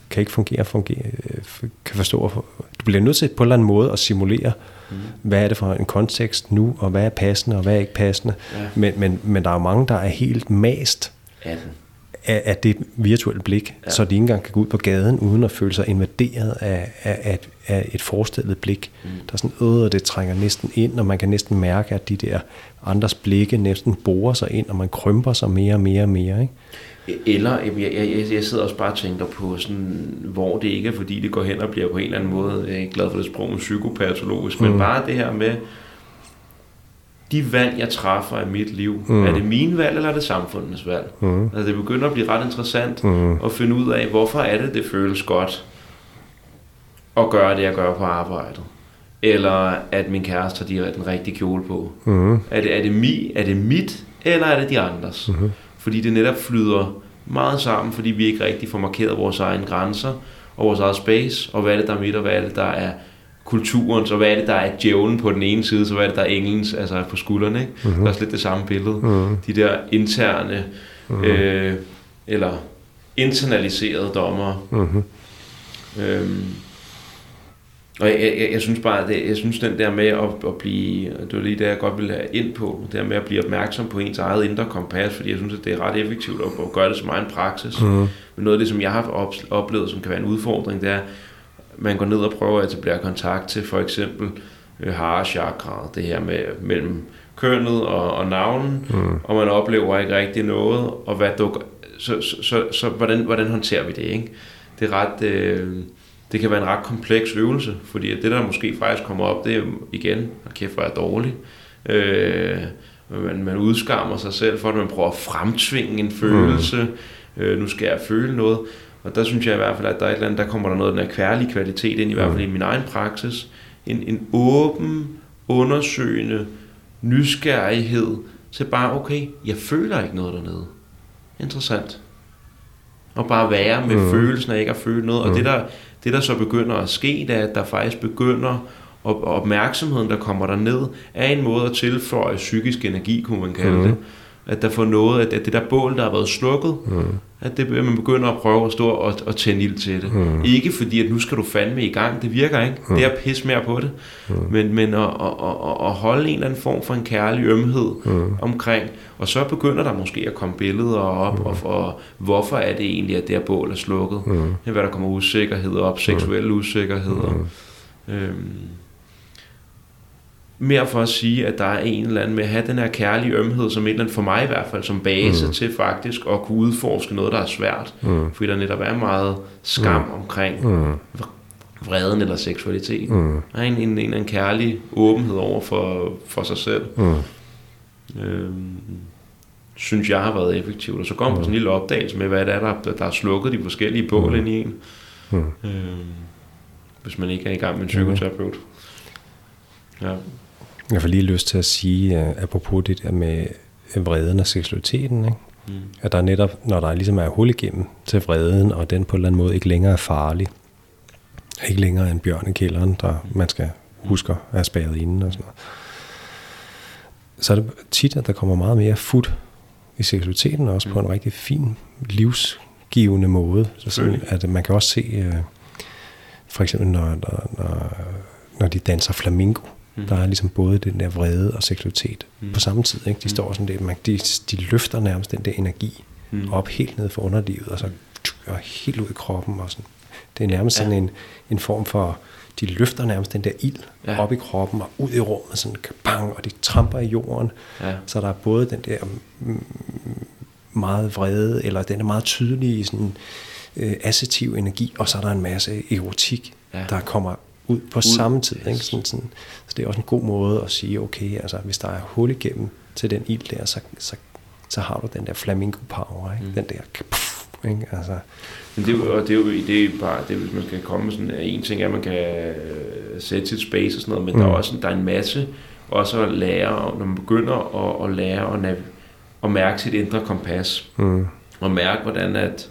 kan ikke fungere, fungere øh, kan forstå. Du bliver nødt til på en eller anden måde at simulere, mm. hvad er det for en kontekst nu, og hvad er passende, og hvad er ikke passende.
Ja.
Men, men, men der er jo mange, der er helt mast
18.
af, af det virtuelle blik,
Ja.
så de ikke engang kan gå ud på gaden, uden at føle sig invaderet af, af, af, af et forestillet blik. Mm. Der er sådan, øh, og det trænger næsten ind, og man kan næsten mærke, at de der andres blikke næsten borer sig ind, og man krymper sig mere og mere og mere. Ikke?
Eller jeg, jeg, jeg sidder også bare og tænker på, sådan, hvor det ikke er, fordi det går hen og bliver på en eller anden måde, jeg er ikke glad for det sprog, men psykopatologisk, mm. men bare det her med, de valg, jeg træffer i mit liv, mm. er det mine valg, eller er det samfundets valg? Mm. Altså, det begynder at blive ret interessant mm. at finde ud af, hvorfor er det, det føles godt at gøre det, jeg gør på arbejdet. Eller at min kæreste har de- den rigtige kjole på.
Mm.
Er det, er, det mi, er det mit, eller er det de andres? Mm-hmm. Fordi det netop flyder meget sammen, fordi vi ikke rigtig får markeret vores egne grænser og vores eget space, og hvad er det, der er mit, og hvad er det, der er kulturen, så hvad er det, der er djævlen på den ene side, så hvad er det, der er englens, altså på skuldrene, ikke? Mm-hmm. Det er også lidt det samme billede. Mm-hmm. De der interne, mm-hmm. øh, eller internaliserede dommere.
Mm-hmm.
Øhm, og jeg, jeg, jeg synes bare, det, jeg synes den der med at, at blive, det var lige det, jeg godt ville have ind på, det der med at blive opmærksom på ens eget indre kompas, fordi jeg synes, at det er ret effektivt at, at gøre det som egen praksis. Mm. Men noget af det, som jeg har op, oplevet, som kan være en udfordring, det er, man går ned og prøver at etablere kontakt til for eksempel øh, chakra, det her med mellem kønnet og, og navnen, mm. og man oplever ikke rigtig noget, og hvad dukker, så, så, så, så hvordan, hvordan håndterer vi det, ikke? Det er ret, øh, det kan være en ret kompleks øvelse, fordi at det der måske faktisk kommer op, det er igen, og kæft hvor er dårlig. Øh, man, man udskammer sig selv for, at man prøver at fremtvinge en følelse. Mm. Øh, nu skal jeg føle noget. Og der synes jeg i hvert fald, at der er et eller andet, der kommer der noget af den her kværlige kvalitet ind, i hvert fald i min egen praksis. En, en åben, undersøgende nysgerrighed til bare, okay, jeg føler ikke noget dernede. Interessant. Og bare være med mm. følelsen af ikke at føle noget. Og
Mm.
det der, det der så begynder at ske, det er, at der faktisk begynder, og opmærksomheden, der kommer der ned, er en måde at tilføje psykisk energi, kunne man kalde
Mm.
det. At der får noget, at at det der bål, der har været slukket,
Mm.
At det, at man begynder at prøve at stå og, og tænde ild til det.
Mm.
Ikke fordi, at nu skal du fandme i gang, det virker ikke.
Mm.
Det er pis mere på det.
Mm.
Men, men at, at, at, at holde en eller anden form for en kærlig ømhed
Mm.
omkring, og så begynder der måske at komme billeder op,
Mm.
og, og hvorfor er det egentlig, at det her bål er slukket?
Mm.
Hvad der kommer usikkerhed op, seksuelle usikkerheder.
Mm.
Øhm, mere for at sige, at der er en eller anden med at have den her kærlige ømhed, som et eller andet for mig i hvert fald, som base mm. til faktisk at kunne udforske noget, der er svært.
Mm.
Fordi der netop er meget skam mm. omkring
Mm.
vreden eller seksualitet.
Mm.
Der er en, en, en, eller anden kærlig åbenhed over for, for sig selv.
Mm.
Øhm, synes jeg har været effektivt. Og så kommer mm. sådan en lille opdagelse med, hvad det er, der, der er slukket de forskellige bål
Mm.
ind i en.
Mm.
Øhm, hvis man ikke er i gang med en psykoterapeut. Ja.
Jeg får lige lyst til at sige, uh, apropos det der med vreden og seksualiteten, ikke? Mm. at der netop, når der ligesom er hul igennem til vreden, og den på en eller anden måde ikke længere er farlig, ikke længere en bjørn i kælderen, der man skal huske at spærret inde og sådan noget, så er det tit, at der kommer meget mere fod i seksualiteten, også mm. på en rigtig fin, livsgivende måde. Så sådan, at man kan også se, øh, for eksempel når, når, når, når de danser flamingo, mm. der er ligesom både den der vrede og seksualitet mm. på samme tid. Ikke? De mm. står sådan der, man, de, de løfter nærmest den der energi mm. op helt ned for underlivet, og så og helt ud i kroppen. Og sådan. Det er nærmest ja. sådan en, en form for, de løfter nærmest den der ild ja. op i kroppen og ud i rummet, sådan bang, og de tramper i jorden. Ja. Så der er både den der mm, meget vrede, eller den er meget tydelige sådan, øh, assertiv energi, og så er der en masse erotik, ja. der kommer ud på ud. samme tid. Ikke? Sådan, sådan. Så det er også en god måde at sige, okay, altså, hvis der er hul igennem til den ild der, så, så, så har du den der flamingo power, ikke? Mm. den der puff, ikke? Altså,
men det, og det er jo det er bare, det, hvis man skal komme sådan, en ting er, at man kan øh, sætte sit space og sådan noget, men mm. der er også der er en masse også at lære, når man begynder at, at lære at, nav- at mærke sit indre kompas, mm. og mærke, hvordan at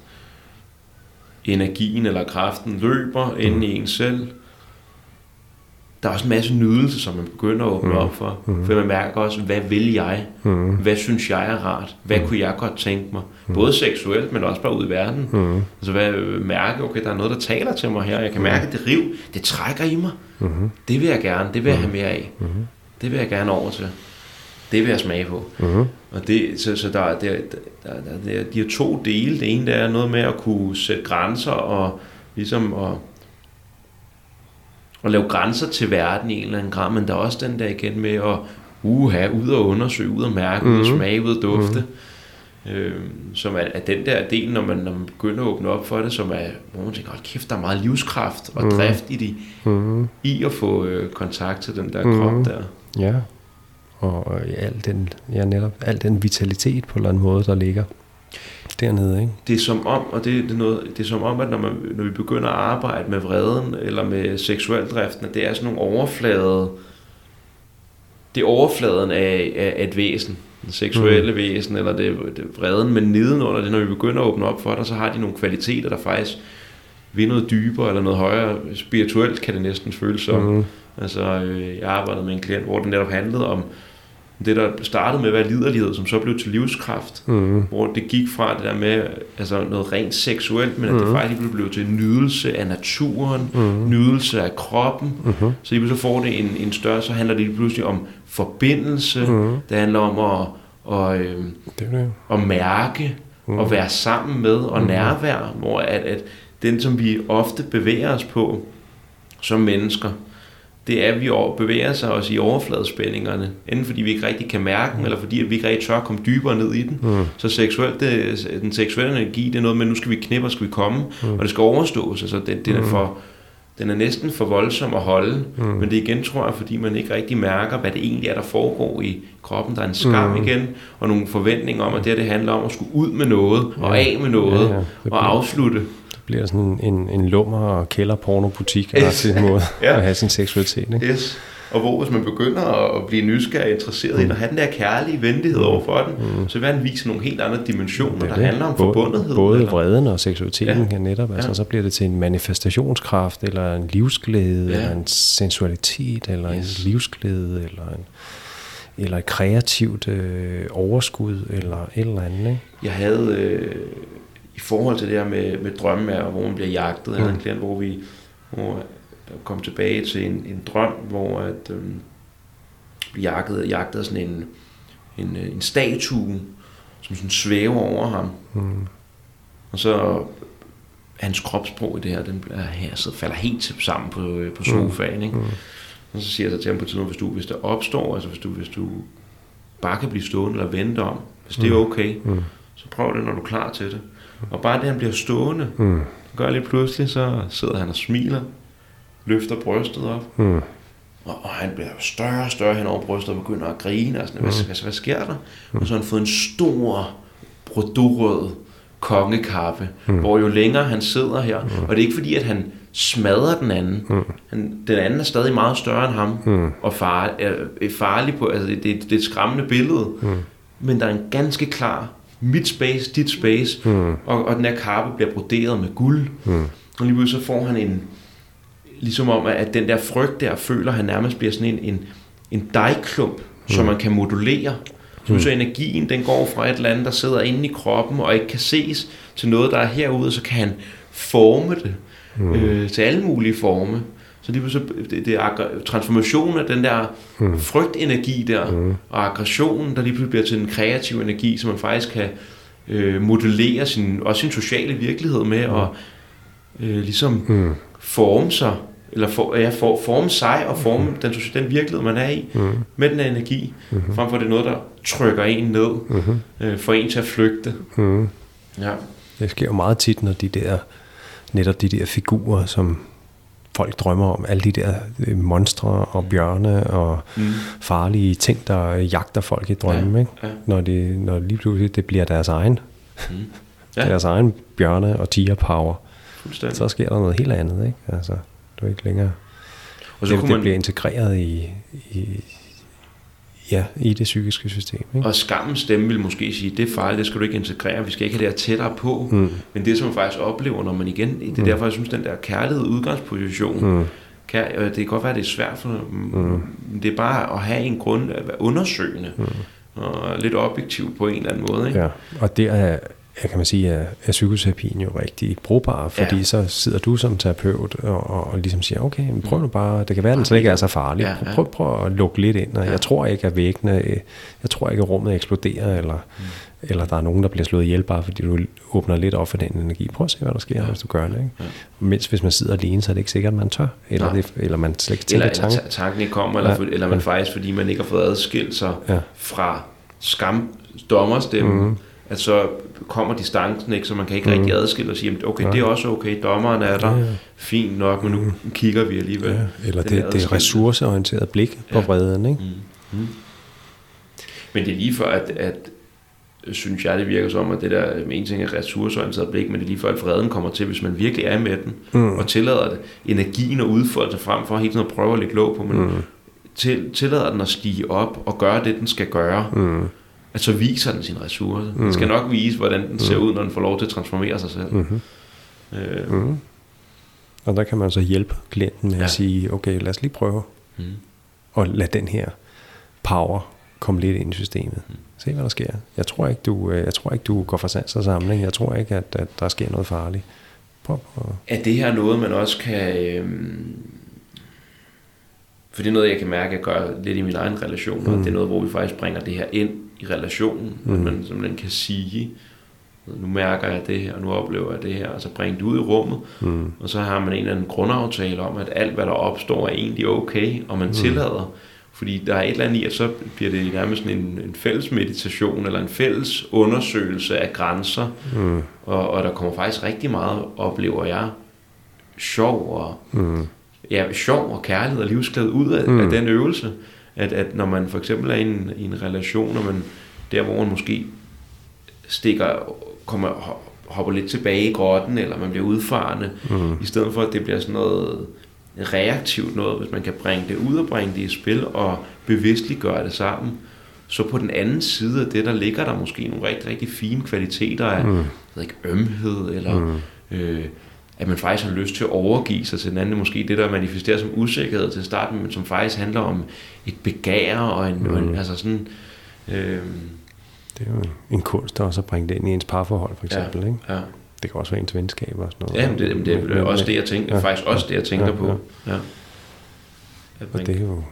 energien eller kraften løber mm. inde i en selv, der er også en masse nydelse, som man begynder at åbne mm. op for. Mm. For man mærker også, hvad vil jeg? Mm. Hvad synes jeg er rart? Hvad mm. kunne jeg godt tænke mig? Mm. Både seksuelt, men også bare ud i verden. Mm. Altså hvad mærke, okay, der er noget, der taler til mig her. Jeg kan mm. mærke, at det riv, det trækker i mig. Mm. Det vil jeg gerne, det vil jeg have mere af. Mm. Det vil jeg gerne over til. Det vil jeg smage på. Mm. Og det, så, så der, der, der, der, der, de har to dele. Det ene der er noget med at kunne sætte grænser og ligesom at at lave grænser til verden i en eller anden grad, men der er også den der igen med at uha, ud og undersøge, ud og mærke, mm. ud og mhm. smage, ud og dufte. Mm. Øh, som er, er den der del, når man, når man begynder at åbne op for det, som er, hvor man tænker, hold kæft, der er meget livskraft og mm. drift i, de, mm. i at få øh, kontakt til den der mm. krop der.
Ja, og ja, al den, ja, netop al den vitalitet på en eller anden måde, der ligger dernede, ikke?
Det er som om, og det, det, er noget, det er som om, at når, man, når vi begynder at arbejde med vreden, eller med seksualdriften, at det er sådan nogle overflade, det er overfladen af, af et væsen, den seksuelle mm. væsen, eller det, det vreden, men nedenunder det, når vi begynder at åbne op for det, så har de nogle kvaliteter, der faktisk vil noget dybere, eller noget højere, spirituelt kan det næsten føles som. Mm. Altså, øh, jeg arbejdede med en klient, hvor det netop handlede om, det, der startede med at være liderlighed, som så blev til livskraft, mm. hvor det gik fra det der med altså noget rent seksuelt, men at det mm. faktisk blev til nydelse af naturen, mm. nydelse af kroppen. Mm. Så lige så får det en, en større, så handler det lige pludselig om forbindelse, mm. det handler om at, og, øh, det det. at mærke, mm. og være sammen med, og mm. nærvær, hvor at, at den, som vi ofte bevæger os på som mennesker, det er, at vi bevæger sig os i overfladespændingerne, enten fordi vi ikke rigtig kan mærke den, eller fordi at vi ikke rigtig tør at komme dybere ned i den. Mm. Så seksuelt, det, den seksuelle energi, det er noget med, nu skal vi knippe, og skal vi komme, mm. og det skal overstås. Altså, den, den, er mm. for, den er næsten for voldsom at holde, mm. men det igen, tror jeg, fordi man ikke rigtig mærker, hvad det egentlig er, der foregår i kroppen. Der er en skam mm. igen, og nogle forventninger om, at det, det handler om at skulle ud med noget, og af med noget, ja, ja. og afslutte
bliver sådan en, en lummer- og kælder-pornobutik yes. en måde ja. at have sin seksualitet. Ikke?
Yes. Og hvor hvis man begynder at blive nysgerrig og interesseret mm. i, at have den der kærlige venlighed mm. over for den, mm. så vil den vise nogle helt andre dimensioner, det der det. handler om både, forbundethed.
Både eller? vreden og seksualiteten ja. netop. Altså, ja. Så bliver det til en manifestationskraft, eller en livsglæde, ja. eller en sensualitet, eller yes. en livsglæde, eller en eller et kreativt øh, overskud, eller et eller andet. Ikke?
Jeg havde øh, i forhold til det her med, med drømme, hvor man bliver jagtet. Jeg havde en klient, hvor vi hvor kom tilbage til en, en drøm, hvor at, øhm, vi jagtede, jagtede sådan en, en, en statue, som sådan svæver over ham. Mm. Og så hans kropssprog i det her, den her, så falder helt sammen på, øh, på sofaen. Ikke? Mm. Og så siger jeg så til ham på tiden, hvis du, hvis der opstår, altså hvis du, hvis du bare kan blive stående eller vente om, hvis det er okay, mm. så prøv det, når du er klar til det. Og bare det, han bliver stående, mm. gør lidt pludselig, så sidder han og smiler, løfter brystet op, mm. og, og han bliver større og større hen over brystet og begynder at grine, og sådan, hvad, mm. hvad, hvad sker der? Mm. Og så har han fået en stor, brodurød kongekappe, mm. hvor jo længere han sidder her, mm. og det er ikke fordi, at han smadrer den anden. Mm. Han, den anden er stadig meget større end ham, mm. og far, er, er farlig på, altså det, det, det er et skræmmende billede, mm. men der er en ganske klar, mit space, dit space, mm. og, og den her karpe bliver broderet med guld, mm. og lige pludselig så får han en, ligesom om, at den der frygt der, føler han nærmest bliver sådan en, en, en dejklump, mm. som man kan modulere, så, mm. så energien, den går fra et eller andet, der sidder inde i kroppen og ikke kan ses, til noget, der er herude, så kan han forme det mm. øh, til alle mulige forme. Så det, det, det er transformationen af den der mm. frygtenergi der, mm. og aggressionen, der lige pludselig bliver til en kreativ energi, som man faktisk kan øh, modellere sin, også sin sociale virkelighed med, mm. og øh, ligesom mm. forme sig, eller for, ja, for, forme sig og forme mm. den, den virkelighed, man er i, mm. med den energi, mm. frem for det er noget, der trykker en ned, mm. øh, for en til at flygte. Mm.
Ja. Det sker jo meget tit, når de der netop de der figurer, som folk drømmer om, alle de der øh, monstre og bjørne og mm. farlige ting, der jagter folk i drømmen, ja, ikke? Ja. Når, det, når lige pludselig det bliver deres egen, mm. ja. deres egen bjørne og tiger power, så sker der noget helt andet, ikke? Altså, du er ikke længere, og så det, det man... bliver integreret i, i, ja, i det psykiske system. Ikke?
Og skammens stemme vil måske sige, det er farligt, det skal du ikke integrere, vi skal ikke have det her tættere på. Mm. Men det, som man faktisk oplever, når man igen, det er mm. derfor, jeg synes, den der kærlighed udgangsposition, mm. kan, det kan godt være, det er svært for mm. det er bare at have en grund, at være undersøgende, mm. og lidt objektiv på en eller anden måde. Ikke?
Ja, og det er jeg kan man sige, at, at psykoterapien jo rigtig brugbar, fordi ja. så sidder du som terapeut og, og, og ligesom siger, okay, men prøv nu bare, det kan være, at den slet ikke er så farlig. Ja, ja. Prøv, prøv at lukke lidt ind, og ja. jeg tror ikke, at væggene, jeg tror ikke, at rummet eksploderer, eller, mm. eller der er nogen, der bliver slået ihjel, bare fordi du åbner lidt op for den energi. Prøv at se, hvad der sker, ja. hvis du gør det. Ikke? Ja. Mens hvis man sidder alene, så er det ikke sikkert, at man tør, eller, det, eller man slet ikke
tænker tanken. Eller tanken ikke kommer, eller, ja. for, eller man ja. faktisk, fordi man ikke har fået adskilt sig ja. fra skam, dommerstemme, mm at så kommer distancen ikke, så man kan ikke mm. rigtig adskille og sige, okay, ja. det er også okay, dommeren er der, ja, ja. fint nok, men nu mm. kigger vi alligevel.
Ja, eller det, det er ressourceorienteret blik på ja. vreden, ikke? Mm. Mm.
Men det er lige for, at, at synes jeg, det virker som, at det der en ting er ressourceorienteret blik, men det er lige for, at freden kommer til, hvis man virkelig er med den, mm. og tillader det, energien at udfolde sig frem for hele tiden at prøve at lægge låg på, men mm. til, tillader den at stige op og gøre det, den skal gøre. Mm at så viser den sin ressource. Mm. Den skal nok vise, hvordan den ser mm. ud, når den får lov til at transformere sig selv. Mm-hmm.
Øh. Mm. Og der kan man så hjælpe klienten med ja. at sige, okay, lad os lige prøve mm. og lad den her power komme lidt ind i systemet. Mm. Se, hvad der sker. Jeg tror ikke, du, øh, jeg tror ikke, du går for sans og samling. Jeg tror ikke, at, at der sker noget farligt. Prøv,
prøv. Er det her noget, man også kan... Øh, for det er noget, jeg kan mærke, at jeg gør lidt i min egen relation, mm. og det er noget, hvor vi faktisk bringer det her ind i relationen, mm. man simpelthen kan sige, nu mærker jeg det her, nu oplever jeg det her, og så bringe det ud i rummet, mm. og så har man en eller anden grundaftale om, at alt, hvad der opstår, er egentlig okay, og man mm. tillader, fordi der er et eller andet i, at så bliver det nærmest en, en fælles meditation, eller en fælles undersøgelse af grænser, mm. og, og der kommer faktisk rigtig meget, oplever jeg, sjov og, mm. ja, sjov og kærlighed og livsglæde ud af, mm. af den øvelse. At, at når man for eksempel er i en, i en relation, og man der hvor man måske stikker, kommer, hopper lidt tilbage i grotten, eller man bliver udfarende, mm. i stedet for at det bliver sådan noget reaktivt noget, hvis man kan bringe det ud og bringe det i spil, og bevidstligt gøre det sammen, så på den anden side af det, der ligger der måske nogle rigtig, rigtig fine kvaliteter af mm. ikke, ømhed, eller mm. øh, at man faktisk har lyst til at overgive sig til den anden. Måske det, der manifesterer som usikkerhed til starten, men som faktisk handler om et begær og en, mm. en altså sådan... Øh,
det er jo en kunst også at bringe det ind i ens parforhold, for eksempel. Ja, ikke? Ja. Det kan også være ens venskab og sådan noget.
Ja, men det, men det er men, også det, jeg tænker, ja, faktisk også det, jeg tænker ja, på. Ja.
Og det er jo,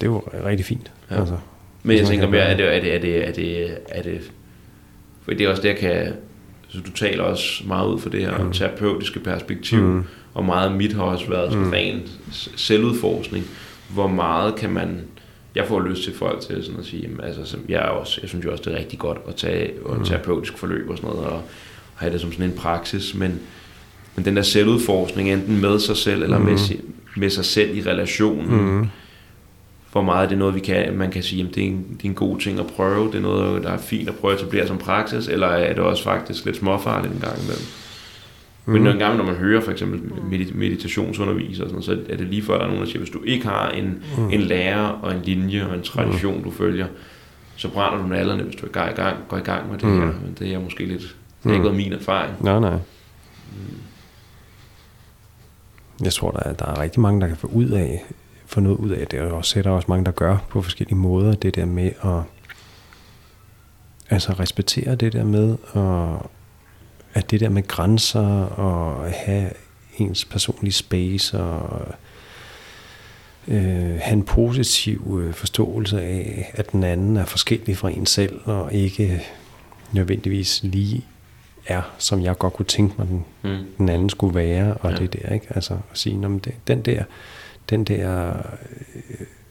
det er jo rigtig fint. Ja. Altså,
men jeg tænker mere, er det, er det, er det, er det, er det, for det er også det, jeg kan, så du taler også meget ud for det her mm. terapeutiske perspektiv, mm. og meget af mit har også været sådan mm. ren selvudforskning. Hvor meget kan man jeg får lyst til folk til sådan at sige, jamen, altså, jeg, er også, jeg synes jo også, det er rigtig godt at tage og mm. terapeutisk forløb og sådan noget, og have det som sådan en praksis, men, men den der selvudforskning, enten med sig selv, eller mm. med, med sig selv i relationen, mm. hvor meget er det noget, vi kan, man kan sige, jamen, det, er en, det er en god ting at prøve, det er noget, der er fint at prøve at etablere som praksis, eller er det også faktisk lidt småfarligt en gang imellem? Men nogle gange, når man hører for eksempel medit- meditationsundervisere, og sådan, så er det lige før, der er nogen, der siger, hvis du ikke har en, mm. en lærer og en linje og en tradition, du følger, så brænder du nallerne, hvis du er i gang, går i gang med det
Mm.
her. Men det er måske lidt, det har ikke været min erfaring.
Nej, nej. Jeg tror, der er, der er rigtig mange, der kan få ud af, få noget ud af det, og også, der er også mange, der gør på forskellige måder, det der med at altså respektere det der med, og at det der med grænser, og have ens personlige space, og øh, have en positiv øh, forståelse af, at den anden er forskellig fra en selv, og ikke nødvendigvis lige er, som jeg godt kunne tænke mig, den,
Mm.
den anden skulle være, og
Ja.
det der, ikke? Altså at sige, "Nå, men det, den der, den der,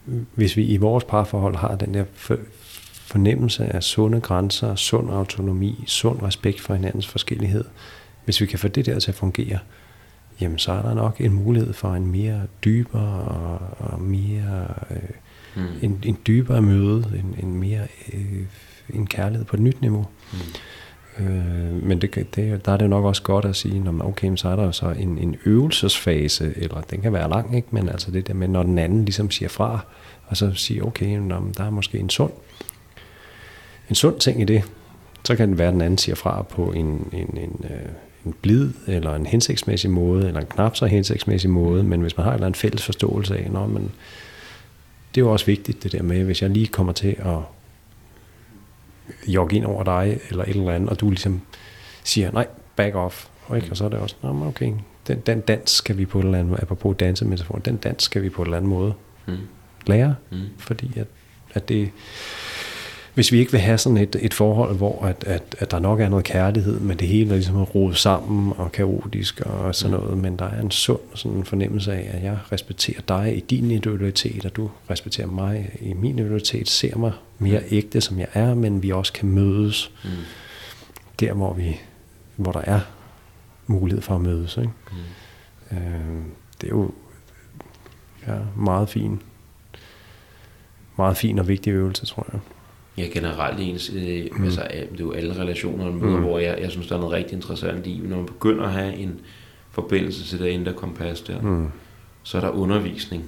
øh, hvis vi i vores parforhold har den der fornemmelse af sunde grænser, sund autonomi, sund respekt for hinandens forskellighed, hvis vi kan få det der til at fungere, jamen så er der nok en mulighed for en mere dybere og, og mere øh,
Mm.
en, en dybere møde, en, en mere øh, en kærlighed på et nyt niveau.
Mm.
Øh, men det, det, der er det nok også godt at sige, når man, okay, så er der så en, en øvelsesfase, eller den kan være lang, ikke? men altså det der med, når den anden ligesom siger fra, og så siger, okay, nå, men der er måske en sund, en sund ting i det, så kan det være, at den anden siger fra på en, en, en, øh, en blid, eller en hensigtsmæssig måde, eller en knap så hensigtsmæssig måde, men hvis man har en fælles forståelse af, nå, men det er jo også vigtigt det der med, hvis jeg lige kommer til at jogge ind over dig, eller et eller andet, og du ligesom siger, nej, back off, og, ikke? og så er det også, nå, okay, den, den dans skal vi på en eller anden måde, apropos dansemetafor, den dans skal vi på en eller anden måde
Mm.
lære,
Mm.
fordi at, at det, hvis vi ikke vil have sådan et, et forhold, hvor at, at, at der nok er noget kærlighed, men det hele er ligesom rodet sammen og kaotisk og sådan noget, men der er en sund sådan en fornemmelse af, at jeg respekterer dig i din individualitet, og du respekterer mig i min individualitet, ser mig mere ægte, som jeg er, men vi også kan mødes
Mm.
der, hvor, vi, hvor der er mulighed for at mødes. Ikke?
Mm.
Øh, det er jo ja, meget fin, meget fin og vigtig øvelse, tror jeg.
Ja, generelt ens, øh, mm. altså, øh, det er jo alle relationer, man møder,
Mm.
hvor jeg, jeg synes, der er noget rigtig interessant i, når man begynder at have en forbindelse til det indre kompas der, mm. Så er der undervisning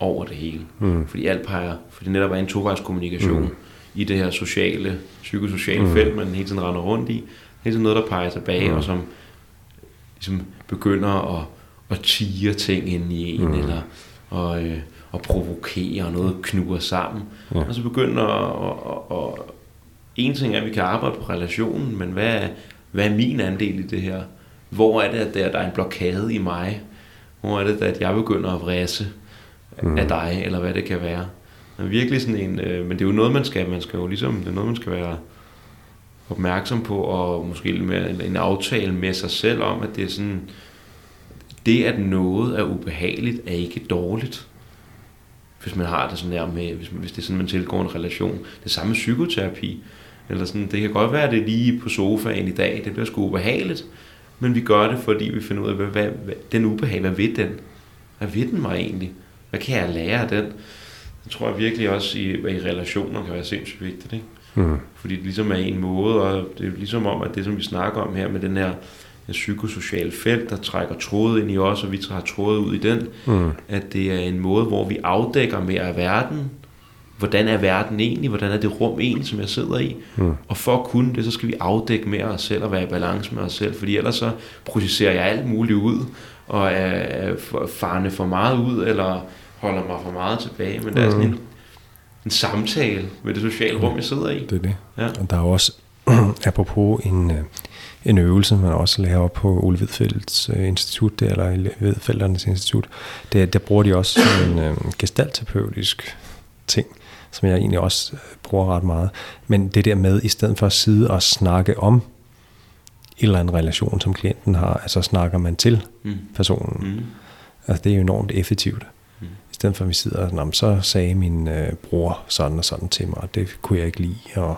over det hele.
Mm.
Fordi alt peger, fordi netop er en tovejskommunikation
Mm.
i det her sociale, psykosociale
Mm.
felt, man hele tiden render rundt i. Hele tiden noget, der peger tilbage,
Mm.
og som ligesom begynder at, at tige ting ind i en,
Mm.
eller at, øh, at provokere, og noget knuger sammen.
Ja.
Og så begynder at, at, at. En ting er, at vi kan arbejde på relationen, men hvad er, hvad er min andel i det her? Hvor er det, at der, er en blokade i mig? Hvor er det, at jeg begynder at vrisse
Mm.
af dig, eller hvad det kan være? Men virkelig sådan en... Øh, men det er jo noget, man skal, man skal jo ligesom... Det er noget, man skal være opmærksom på, og måske lidt mere en aftale med sig selv om, at det er sådan... Det, at noget er ubehageligt, er ikke dårligt hvis man har det sådan der med, hvis, hvis det er sådan, man tilgår en relation. Det samme psykoterapi. Eller sådan, det kan godt være, at det er lige på sofaen i dag, det bliver sgu ubehageligt, men vi gør det, fordi vi finder ud af, hvad, hvad, hvad den ubehag, hvad ved den? Hvad ved den mig egentlig? Hvad kan jeg lære af den? Det tror jeg virkelig også i, i relationer kan være sindssygt vigtigt, ikke?
Mm.
Fordi det ligesom er en måde, og det er ligesom om, at det, som vi snakker om her med den her den psykosociale felt, der trækker tråde ind i os, og vi tager tråde ud i den,
Mm.
at det er en måde, hvor vi afdækker mere af verden. Hvordan er verden egentlig? Hvordan er det rum egentlig, som jeg sidder i?
Mm.
Og for at kunne det, så skal vi afdække mere os selv og være i balance med os selv, fordi ellers så projicerer jeg alt muligt ud, og er farne for meget ud, eller holder mig for meget tilbage. Men det er sådan en, en samtale med det sociale rum, jeg sidder i.
Det er det.
Ja.
Og der er også, apropos en, øh, en øvelse, man også laver op på Ole Hvidfeldts øh, institut, der, eller Hvidfeldernes institut, der, der bruger de også sådan en øh, gestalterapeutisk ting, som jeg egentlig også øh, bruger ret meget. Men det der med, i stedet for at sidde og snakke om en eller anden relation, som klienten har, altså snakker man til
Mm.
personen.
Mm.
Altså det er jo enormt effektivt.
Mm.
I stedet for at vi sidder og, "Nå, men så sagde min øh, bror sådan og sådan til mig, og det kunne jeg ikke lide, og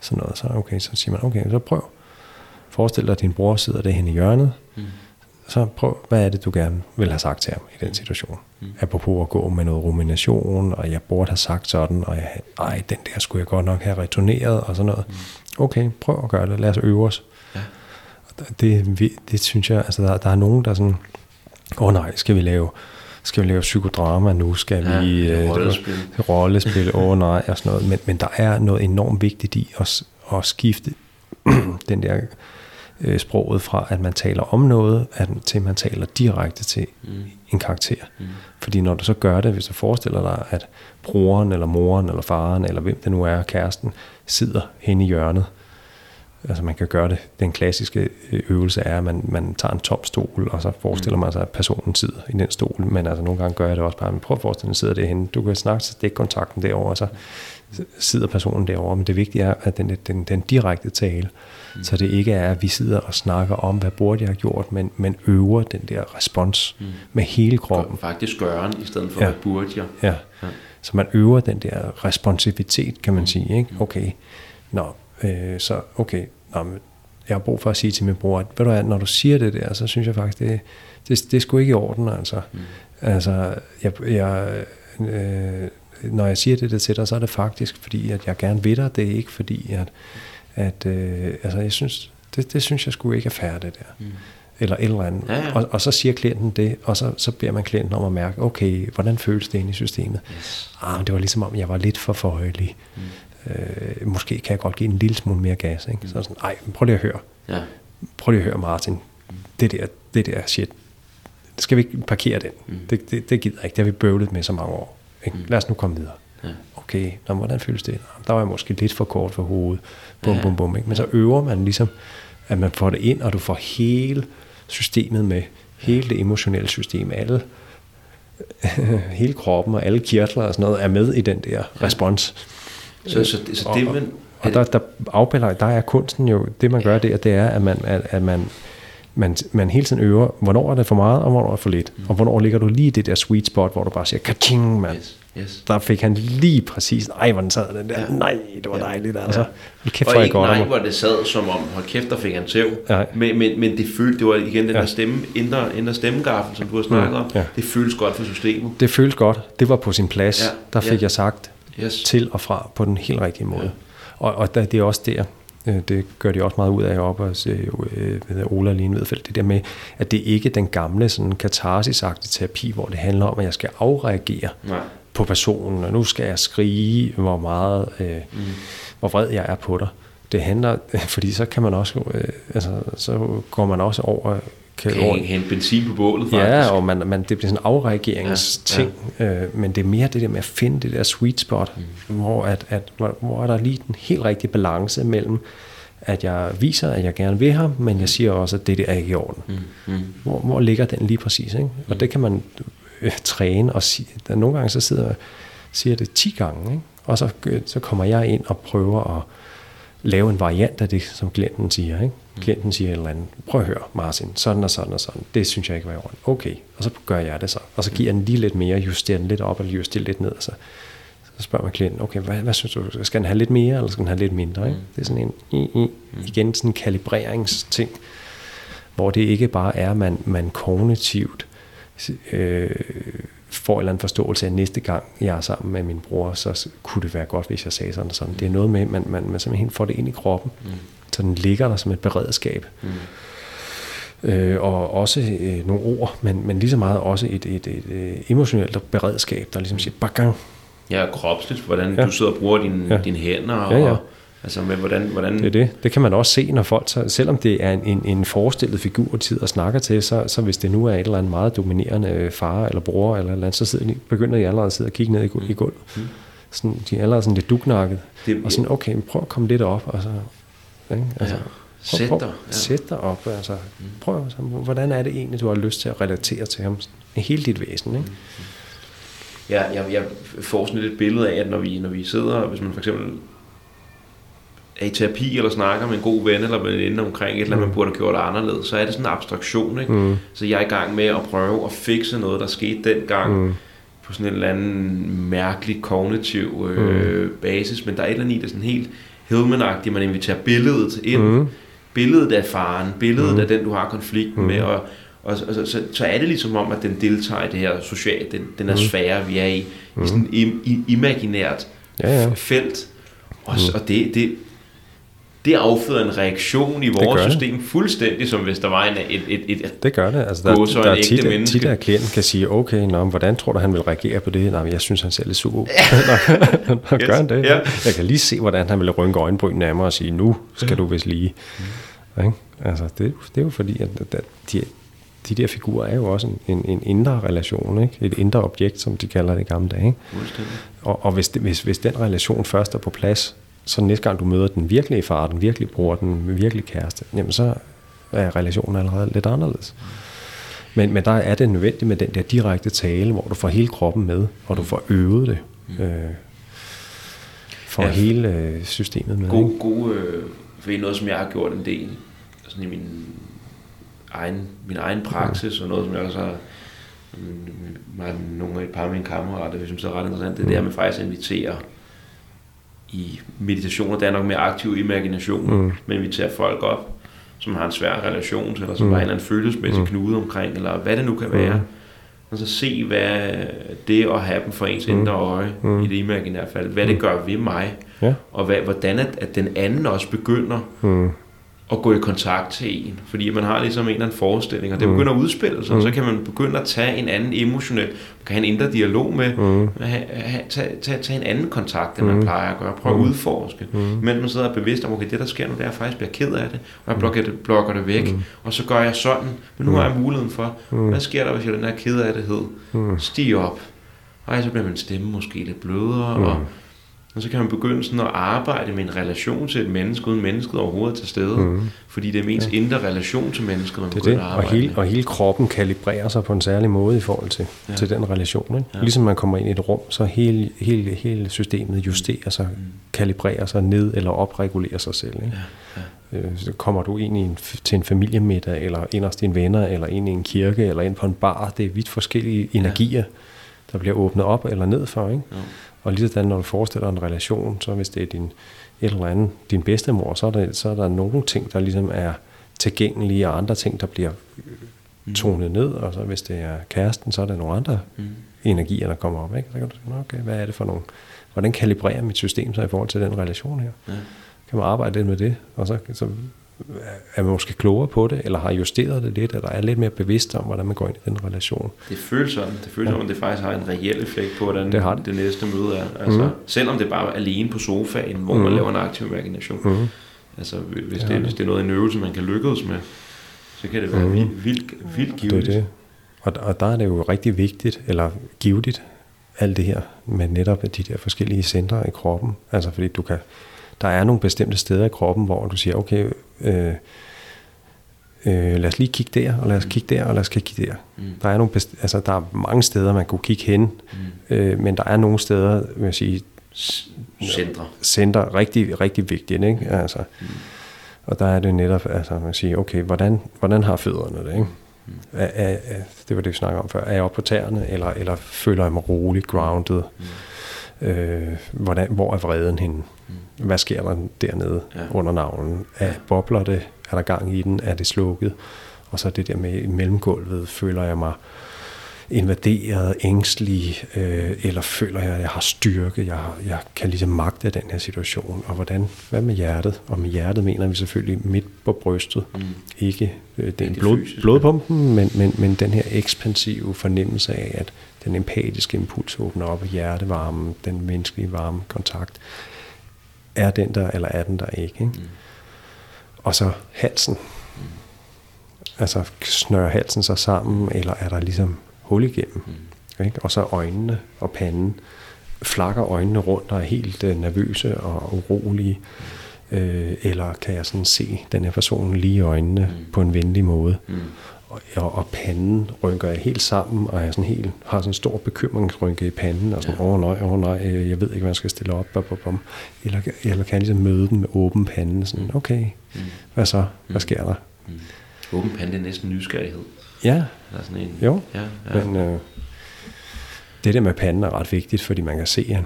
sådan noget. Så, okay, så siger man, okay, så prøv. Forestil dig, at din bror sidder derhen i hjørnet,
Mm.
så prøv, hvad er det, du gerne vil have sagt til ham i den situation? Mm. Apropos at gå med noget rumination, og jeg burde have sagt sådan, og jeg, ej, den der skulle jeg godt nok have returneret, og sådan noget. Mm. Okay, prøv at gøre det, lad os øve os.
Ja.
det, det synes jeg, altså der, der er nogen, der er sådan, åh oh, nej, skal vi lave, skal vi lave psykodrama nu, skal
Ja,
vi øh,
rollespil.
rollespil, åh oh, nej, og sådan noget, men, men der er noget enormt vigtigt i at, at skifte den der øh, sproget fra, at man taler om noget, at, til man taler direkte til mm. en karakter. Mm. Fordi når du så gør det, hvis du forestiller dig, at broren, eller moren, eller faren, eller hvem det nu er, kæresten, sidder henne i hjørnet, altså man kan gøre det, den klassiske øh, øvelse er, at man, man tager en tom stol, og så forestiller man sig, at personen sidder i den stol, men altså nogle gange gør jeg det også bare, men prøv at forestille dig, at sidder derhenne, du kan snakke til dækkontakten derovre, og så sidder personen derovre, men det vigtige er, at den, den, den direkte tale, mm. så det ikke er, at vi sidder og snakker om, hvad burde jeg have gjort, men, men øver den der respons mm. med hele kroppen.
Faktisk gøren, i stedet for
Ja.
at burde jeg.
Ja.
Ja.
Så man øver den der responsivitet, kan man sige. Ikke? Okay, nå, øh, så okay, nå, men jeg har brug for at sige til min bror, at ved du hvad, når du siger det der, så synes jeg faktisk, det, det, det er sgu ikke i orden. Altså, mm. altså jeg, jeg, øh, når jeg siger det der til dig, så er det faktisk fordi, at jeg gerne vil dig. Det er ikke fordi, at, at øh, altså, jeg synes, det, det synes jeg sgu ikke er færdigt der. Mm. Eller et eller andet.
Ja, ja.
Og, og så siger klienten det, og så, så beder man klienten om at mærke, okay, hvordan føles det inde i systemet?
Yes.
Ah, men det var ligesom om, jeg var lidt for forhøjelig. Mm. Øh, måske kan jeg godt give en lille smule mere gas. Ikke? Så er sådan, ej, prøv lige at høre.
Ja.
Prøv lige at høre, Martin. Det der, det der shit, skal vi ikke parkere den? Mm. Det, det, det gider jeg ikke. Det har vi bøvlet med så mange år. Ikke? Lad os nu komme videre.
Ja.
Okay, nå, hvordan føles det? Der var jeg måske lidt for kort for hovedet. Bum,
Ja.
bum, bum. Ikke? Men så øver man ligesom, at man får det ind, og du får hele systemet med. Hele det emotionelle system. Alle, hele kroppen og alle kirtler og sådan noget er med i den der respons.
Så, så, det, så det, man...
Og der, der afbilleder, der er kunsten jo, det man gør der, det er, at man, at, at man, man, man hele tiden øver, hvornår er det for meget, og hvornår er det for lidt. Mm. Og hvornår ligger du lige i det der sweet spot, hvor du bare siger, kaching, mand.
Yes, yes.
Der fik han lige præcis, ej, hvor den sad den der, ja. nej, det var dejligt, altså. Ja. Kæft,
og ikke
godt
nej, hvor det sad som om, hold kæft, der fik han tæv.
Nej.
Men, men, men det følte, det var igen den
Ja.
der stemme, indre, indre stemmegaffel, som du har snakket
Mm,
om.
ja.
Det føles godt for systemet.
Det føles godt, det var på sin plads.
Ja,
Der fik
ja.
jeg sagt
Yes.
til og fra på den helt rigtige måde. Og, og der, det er også der, det gør de også meget ud af op øh, øh, hvad hedder Ola Linevedfeldt, det der med, at det ikke er den gamle sådan katarsisagtige terapi, hvor det handler om, at jeg skal afreagere
Nej.
på personen, og nu skal jeg skrige, hvor meget, øh, mm. hvor vred jeg er på dig. Det handler, fordi så kan man også, øh, altså, så går man også over, kan,
Kan hænge, hænge benzin på bålet, faktisk.
Ja, og man, man, det bliver sådan en afreageringsting, ja, ja. Øh, men det er mere det der med at finde det der sweet spot, mm. hvor, at, at, hvor, hvor er der lige den helt rigtige balance mellem, at jeg viser, at jeg gerne vil ham, men jeg siger også, at det der er ikke i orden. Mm.
Mm.
Hvor, hvor ligger den lige præcis? Ikke? Og det kan man øh, træne og sige. Der, nogle gange så sidder jeg siger det 10 gange, ikke? og så, øh, så kommer jeg ind og prøver at lave en variant af det, som klienten siger. Ikke? Klienten siger et eller andet, prøv at høre Martin, sådan og sådan og sådan, det synes jeg ikke var i orden. Okay, og så gør jeg det så. Og så giver den lige lidt mere, justerer den lidt op, eller justerer lidt ned, og så, så spørger man klienten, okay, hvad, hvad synes du, skal den have lidt mere, eller skal den have lidt mindre? Ikke? Det er sådan en, i, i, igen sådan en kalibreringsting, hvor det ikke bare er, at man, man kognitivt øh, får en eller anden forståelse af, at næste gang jeg er sammen med min bror, så kunne det være godt, hvis jeg sagde sådan og sådan. Det er noget med, at man, man, man simpelthen får det ind i kroppen, mm. Så den ligger der som et beredskab. Mm. Øh, og også øh, nogle ord, men, men lige så meget også et, et, et, et emotionelt beredskab, der ligesom siger, bagang,
Ja, kropsligt, hvordan
Ja.
du sidder og bruger dine,
Ja.
dine hænder. Og,
Ja, ja.
Altså med, hvordan... hvordan
Det er det. Det kan man også se, når folk, så, selvom det er en, en, en forestillet figur, tid og snakker til, så, så hvis det nu er et eller andet meget dominerende øh, far eller bror, eller, eller andet, så sidder de, begynder de allerede at sidde og kigge ned i, gu- i gulvet. Mm. Sådan, de er allerede sådan lidt duknakket.
Det-
og sådan, okay, men prøv at komme lidt op. Og så, ikke? Altså,
Ja.
prøv-
Sæt dig, ja.
Sæt dig op. Altså, prøv, så, hvordan er det egentlig, du har lyst til at relatere til ham? Hele dit væsen, ikke?
Jeg, jeg, jeg får sådan lidt et billede af, at når vi, når vi sidder, hvis man for eksempel er i terapi eller snakker med en god ven eller veninde omkring et eller andet, man burde have gjort anderledes, så er det sådan en abstraktion. Ikke?
Mm.
Så jeg er i gang med at prøve at fikse noget, der skete dengang,
Mm.
mm. på sådan en eller anden mærkelig kognitiv øh, basis, men der er et eller andet i det sådan helt Hillman-agtigt, man inviterer billedet ind,
Mm.
billedet af faren, billedet
Mm.
af den, du har konflikten
Mm.
med, og, og, og så, så, så er det ligesom om, at den deltager i det her sociale, den, den her
Mm.
sfære, vi er i, i sådan et im, imaginært
Ja, ja.
felt. Og, mm. og det, det, det afføder en reaktion i vores
det.
system, fuldstændig som hvis der var en, et, et, et,
Det gør det. Altså, der, der
en
er tit,
menneske.
tit, at klienten kan sige, okay, nå, hvordan tror du, han vil reagere på det? Nej, jeg synes, han ser lidt sur ud. Nå, gør han det?
Ja.
Jeg kan lige se, hvordan han vil rynke øjenbrynene af mig og sige, nu skal du vist lige. Ikke? Altså, det, det er jo fordi, at at de, de der figurer er jo også en, en, en indre relation, ikke? et indre objekt, som de kalder det i gamle dage. Ikke? Og, og hvis, det, hvis, hvis den relation først er på plads, så næste gang du møder den virkelige far, den virkelige bror, den virkelige kæreste, jamen så er relationen allerede lidt anderledes. Men, men der er det nødvendigt med den der direkte tale, hvor du får hele kroppen med, og du får øvet det. Øh, får
Ja.
hele øh, systemet med.
God,
ikke?
god øh, for det er noget, som jeg har gjort en del sådan i min egen, min egen praksis, og noget, som jeg også har mm, mig, nogle af et par af mine kammerater, hvis synes er ret interessant, det er det her med faktisk at invitere i meditationer, der er nok mere aktiv imagination,
Mm.
men invitere folk op, som har en svær relation til, eller som
Mm.
har en eller anden følelsesmæssig
Mm.
knude omkring, eller hvad det nu kan være.
Mm.
Og så se, hvad det at have dem for ens
Mm.
indre øje,
Mm.
i det imaginære fald, hvad det gør ved mig,
Ja.
og hvad, hvordan at, at den anden også begynder
Mm.
At gå i kontakt til en. Fordi man har ligesom en eller anden forestilling, og det
Mm.
begynder at udspille sig, og så
Mm.
kan man begynde at tage en anden emotionel, man kan have en indre dialog med,
Mm.
have, have, tage, tage, tage en anden kontakt, end man
Mm.
plejer at gøre. Prøve at
Mm.
udforske.
Mm.
Mens man sidder og er bevidst om, okay, det der sker nu, det er, at faktisk bliver ked af det, og jeg blokker det, blokker det væk,
Mm.
og så gør jeg sådan, men nu
Mm.
har jeg muligheden for,
Mm.
hvad sker der, hvis jeg den her ked af det hed,
Mm.
stiger op, og så bliver min stemme måske lidt blødere,
Mm.
og og så kan man begynde sådan at arbejde med en relation til et menneske, uden mennesket overhovedet er til stede.
Mm.
Fordi det er mest ja. indre relation til mennesket, man
Det er
begynder
det.
at
Og
arbejde
hele,
med.
og hele kroppen kalibrerer sig på en særlig måde i forhold til,
Ja.
ja. til den relation. Ikke?
Ja.
Ja. Ligesom man kommer ind i et rum, så hele, hele, hele systemet justerer sig,
Mm.
kalibrerer sig ned eller opregulerer sig selv. Ikke?
Ja,
Øh, Så kommer du ind i en, til en familiemiddag, eller ind hos dine venner, eller ind i en kirke, eller ind på en bar. Det er vidt forskellige energier, der bliver åbnet op eller ned for. Ikke?
Jo.
Og lige sådan, når du forestiller en relation, så hvis det er din, et eller andet, din bedstemor, så er, der, så er der nogle ting, der ligesom er tilgængelige, og andre ting, der bliver
Mm.
tonet ned, og så hvis det er kæresten, så er der nogle andre
Mm.
energier, der kommer op. Ikke? Så kan du sige, "Nå, okay, hvad er det for nogle, hvordan kalibrerer mit system sig i forhold til den relation her?
Ja.
Kan man arbejde lidt med det, og så, så er man måske klogere på det, eller har justeret det lidt, eller er lidt mere bevidst om, hvordan man går ind i den relation.
Det føles sådan. Det føles som, om det faktisk har en reel effekt på, hvordan
Det har det.
det næste møde er. Altså,
Mhm.
Selvom det bare er alene på sofaen, hvor man
Mhm.
laver en aktiv imagination.
Mm.
Altså, hvis
Det
det, det,
det.
hvis det er noget en øvelse, man kan lykkes med, så kan det være
Mhm.
vildt, vildt, vildt
Det
givet.
det. Og, og der er det jo rigtig vigtigt, eller givetigt, alt det her, med netop de der forskellige centre i kroppen. Altså fordi du kan, der er nogle bestemte steder i kroppen, hvor du siger, okay, øh, øh, lad os lige kigge der, og lad os kigge der, og lad os kigge der.
Mm.
Der er, nogle best- altså, der er mange steder, man kunne kigge hen,
Mm.
øh, men der er nogle steder, vil jeg sige,
Centre.
center rigtig, rigtig vigtigt. Ikke? Altså,
Mm.
og der er det netop, altså man siger, okay, hvordan, hvordan har fødderne det? Ikke?
Mm.
Er, er, er, det var det, vi snakkede om før. Er jeg oppe på tæerne, eller, eller føler jeg mig rolig, grounded?
Mm.
Øh, hvordan, hvor er vreden henne?
Mm.
Hvad sker der dernede
Ja.
ja. under navlen? Er, bobler det? Er der gang i den? Er det slukket? Og så det der med i mellemgulvet, føler jeg mig invaderet, ængstelig, øh, eller føler jeg, at jeg har styrke, jeg, jeg kan ligesom magte den her situation, og hvordan, hvad med hjertet? Og med hjertet mener vi selvfølgelig midt på brystet,
Mm.
ikke øh, den
det
blod,
fysiske.
blodpumpen, men, men, men den her ekspansive fornemmelse af, at den empatiske impuls åbner op, og hjertevarmen, den menneskelige varme kontakt, er den der, eller er den der ikke? ikke?
Mm.
Og så halsen. Altså snører halsen sig sammen, eller er der ligesom hul igennem?
Mm.
Ikke? Og så øjnene og panden. Flakker øjnene rundt og er helt øh, nervøse og urolige? Øh, eller kan jeg sådan se den her person lige i øjnene
Mm.
på en venlig måde?
Mm.
Og, og, panden rynker jeg helt sammen, og jeg sådan helt, har sådan en stor bekymringsrynke i panden, og sådan, åh
Ja.
oh, nej, åh oh, nej, øh, jeg ved ikke, hvad jeg skal stille op, bum, bum, bum. Eller, eller kan jeg ligesom møde den med åben pande, sådan, okay,
Mm.
hvad så,
Mm.
hvad sker der?
Mm. Åben pande er næsten nysgerrighed.
Ja,
Der er sådan en,
Jo,
ja, ja.
men øh, det der med panden er ret vigtigt, fordi man kan se,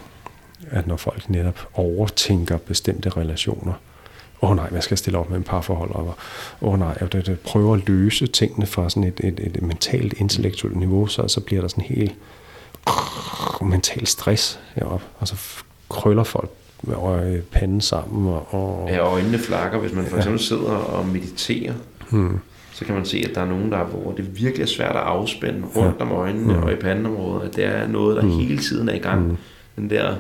at når folk netop overtænker bestemte relationer, åh oh, nej, hvad skal jeg stille op med en parforhold, og åh oh, nej, jeg det, det, prøver at løse tingene fra sådan et, et, et mentalt, intellektuelt niveau, så, så bliver der sådan helt mental stress heroppe, og så krøller folk øh, panden sammen. Og, og,
Ja, og øjnene flakker, hvis man for eksempel sidder og mediterer,
hmm,
så kan man se, at der er nogen, der er, hvor det virkelig er svært at afspænde rundt om øjnene
Mm.
og i pandeområdet, at det er noget, der hele tiden er i gang.
Mm.
Den der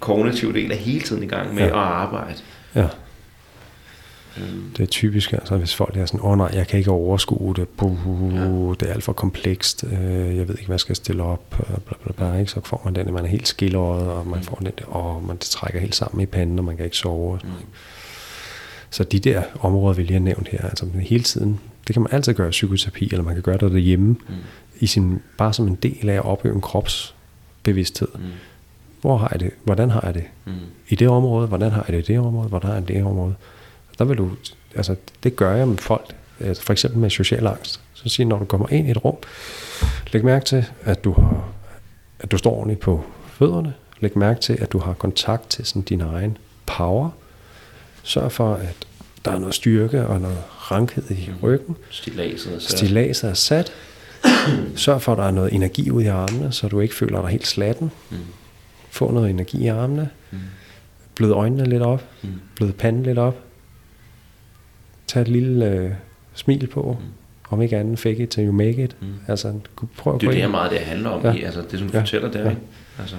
kognitive del er hele tiden i gang med
Ja.
at arbejde.
Ja, det er typisk, altså, hvis folk er sådan, åh oh, nej, jeg kan ikke overskue det, Buh,
Ja.
det er alt for komplekst, øh, jeg ved ikke, hvad jeg skal stille op, øh, bla, bla, bla, ikke? så får man den, at man er helt skilleret, og man
Mm.
får den åh, man det trækker helt sammen i panden, og man kan ikke sove. og sådan
Mm.
Så de der områder, vi lige har nævnt her, altså hele tiden, det kan man altid gøre i psykoterapi, eller man kan gøre det derhjemme,
Mm.
i sin, bare som en del af at opøve en kropsbevidsthed.
Mm.
Hvor har jeg det? Hvordan har jeg det?
Mm.
I det område? Hvordan har jeg det i det område? Hvordan har jeg det i det område? Der vil du, altså det gør jeg med folk, altså for eksempel med social angst. Så siger når du kommer ind i et rum, læg mærke til, at du, har, at du står ordentligt på fødderne. Læg mærke til, at du har kontakt til sådan din egen power. Sørg for, at der er noget styrke og noget rankhed i ryggen.
Stilaset er sat.
Stilaset er sat. Sørg for, at der er noget energi ud i armene, så du ikke føler dig helt slatten.
Mm.
Få noget energi i armene.
Mm.
Blød øjnene lidt op.
Mm.
Blød panden lidt op. Tag et lille øh, smil på.
Mm.
Om ikke andet, fake it till you make it.
Mm.
Altså, prøv at
Det er det her meget, det handler om.
Ja.
Ja. Altså, det som du
Ja.
fortæller der,
Ja.
ikke? Altså,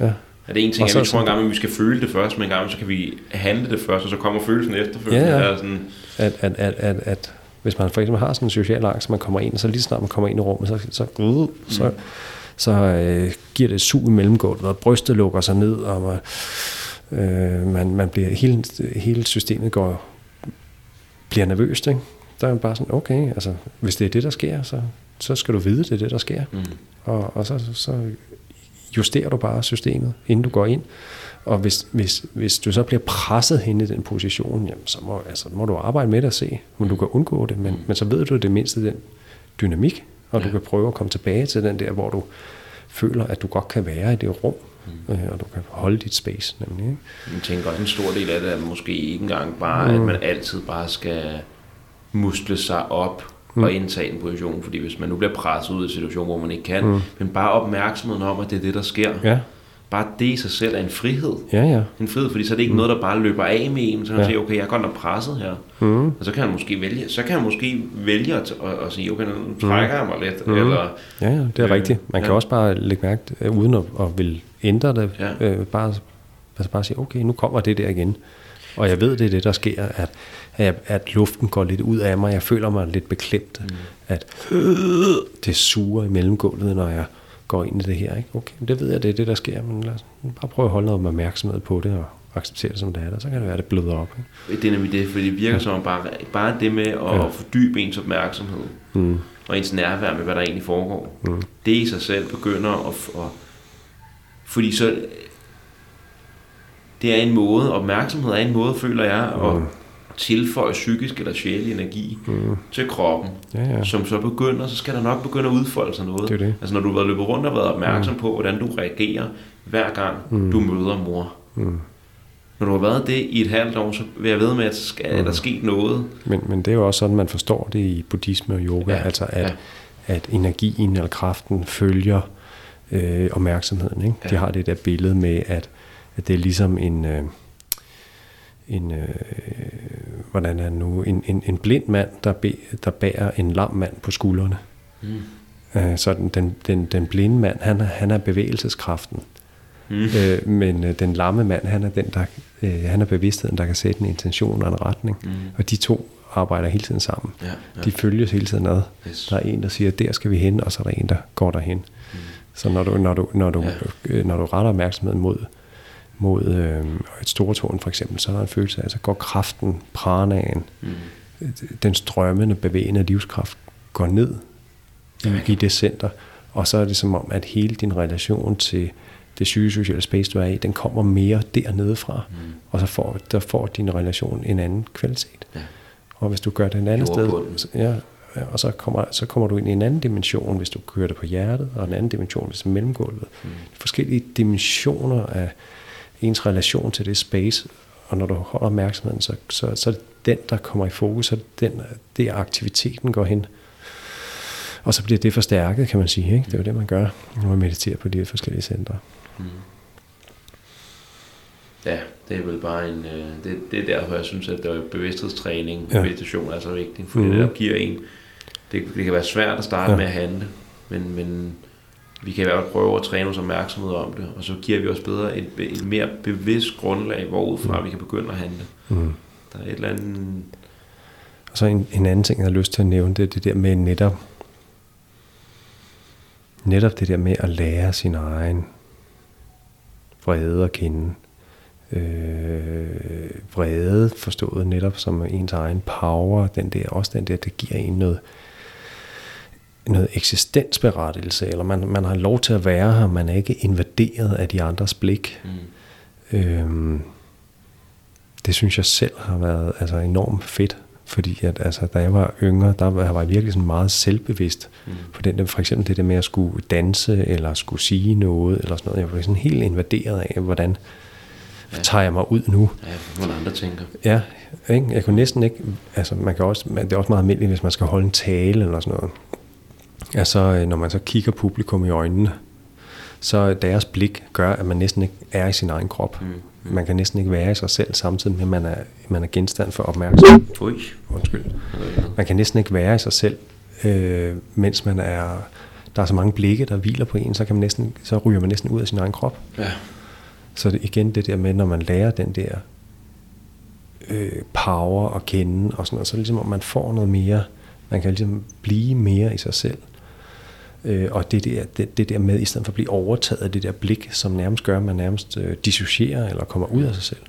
Ja.
er det en ting,
Og så
vi tror en gang, at vi skal føle det først, men en gang så kan vi handle det først, og så kommer følelsen efterfølgende.
Ja, ja.
Sådan,
At, at, at, at, at, hvis man for eksempel har sådan en social angst, man kommer ind, så lige snart man kommer ind i rummet, så, så, uh, så,
Mm.
så øh, giver det et sug i mellemgulvet, og brystet lukker sig ned, og man, øh, man, man bliver, hele, hele systemet går, bliver nervøst. Ikke? Der er man bare sådan, okay, altså, hvis det er det, der sker, så, så skal du vide, det er det, der sker.
mm.
Og, og så, så justerer du bare systemet, inden du går ind. Og hvis, hvis, hvis du så bliver presset hen i den position, jamen, så må, altså, må du arbejde med det og se, om du kan undgå det. Men, men så ved du det mindste den dynamik, og du
Ja.
kan prøve at komme tilbage til den der, hvor du føler, at du godt kan være i det rum, øh, og du kan holde dit space. Nemlig, ikke?
Jeg tænker også, en stor del af det er måske ikke engang bare, mm. at man altid bare skal musle sig op mm. og indtage en position, fordi hvis man nu bliver presset ud i en situation, hvor man ikke kan, mm. men bare opmærksomheden om, at det er det, der sker.
Ja,
Bare det i sig selv er en frihed.
ja, ja.
En frihed, fordi så er det ikke mm. noget, der bare løber af med en, så kan
Ja.
sige, okay, jeg er godt nok presset her.
Mm.
Og så kan han måske vælge, så kan han måske vælge at, at, at sige, okay, nu trækker jeg mig lidt,
Mm.
eller
Ja, ja, det er
Øh,
rigtigt. Man kan
ja.
også bare lægge mærke, øh, uden at, at vil ændre det,
Ja.
øh, bare, altså bare sige, okay, nu kommer det der igen. Og jeg ved, det er det, der sker, at, at, at luften går lidt ud af mig. Jeg føler mig lidt beklemt. Mm. At øh, det suger i mellemgulvet, når jeg går ind i det her. Ikke? Okay, men det ved jeg, det er det, der sker. Men lad os bare prøve at holde noget opmærksomhed på det, og acceptere det, som det er. Og så kan det være, at det bløder op. Ikke?
det er nemlig det, fordi det virker som om bare, bare det med at
Ja.
ja. fordybe ens opmærksomhed,
Mm.
og ens nærvær med, hvad der egentlig foregår,
Mm.
det i sig selv begynder at, at fordi så det er en måde, opmærksomhed er en måde, føler jeg, at
Mm.
Tilføje psykisk eller sjældent energi
Mm.
til kroppen,
Ja, ja.
som så begynder, så skal der nok begynde at udfolde sig noget.
Det det.
Altså når du har været løbet rundt og været opmærksom på, hvordan du reagerer hver gang
Mm.
du møder mor.
Mm.
Når du har været det i et halvt år, så vil jeg ved med, at skal,
Mm.
er der sket noget.
Men, men det er jo også sådan, man forstår det i buddhisme og yoga,
Ja,
altså at,
ja.
at energien eller kraften følger øh, opmærksomheden. Ikke?
Ja.
De har det der billede med, at, at det er ligesom en, øh, en øh, hvordan er det nu, en, en, en blind mand, der, be, der bærer en lam mand på skuldrene.
Mm.
Øh, så den, den, den, den blinde mand, han, er- han er bevægelseskraften.
Mm.
Øh, men øh, den lamme mand, han er den, der øh, han er bevidstheden, der kan sætte en intention og en retning.
Mm.
Og de to arbejder hele tiden sammen.
Ja, ja.
De følges hele tiden ad.
Yes.
Der er en, der siger, der skal vi hen, og så er der en, der går derhen.
Mm.
Så når du, når du, når du,
Ja.
øh, når du retter opmærksomheden mod, mod øh, et stortårn for eksempel, så der en følelse af, så går kraften, pranaen,
Mm.
den strømmende, bevægende livskraft går ned i, i det center, og så er det som om, at hele din relation til det psykosociale space, du er i, den kommer mere dernede fra,
Mm.
og så får, der får din relation en anden kvalitet.
Ja.
Og hvis du gør det en anden sted,
Jordbunden.
ja, ja, og så kommer, så kommer du ind i en anden dimension, hvis du kører det på hjertet, og en anden dimension, hvis det er mellemgulvet.
Mm.
Forskellige dimensioner af ens relation til det space, og når du holder opmærksomheden, så, så, så er det den, der kommer i fokus, så er det den, der aktiviteten går hen. Og så bliver det forstærket, kan man sige. Ikke? Det er jo det, man gør, når man mediterer på de her forskellige centre.
Mm. Ja, det er vel bare en... Øh, det, det er derfor, jeg synes, at det er bevidsthedstræning,
Ja.
ja. meditation er så vigtigt, fordi
Mhm.
mm. det der giver en... Det, det kan være svært at starte
ja.
med at handle, men, men vi kan i hvert fald prøve at træne vores opmærksomhed om det, og så giver vi os bedre et, et mere bevidst grundlag, hvorudfra
Mm.
vi kan begynde at handle.
Mm.
Der er et eller andet...
Og så en, en anden ting, jeg har lyst til at nævne, det er det der med netop, netop det der med at lære sin egen vrede at kende. Øh, vrede forstået netop som ens egen power, den der, også den der, det giver en noget, noget eksistensberettelse, eller man, man har lov til at være her, man er ikke invaderet af de andres blik.
Mm.
Øhm, det synes jeg selv har været altså, enormt fedt, fordi at, altså, da jeg var yngre, der var jeg virkelig sådan meget selvbevidst
Mm.
på den der, for eksempel det der med at skulle danse, eller skulle sige noget, eller sådan noget. Jeg var sådan helt invaderet af, hvordan
Ja.
tager jeg mig ud nu?
Ja, hvordan andre tænker.
Ja, ikke? jeg kunne næsten ikke, altså man kan også, det er også meget almindeligt, hvis man skal holde en tale eller sådan noget. Altså, øh, når man så kigger publikum i øjnene, så deres blik gør, at man næsten ikke er i sin egen krop.
Mm. Mm.
Man kan næsten ikke være i sig selv, samtidig med, at man er, man er genstand for opmærksomhed.
Ui.
Undskyld. Man kan næsten ikke være i sig selv, øh, mens man er... Der er så mange blikke, der hviler på en, så, kan man næsten, så ryger man næsten ud af sin egen krop.
Ja.
Så det, igen det der med, når man lærer den der øh, power at kende, og sådan noget, så er det ligesom, om man får noget mere, man kan ligesom blive mere i sig selv. Øh, og det der, det, det der med, i stedet for at blive overtaget af det der blik, som nærmest gør, at man nærmest øh, dissocierer eller kommer ud af sig selv.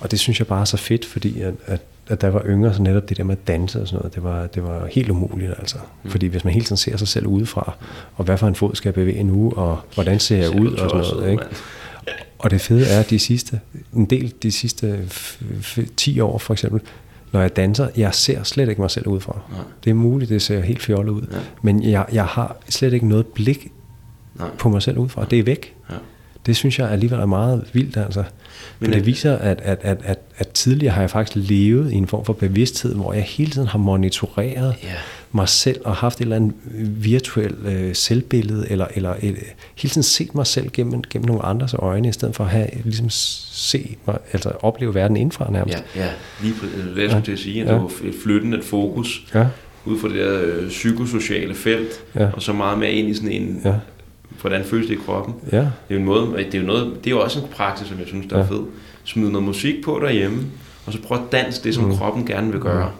Og det synes jeg bare er så fedt, fordi at, at, at der var yngre, så netop det der med at danse og sådan noget, det var, det var helt umuligt altså. Mm. Fordi hvis man hele tiden ser sig selv udefra, og hvad for en fod skal jeg bevæge nu, og hvordan ser jeg ud og sådan noget. Ikke? Og det fede er, at de sidste, en del de sidste f- f- 10 år for eksempel, når jeg danser, jeg ser slet ikke mig selv udefra.
Nej.
Det er muligt, det ser helt fjollet ud.
Ja.
Men jeg, jeg har slet ikke noget blik
Nej.
på mig selv udefra. Det er væk.
Ja.
Det synes jeg alligevel er meget vildt, altså. Men det
er-
viser, at, at, at, at, at tidligere har jeg faktisk levet i en form for bevidsthed, hvor jeg hele tiden har monitoreret
Ja.
Mig selv og haft et eller andet virtuelt øh, selvbillede, eller, eller et, hele tiden set mig selv gennem, gennem nogle andres øjne, i stedet for at have, ligesom se mig, altså opleve verden indfra nærmest.
Ja, ja, lige det, det jeg skulle at sige, at
Ja.
det et flyttende fokus
Ja,
ud fra det der øh, psykosociale felt,
Ja.
og så meget mere ind i sådan en,
ja,
hvordan føles det i kroppen.
ja,
Det er jo en måde, det er jo, noget, det er jo også en praksis, som jeg synes, der er
Ja.
fed. Smid noget musik på derhjemme, og så prøv at danse det, som
Mm.
mm. kroppen gerne vil gøre.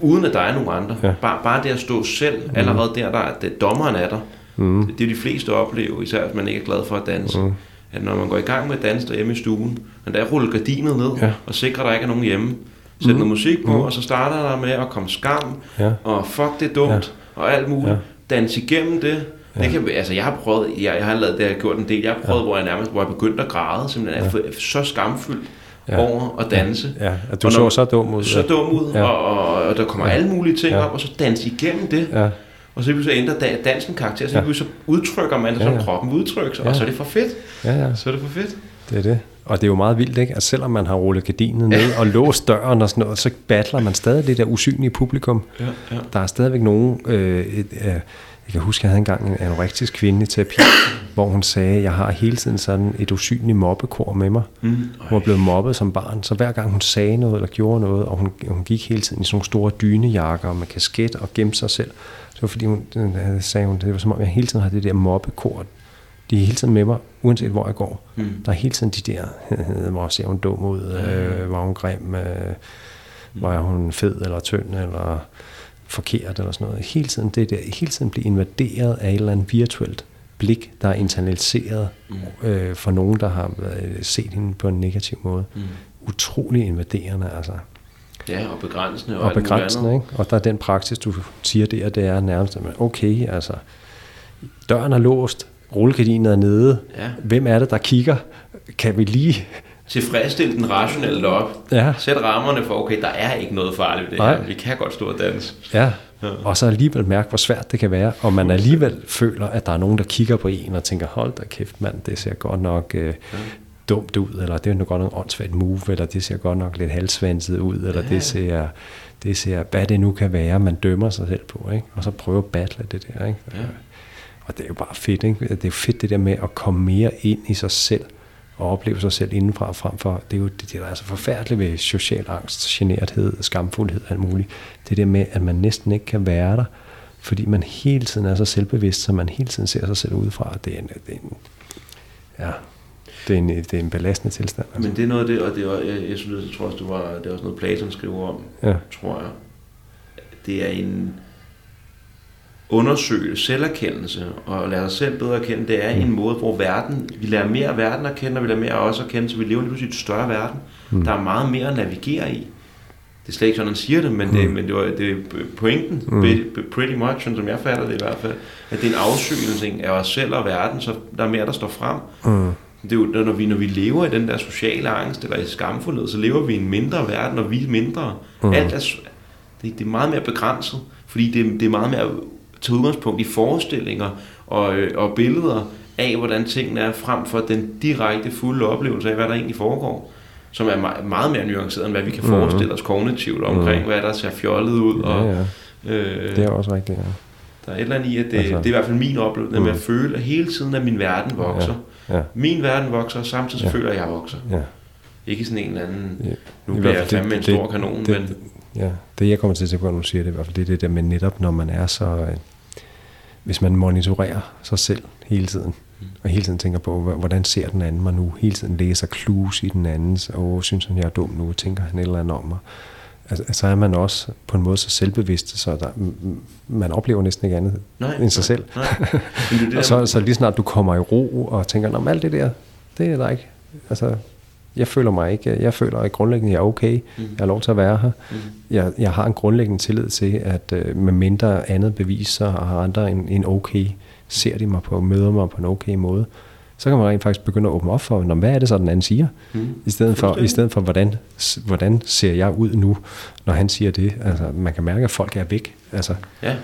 Uden at der er nogen andre.
Ja.
Bare, bare det at stå selv, allerede der, der er, det, dommeren er der.
mm,
Det, det er de fleste oplever, især hvis man ikke er glad for at danse.
Mm.
At når man går i gang med at danse derhjemme i stuen, når der er rullet gardinet ned,
Ja.
og sikrer, at der ikke er nogen hjemme, sæt noget musik på,
Mm.
og så starter der med at komme skam,
ja,
og fuck det er dumt, og alt muligt.
Ja.
Dans igennem det.
Ja.
Det kan, altså jeg har prøvet, jeg, jeg har lavet det, jeg har gjort en del, jeg har prøvet, ja. hvor jeg nærmest, hvor jeg begyndte at græde, simpelthen er så skamfyldt
Ja.
ja. over at danse.
ja, at du
Og
så
når-
så dum ud.
Så
ja.
dum ud,
Ja.
ja. og, og, og, der kommer
Ja.
ja. alle mulige ting
Ja.
ja. op, og så danse igennem det.
Ja,
Og så vil så ændre da- dansen karakter, så,
Ja.
ja. så udtrykker man det,
Ja,
som
ja.
kroppen udtrykker sig,
Ja.
og så er det for fedt.
ja, ja.
Så er det for fedt.
Det er det. Og det er jo meget vildt, ikke? at selvom man har rullet gardinet ned og låst døren og sådan noget, så battler man stadig det der usynlige publikum.
Ja, ja.
Der er stadigvæk nogen... Øh, et, øh, jeg kan huske, at jeg havde engang en anorektisk kvinde i terapi, hvor hun sagde, jeg har hele tiden sådan et usynligt mobbekor med mig.
Mm.
Hun var blevet mobbet som barn, så hver gang hun sagde noget eller gjorde noget, og hun, hun gik hele tiden i sådan nogle store dynejakker med kasket og gemte sig selv, så var fordi hun, sagde hun, det var som om jeg hele tiden har det der mobbekor. De er hele tiden med mig, uanset hvor jeg går.
Mm.
Der er hele tiden de der, hvor ser hun dum ud, øh, var hun grim, øh, var hun fed eller tynd, eller forkert, eller sådan noget. Hele tiden, det der, hele tiden blive invaderet af et eller andet virtuelt blik, der er internaliseret
Mm.
øh, for nogen, der har øh, set hende på en negativ måde.
Mm.
Utrolig invaderende, altså.
Ja, og begrænsende. Og,
Og begrænsende, ikke? Og der er den praksis, du siger der, det er nærmest, okay, altså, døren er låst, rullegardinen er nede,
Ja.
hvem er det, der kigger? Kan vi lige...
Tilfredsstille den rationelle op.
Ja,
Sæt rammerne for, okay, der er ikke noget farligt ved det
Nej.
her. Vi kan godt stå og danse.
Ja,
Ja.
og så alligevel mærke, hvor svært det kan være, og man alligevel føler, at der er nogen, der kigger på en og tænker, hold da kæft mand, det ser godt nok øh, dumt ud, eller det er nok godt nok åndssvagt move, eller det ser godt nok lidt halsvanset ud, eller
Ja.
det ser, det ser, hvad det nu kan være, man dømmer sig selv på, ikke? og så prøve at battle det der. Ikke?
Ja.
Og det er jo bare fedt, ikke? det er jo fedt det der med at komme mere ind i sig selv, og opleve sig selv indenfra frem for, det er jo det, der er så forfærdeligt ved social angst, generthed, skamfuldhed og alt muligt. Det der med, at man næsten ikke kan være der, fordi man hele tiden er så selvbevidst, så man hele tiden ser sig selv udefra. Det er en, det er en, ja, det er en, det er en belastende tilstand.
Altså. Men det er noget af det, og det er, jeg, jeg synes, jeg tror også, det, var, det er også noget, Platon skriver om,
ja.
tror jeg. Det er en undersøge selverkendelse og lære sig selv bedre at kende, det er mm. en måde, hvor verden, vi lærer mere af verden at kende, og vi lærer mere af os at kende, så vi lever lige pludselig i et større verden. Mm. Der er meget mere at navigere i. Det er slet ikke sådan, han siger det, men, mm. det, men det, var, det er pointen, mm. pretty much, som jeg fatter det i hvert fald, at det er en afsøgning af os selv og verden, så der er mere, der står frem. Mm. Det er jo, når vi, når vi lever i den der sociale angst, eller i skamfuldhed, så lever vi i en mindre verden, og vi er mindre. Mm. Alt er, det, det er meget mere begrænset, fordi det, det er meget mere tage udgangspunkt i forestillinger og, øh, og billeder af, hvordan tingene er, frem for den direkte fulde oplevelse af, hvad der egentlig foregår som er meget, meget mere nuanceret, end hvad vi kan mm-hmm. forestille os kognitivt omkring, mm. hvad der ser fjollet ud. Og,
ja, ja. Øh, det er også rigtigt, ja.
Der er et eller andet i, at det, altså, det er i hvert fald min oplevelse, mm. med at føle, at hele tiden, at min verden vokser. Ja, ja. Min verden vokser, og samtidig ja. føler jeg, at jeg vokser. Ja. Ikke sådan en eller anden, ja. nu bliver jeg fandme en stor det, kanon,
det, men... Ja, det jeg kommer til at tænke på, når du siger det, i hvert fald det er det der med netop, når man er så... Hvis man monitorerer sig selv hele tiden, mm. og hele tiden tænker på, hvordan ser den anden mig nu, hele tiden læser clues i den andens, og synes han, jeg er dum nu, tænker han eller andet om mig, altså, så er man også på en måde så selvbevidst, så der, man oplever næsten ikke andet
nej,
end sig
nej,
selv.
Nej.
Det og så, så lige snart du kommer i ro og tænker, om alt det der, det er der ikke. Altså, jeg føler mig ikke, jeg føler at grundlæggende, jeg er okay, mm. jeg har lov til at være her. Mm. Jeg, jeg har en grundlæggende tillid til, at øh, med mindre andet beviser og har andre en, en okay, ser de mig på, møder mig på en okay måde, så kan man rent faktisk begynde at åbne op for, hvad er det så, den anden siger? Mm. I stedet for, i stedet for hvordan, hvordan ser jeg ud nu, når han siger det? Altså, man kan mærke, at folk er væk. Altså,
ja.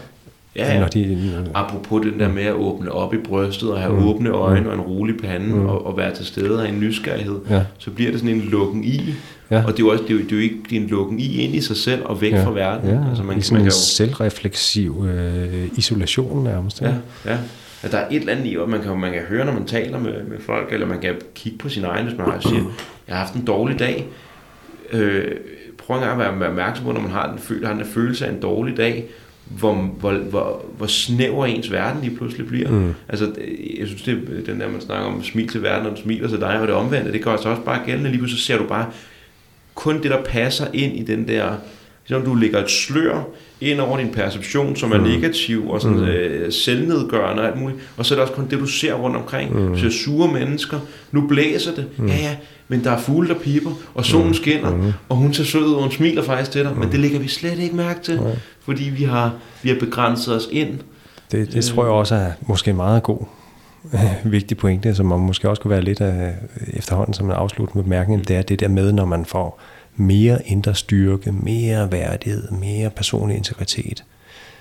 Ja, ja. Når de, Apropos den der med at åbne op i brystet og have mm. åbne øjne mm. og en rolig pande mm. og, og være til stede og en nysgerrighed, ja. så bliver det sådan en lukken i. Ja. Og det er jo også det er jo, det er jo ikke det er en lukken i ind i sig selv og væk
ja.
fra verden.
Ja. Altså man, sådan man kan en jo... selvrefleksiv øh, isolation nærmest.
Ja, ja. ja. der er et eller andet i, at man kan, man kan høre, når man taler med, med folk, eller man kan kigge på sin egen, hvis man har siger, jeg har haft en dårlig dag. Øh, prøv en gang at være opmærksom på, når man har en, har en følelse af en dårlig dag, hvor, hvor, hvor, hvor snæver ens verden lige pludselig bliver. Mm. Altså, jeg synes, det er den der, man snakker om smil til verden, og smiler til dig, og det omvendte, det gør altså også bare gældende. Lige pludselig ser du bare kun det, der passer ind i den der, som du lægger et slør ind over din perception, som er mm. negativ og sådan, mm. øh, selvnedgørende og alt muligt. Og så er det også kun det, du ser rundt omkring. Mm. Ser sure mennesker. Nu blæser det. Mm. Ja, ja, men der er fugle, der piper, og solen mm. skinner, mm. og hun ser sød ud, og hun smiler faktisk til dig. Mm. Men det lægger vi slet ikke mærke til, mm. fordi vi har, vi har begrænset os ind.
Det, det tror jeg også er måske meget god øh, vigtig pointe, som man måske også kunne være lidt af efterhånden som en afsluttende bemærkning, mm. det er det der med, når man får mere indre styrke, mere værdighed, mere personlig integritet,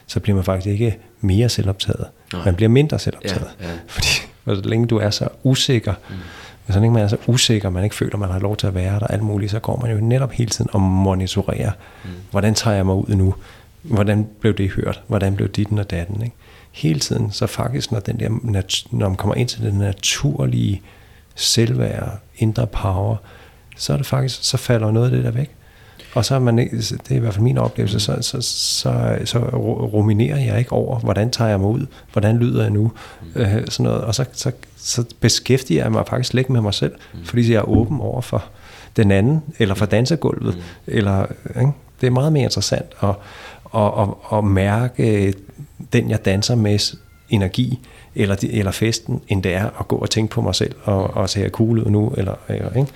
så bliver man faktisk ikke mere selvoptaget. Nej. Man bliver mindre selvoptaget. Ja, ja. Fordi så længe du er så usikker, mm. så længe man er så usikker, man ikke føler, man har lov til at være der, alt muligt, så går man jo netop hele tiden og monitorerer, mm. hvordan tager jeg mig ud nu? Hvordan blev det hørt? Hvordan blev dit og datten? Ikke? Hele tiden, så faktisk, når, den der, når man kommer ind til den naturlige selvværd, indre power, så er det faktisk, så falder noget af det der væk. Og så er man ikke, det er i hvert fald min oplevelse, så, så, så, så ruminerer jeg ikke over, hvordan tager jeg mig ud, hvordan lyder jeg nu, mm. øh, sådan noget. Og så, så, så beskæftiger jeg mig faktisk lidt med mig selv, mm. fordi jeg er åben over for den anden, eller for dansegulvet, mm. eller, ikke? det er meget mere interessant at, at, at, at mærke den, jeg danser med energi, eller, eller festen, end det er at gå og tænke på mig selv, og, og se cool ud nu, eller, eller ikke?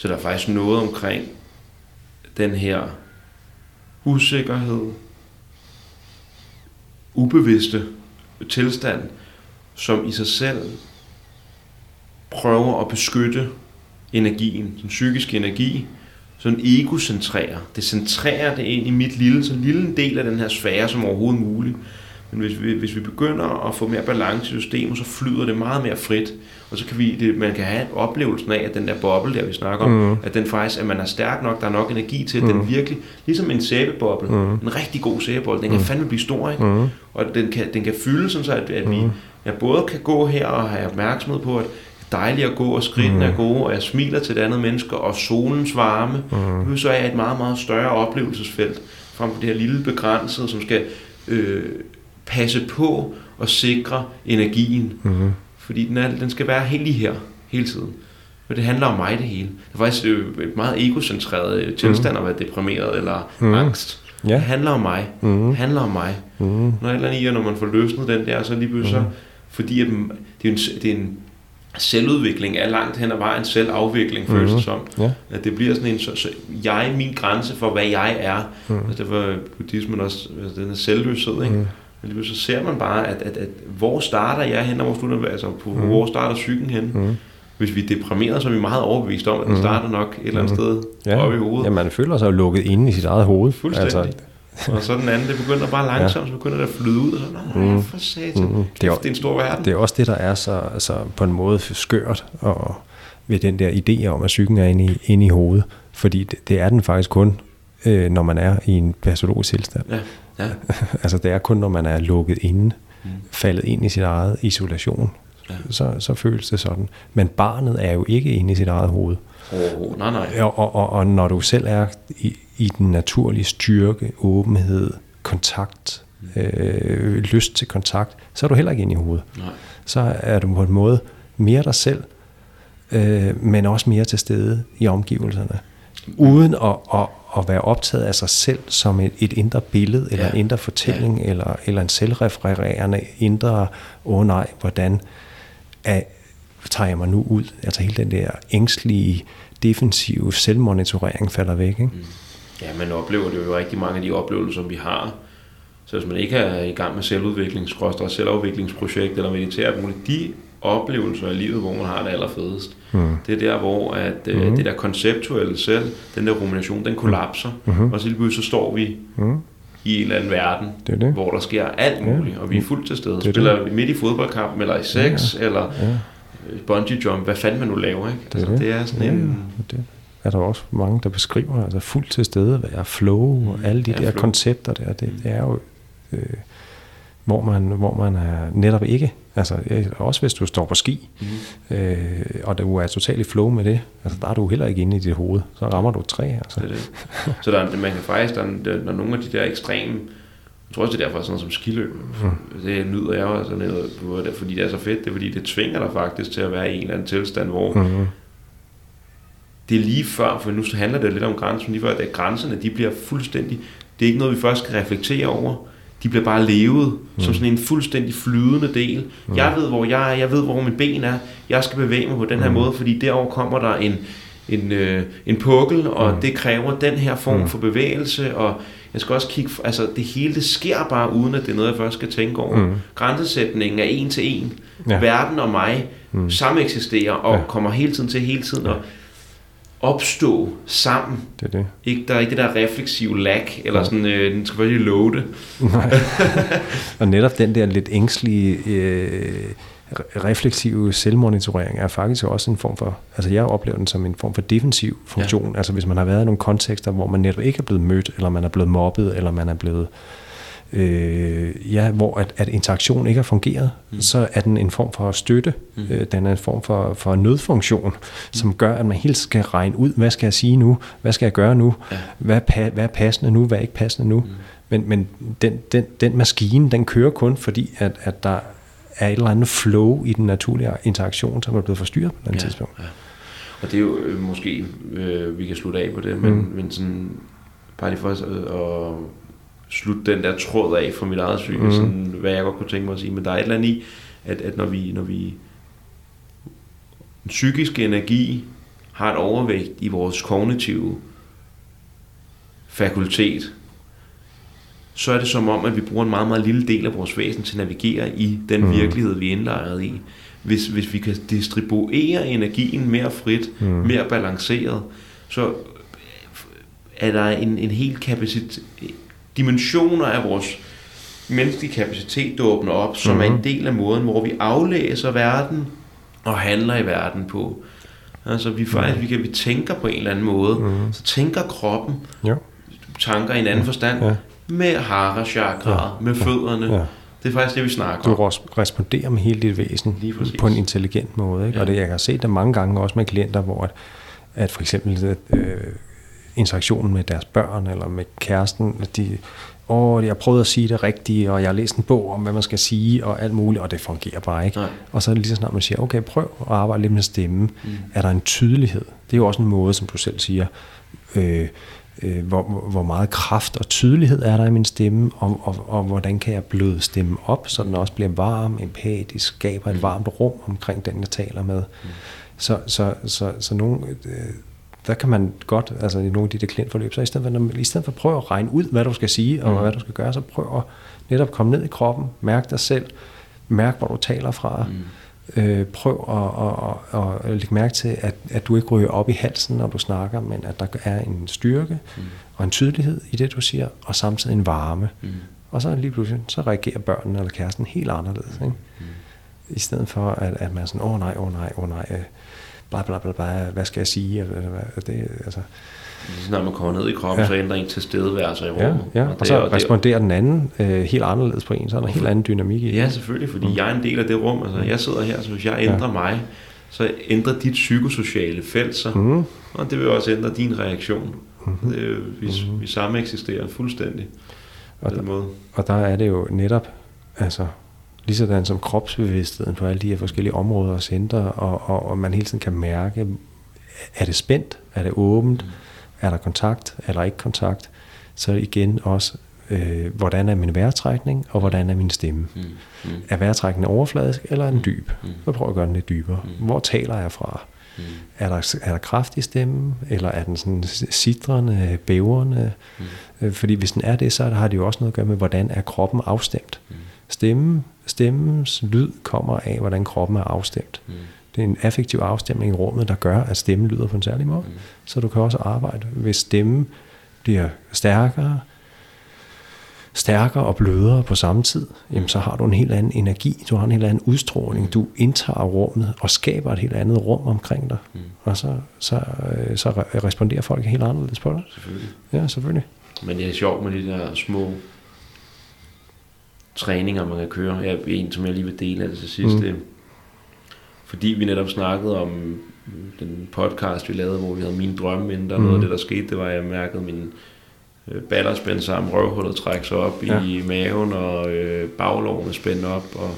Så der er faktisk noget omkring den her usikkerhed, ubevidste tilstand, som i sig selv prøver at beskytte energien, den psykiske energi, sådan egocentrerer. Det centrerer det ind i mit lille, så lille en del af den her sfære som overhovedet muligt. Men hvis vi, hvis vi begynder at få mere balance i systemet, så flyder det meget mere frit. Og så kan vi, det, man kan have oplevelsen af, at den der boble, der vi snakker om, mm. at den faktisk, at man er stærk nok, der er nok energi til, at mm. den virkelig, ligesom en sæbeboble, mm. en rigtig god sæbeboble, den kan mm. fandme blive stor, ikke? Mm. Og den kan, den kan fylde sådan så, at, at vi, mm. jeg både kan gå her og have opmærksomhed på, at dejligt at gå, og skridtene mm. er gode, og jeg smiler til det andet menneske, og solens varme. Mm. Så er jeg et meget, meget større oplevelsesfelt, frem for det her lille begrænsede, som skal øh, passe på og sikre energien.
Mm.
Fordi den, er, den skal være helt lige her, hele tiden. Men det handler om mig det hele. Det er faktisk øh, et meget egocentreret øh, tilstand at være deprimeret eller
Mhm.
angst.
Ja.
Det handler om mig.
Mhm.
Det handler om mig.
Mm.
Når eller i, når man får løsnet den der, så lige pludselig,
Mhm.
så, fordi at, det, er en, det er en selvudvikling er langt hen ad vejen selvafvikling, føles det som.
Ja.
At det bliver sådan en, så, så jeg, min grænse for, hvad jeg er,
Mm.
altså det var buddhismen også, altså den er selvløshed, ikke?
Mm.
Men så ser man bare, at, at, at hvor starter jeg hen, og hvor slutter altså på,
Mm.
hvor starter psyken hen?
Mm.
Hvis vi er deprimeret, så er vi meget overbevist om, at den
Mm.
starter nok et eller andet
Mm.
sted
Ja.
oppe i hovedet.
ja, man føler sig jo lukket inde i sit eget hoved.
Fuldstændig. Og så den anden, det begynder bare langsomt, så begynder det at flyde ud, og så, nej,
Mm.
for satan,
Mm.
det,
er
det er en stor verden.
Det er også det, der er så, så på en måde skørt og ved den der idé om, at psyken er inde i, inde i hovedet. Fordi det, det er den faktisk kun, øh, når man er i en patologisk tilstand.
Ja, ja.
altså det er kun, når man er lukket inde,
Mm.
faldet ind i sit eget isolation,
Ja.
så, så føles det sådan. Men barnet er jo ikke inde i sit eget hoved.
Oh, nej, nej.
Og, og, og, og når du selv er i, i den naturlige styrke, åbenhed, kontakt, øh, lyst til kontakt, så er du heller ikke inde i hovedet.
nej.
Så er du på en måde mere dig selv, øh, men også mere til stede i omgivelserne. Uden at, at, at være optaget af sig selv som et, et indre billede, eller
Ja.
en indre fortælling, ja. eller, eller en selvrefererende indre, åh oh nej, hvordan er, tager jeg mig nu ud? Altså hele den der ængstlige, defensive selvmonitorering falder væk. Ikke?
Ja, man oplever det jo rigtig mange af de oplevelser, vi har. Så hvis man ikke er i gang med selvudviklings, og selvafviklingsprojekt eller mediterer, alt muligt, de oplevelser i livet, hvor man har det allerfedest,
Mm.
det er der, hvor at, øh,
Mhm.
det der konceptuelle selv, den der rumination, den kollapser,
Mhm.
og så lige så står vi
Mm.
i en eller anden verden,
Det er det.
hvor der sker alt
Ja.
muligt, og vi er fuldt til stede.
Det er
Spiller vi midt i fodboldkampen, eller i sex, eller
Ja,
øh, bungee jump, hvad fanden man nu laver, ikke?
det er
altså,
det.
det er sådan
ja,
en...
det er der også mange, der beskriver, altså fuldt til stede, være flow og alle de
Ja,
der
flow.
koncepter der, det, det er jo, øh, hvor, man, hvor man er netop ikke, altså også hvis du står på ski,
Mm.
øh, og du er totalt i flow med det, altså der er du heller ikke inde i dit hoved, så rammer du et træ, altså.
Det er det. Så der, er- man kan faktisk, der, er- der, er nogle af de der ekstreme, jeg tror også, det er derfor sådan som skiløb. Mm. Det nyder jeg også, noget, det- fordi det er så fedt. Det er fordi, det tvinger dig faktisk til at være i en eller anden tilstand, hvor mm. Det er lige før, for nu handler det lidt om grænsen, lige før, at grænserne, de bliver fuldstændig, det er ikke noget, vi først skal reflektere over. De bliver bare levet mm. som sådan en fuldstændig flydende del. Mm. Jeg ved, hvor jeg er, jeg ved, hvor min ben er. Jeg skal bevæge mig på den her
Mm.
måde, fordi derover kommer der en, en, øh, en pukkel, og
Mm.
det kræver den her form
Mm.
for bevægelse, og jeg skal også kigge, altså det hele, det sker bare, uden at det er noget, jeg først skal tænke over.
Mm.
Grænsesætningen er en til en.
Ja.
Verden og mig
Mm.
mm. sammen eksisterer, og
Ja.
kommer hele tiden til hele tiden at opstå sammen.
Det er det.
Ikke, der er ikke det der refleksive lag, eller
Ja.
sådan, øh, den skal bare lige loade.
Nej. og netop den der lidt ængstlige, øh, re- refleksive selvmonitorering er faktisk også en form for, altså jeg oplever den som en form for defensiv funktion. Ja. Altså hvis man har været i nogle kontekster, hvor man netop ikke er blevet mødt, eller man er blevet mobbet, eller man er blevet, øh, ja, hvor at, at interaktion ikke har fungeret, mm. så er den en form for støtte. Mm. Øh, den er en form for, for nødfunktion, mm. som gør, at man helt skal regne ud, hvad skal jeg sige nu, hvad skal jeg gøre nu,
Ja.
hvad, er pa- hvad er passende nu, hvad er ikke passende nu. Mm. Men, men den, den, den maskine, den kører kun, fordi at, at der er et eller andet flow i den naturlige interaktion, som er blevet forstyrret på den
Ja,
tidspunkt.
ja. Og det er jo øh, måske, øh, vi kan slutte af på det, men,
Mm.
mm. men sådan, bare lige for at, at slutte den der tråd af for mit eget psyke,
Mm.
sådan, hvad jeg godt kunne tænke mig at sige, men der er et eller andet i, at, at når vi, når vi den psykiske energi har et overvægt i vores kognitive fakultet, så er det som om, at vi bruger en meget, meget lille del af vores væsen til at navigere i den
Mm.
virkelighed, vi er indlejret i. Hvis, hvis vi kan distribuere energien mere frit,
Mm.
mere balanceret, så er der en, en helt kapacitet, dimensioner af vores menneskelige kapacitet, der åbner op, som mm. er
Mhm.
en del af måden, hvor vi aflæser verden og handler i verden på. Altså vi faktisk, vi, kan, vi tænker på en eller anden måde,
Mhm.
så tænker kroppen
Jo.
tanker i en anden forstand,
Ja.
med hara chakra,
Ja.
med fødderne,
Ja.
Det er faktisk det, vi snakker
Du
om.
res- responderer med hele dit væsen på en intelligent måde. Ikke? Ja. Og
Ja.
det, jeg har set det mange gange også med klienter, hvor at, at for eksempel øh, interaktionen med deres børn eller med kæresten, at de, åh, jeg har prøvet at sige det rigtige, og jeg har læst en bog om, hvad man skal sige, og alt muligt, og det fungerer bare ikke.
Nej.
Og så er det lige så snart man siger, okay, prøv at arbejde lidt med stemme. Mm. Er der en tydelighed? Det er jo også en måde, som du selv siger, øh, øh, hvor, hvor meget kraft og tydelighed er der i min stemme, og, og, og hvordan kan jeg bløde stemmen op, så den også bliver varm, empatisk, skaber et varmt rum omkring den, jeg taler med. Mm. Så, så, så, så nogle, øh, der kan man godt, altså i nogle af de der klientforløb, så i stedet for, i stedet for at prøve at regne ud, hvad du skal sige, og mm. hvad du skal gøre, så prøv at netop komme ned i kroppen, mærk dig selv, mærk, hvor du taler fra, mm. øh, prøv at, at, at, at lægge mærke til, at, at du ikke ryger op i halsen, når du snakker, men at der er en styrke mm. og en tydelighed i det, du siger, og samtidig en varme. Mm. Og så lige pludselig, så reagerer børnene eller kæresten helt anderledes. Ikke? Mm. I stedet for, at, at man er sådan, åh oh, nej, åh oh, nej, åh oh, nej, øh, bla bla bla bla, hvad skal jeg sige? Det, altså,
Så når man kommer ned i kroppen,
Ja.
ja. så ændrer en tilstedeværelse i
ja,
rummet.
ja.
Og
Og
det
så
det er-
responderer den anden øh, helt anderledes på en, så er der en helt anden dynamik i det.
Ja, selvfølgelig, fordi mm. jeg er en del af det rum. Altså, jeg sidder her, så hvis jeg ændrer ja. mig, så ændrer dit psykosociale felt sig, mm. og det vil også ændre din reaktion. Mm. Det, vi, mm. vi samme eksisterer fuldstændig
Og der-
måde.
Og der er det jo netop, altså, lige sådan som kropsbevidstheden på alle de her forskellige områder og centre, og, og, og man hele tiden kan mærke, er det spændt, er det åbent, mm. er der kontakt, er der ikke kontakt, så igen også, øh, hvordan er min vejrtrækning, og hvordan er min stemme.
Mm. Mm.
Er vejrtrækningen overfladisk, eller er den dyb? Så prøv at gøre den lidt dybere. Hvor taler jeg fra?
Mm.
Er der, er der kraft i stemmen, eller er den sådan sidrende, bævrende? Mm. Fordi hvis den er det, så har det jo også noget at gøre med, hvordan er kroppen afstemt. Mm. Stemme, stemmens lyd kommer af, hvordan kroppen er afstemt. Mm. Det er en affektiv afstemning i rummet, der gør, at stemmen lyder på en særlig måde. Mm. Så du kan også arbejde, hvis stemmen bliver stærkere, stærkere og blødere på samme tid, jamen så har du en helt anden energi, du har en helt anden udstråling, du indtager rummet og skaber et helt andet rum omkring dig. Mm. Og så, så, øh, så re- responderer folk helt anderledes på dig.
Selvfølgelig.
Ja, selvfølgelig.
Men det er sjovt med de der små træninger, man kan køre. Jeg er en, som jeg lige vil dele af det til sidst.
Mm.
Mm. Fordi vi netop snakkede om den podcast, vi lavede, hvor vi havde mine drømme inden. Der mm. noget af det, der skete, det var, at jeg mærkede min øh, baller spænde sammen, røvhullet trække sig op
Ja.
i maven, og øh, baglovene spænde op, og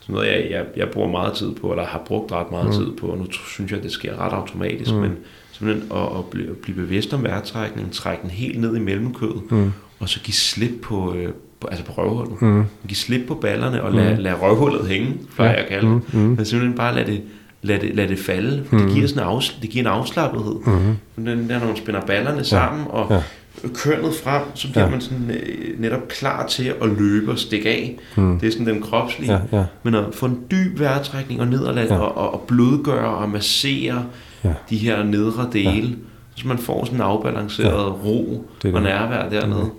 sådan noget, jeg, jeg, jeg bruger meget tid på, eller har brugt ret meget mm. tid på, og nu synes jeg, at det sker ret automatisk, mm. men simpelthen at, at, blive, at blive bevidst om vejrtrækningen, trække den helt ned i mellemkødet, mm. og så give slip på, øh, på altså på røvhullet. Mm. Give slip på ballerne, og lade, mm. lade røvhullet hænge, plejer jeg at kalde det. Mm. Men simpelthen bare lade det, lade det, lade det falde, for mm. det, giver sådan en afs, det giver en afslappethed. Mm. Den der, når man spænder ballerne sammen, og
Ja.
kønnet frem, så bliver
Ja.
man sådan øh, netop klar til at løbe og stikke af. Mm. Det er sådan den kropslige.
Ja, ja.
Men at få en dyb vejrtrækning og ned og, lade,
Ja.
og, og, og blødgøre og massere
Ja.
de her nedre dele, ja. så man får sådan en afbalanceret ja. ro
Det
og nærvær dernede.
Det,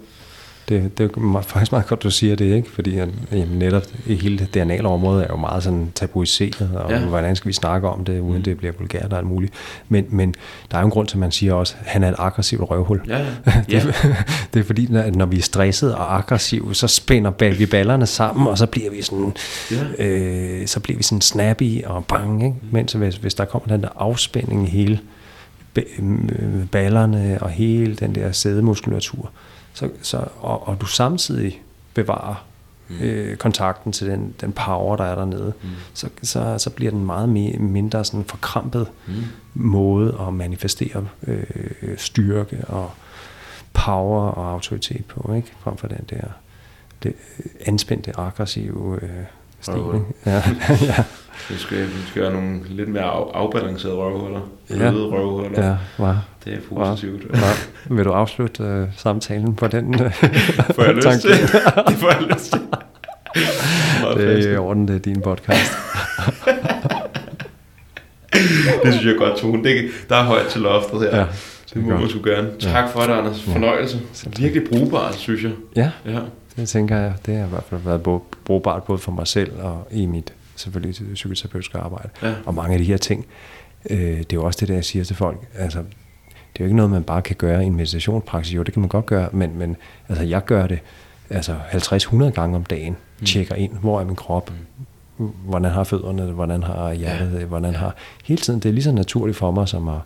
det er jo me- faktisk meget godt, du siger det, ikke? Fordi jamen, netop i hele det DNA område er jo meget sådan tabuiseret, og ja. Hvordan skal vi snakke om det, uden det bliver vulgært og alt muligt. Men, men der er jo en grund til, at man siger også, at han er et aggressivt røvhul.
Ja, ja.
Det,
ja.
det er fordi, når, når vi er stresset og aggressive, så spænder bag vi ballerne sammen, og så bliver vi sådan,
Ja.
øh, så bliver vi sådan snappy og bang, ikke? Mens hvis, hvis der kommer den der afspænding i hele ba- ballerne og hele den der sædemuskulatur, så, så, og, og du samtidig bevarer øh, kontakten til den, den power, der er dernede, mm. så, så, så bliver den meget mere, mindre sådan forkrampet mm. måde at manifestere øh, styrke og power og autoritet på, ikke? Frem for den der det anspændte, aggressive øh, ikke? Ja, ja,
Vi skal, vi skal have nogle lidt mere af, afbalancerede røvhuller.
Ja.
Bløde røvhuller.
ja, wow.
Det er positivt.
Wow. Vil du afslutte øh, samtalen på den øh,
Får jeg lyst til? det får jeg lyst til.
Det er i orden, det er din podcast.
Det synes jeg er godt, Tone. Det, der er højt til loftet her.
Ja,
Ja, det må
godt.
man sgu gerne. Tak for det, Anders. Fornøjelse.
Tak.
Virkelig brugbart, synes jeg.
Ja,
Ja.
Det tænker jeg. Det har i hvert fald været brugbart både for mig selv og i mit selvfølgelig psykoterapeutiske arbejde.
Ja.
Og mange af de her ting, øh, det er jo også det, der jeg siger til folk. Altså, det er jo ikke noget, man bare kan gøre i en meditationspraksis. Jo, det kan man godt gøre, men, men altså, jeg gør det altså 50-100 gange om dagen. tjekker ind, hvor er min krop, hvordan har fødderne, hvordan har hjertet, det, hvordan har... Hele tiden, det er lige så naturligt for mig, som at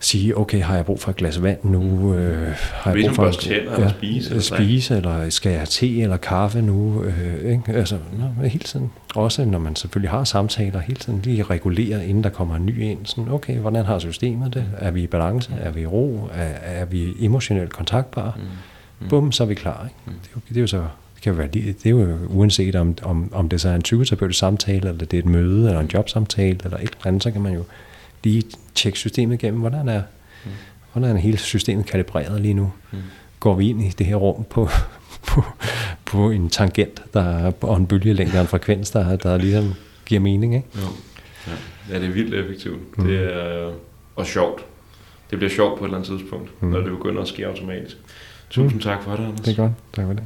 sige, okay, har jeg brug for et glas vand nu? Øh, har jeg
Ligesom
brug for
børste tænder eller spise, eller
spise, eller skal jeg have te eller kaffe nu? Øh, ikke? Altså, nå, hele tiden. Også når man selvfølgelig har samtaler, hele tiden lige regulere, inden der kommer en ny ind. Sådan, okay, hvordan har systemet det? Er vi i balance? Er vi i ro? Er, er vi emotionelt kontaktbare? Mm. Bum, så er vi klar. Ikke? Mm. Det, er jo, det er jo så det kan være, det er jo uanset om, om, om det så er en psykoterapeutisk samtale, eller det er et møde, eller en jobsamtale, eller et eller andet, så kan man jo lige tjekke systemet igennem, hvordan er, mm. hvordan er hele systemet kalibreret lige nu. Mm. Går vi ind i det her rum på, på, på en tangent, der er, og en bølgelængde og en frekvens, der, der ligesom giver mening, ikke?
Jo. Ja. ja, det er vildt effektivt. Mm. Det er og sjovt. Det bliver sjovt på et eller andet tidspunkt, mm. når det begynder at ske automatisk. Tusind mm. tak for det, Anders.
Det er godt. Tak for det.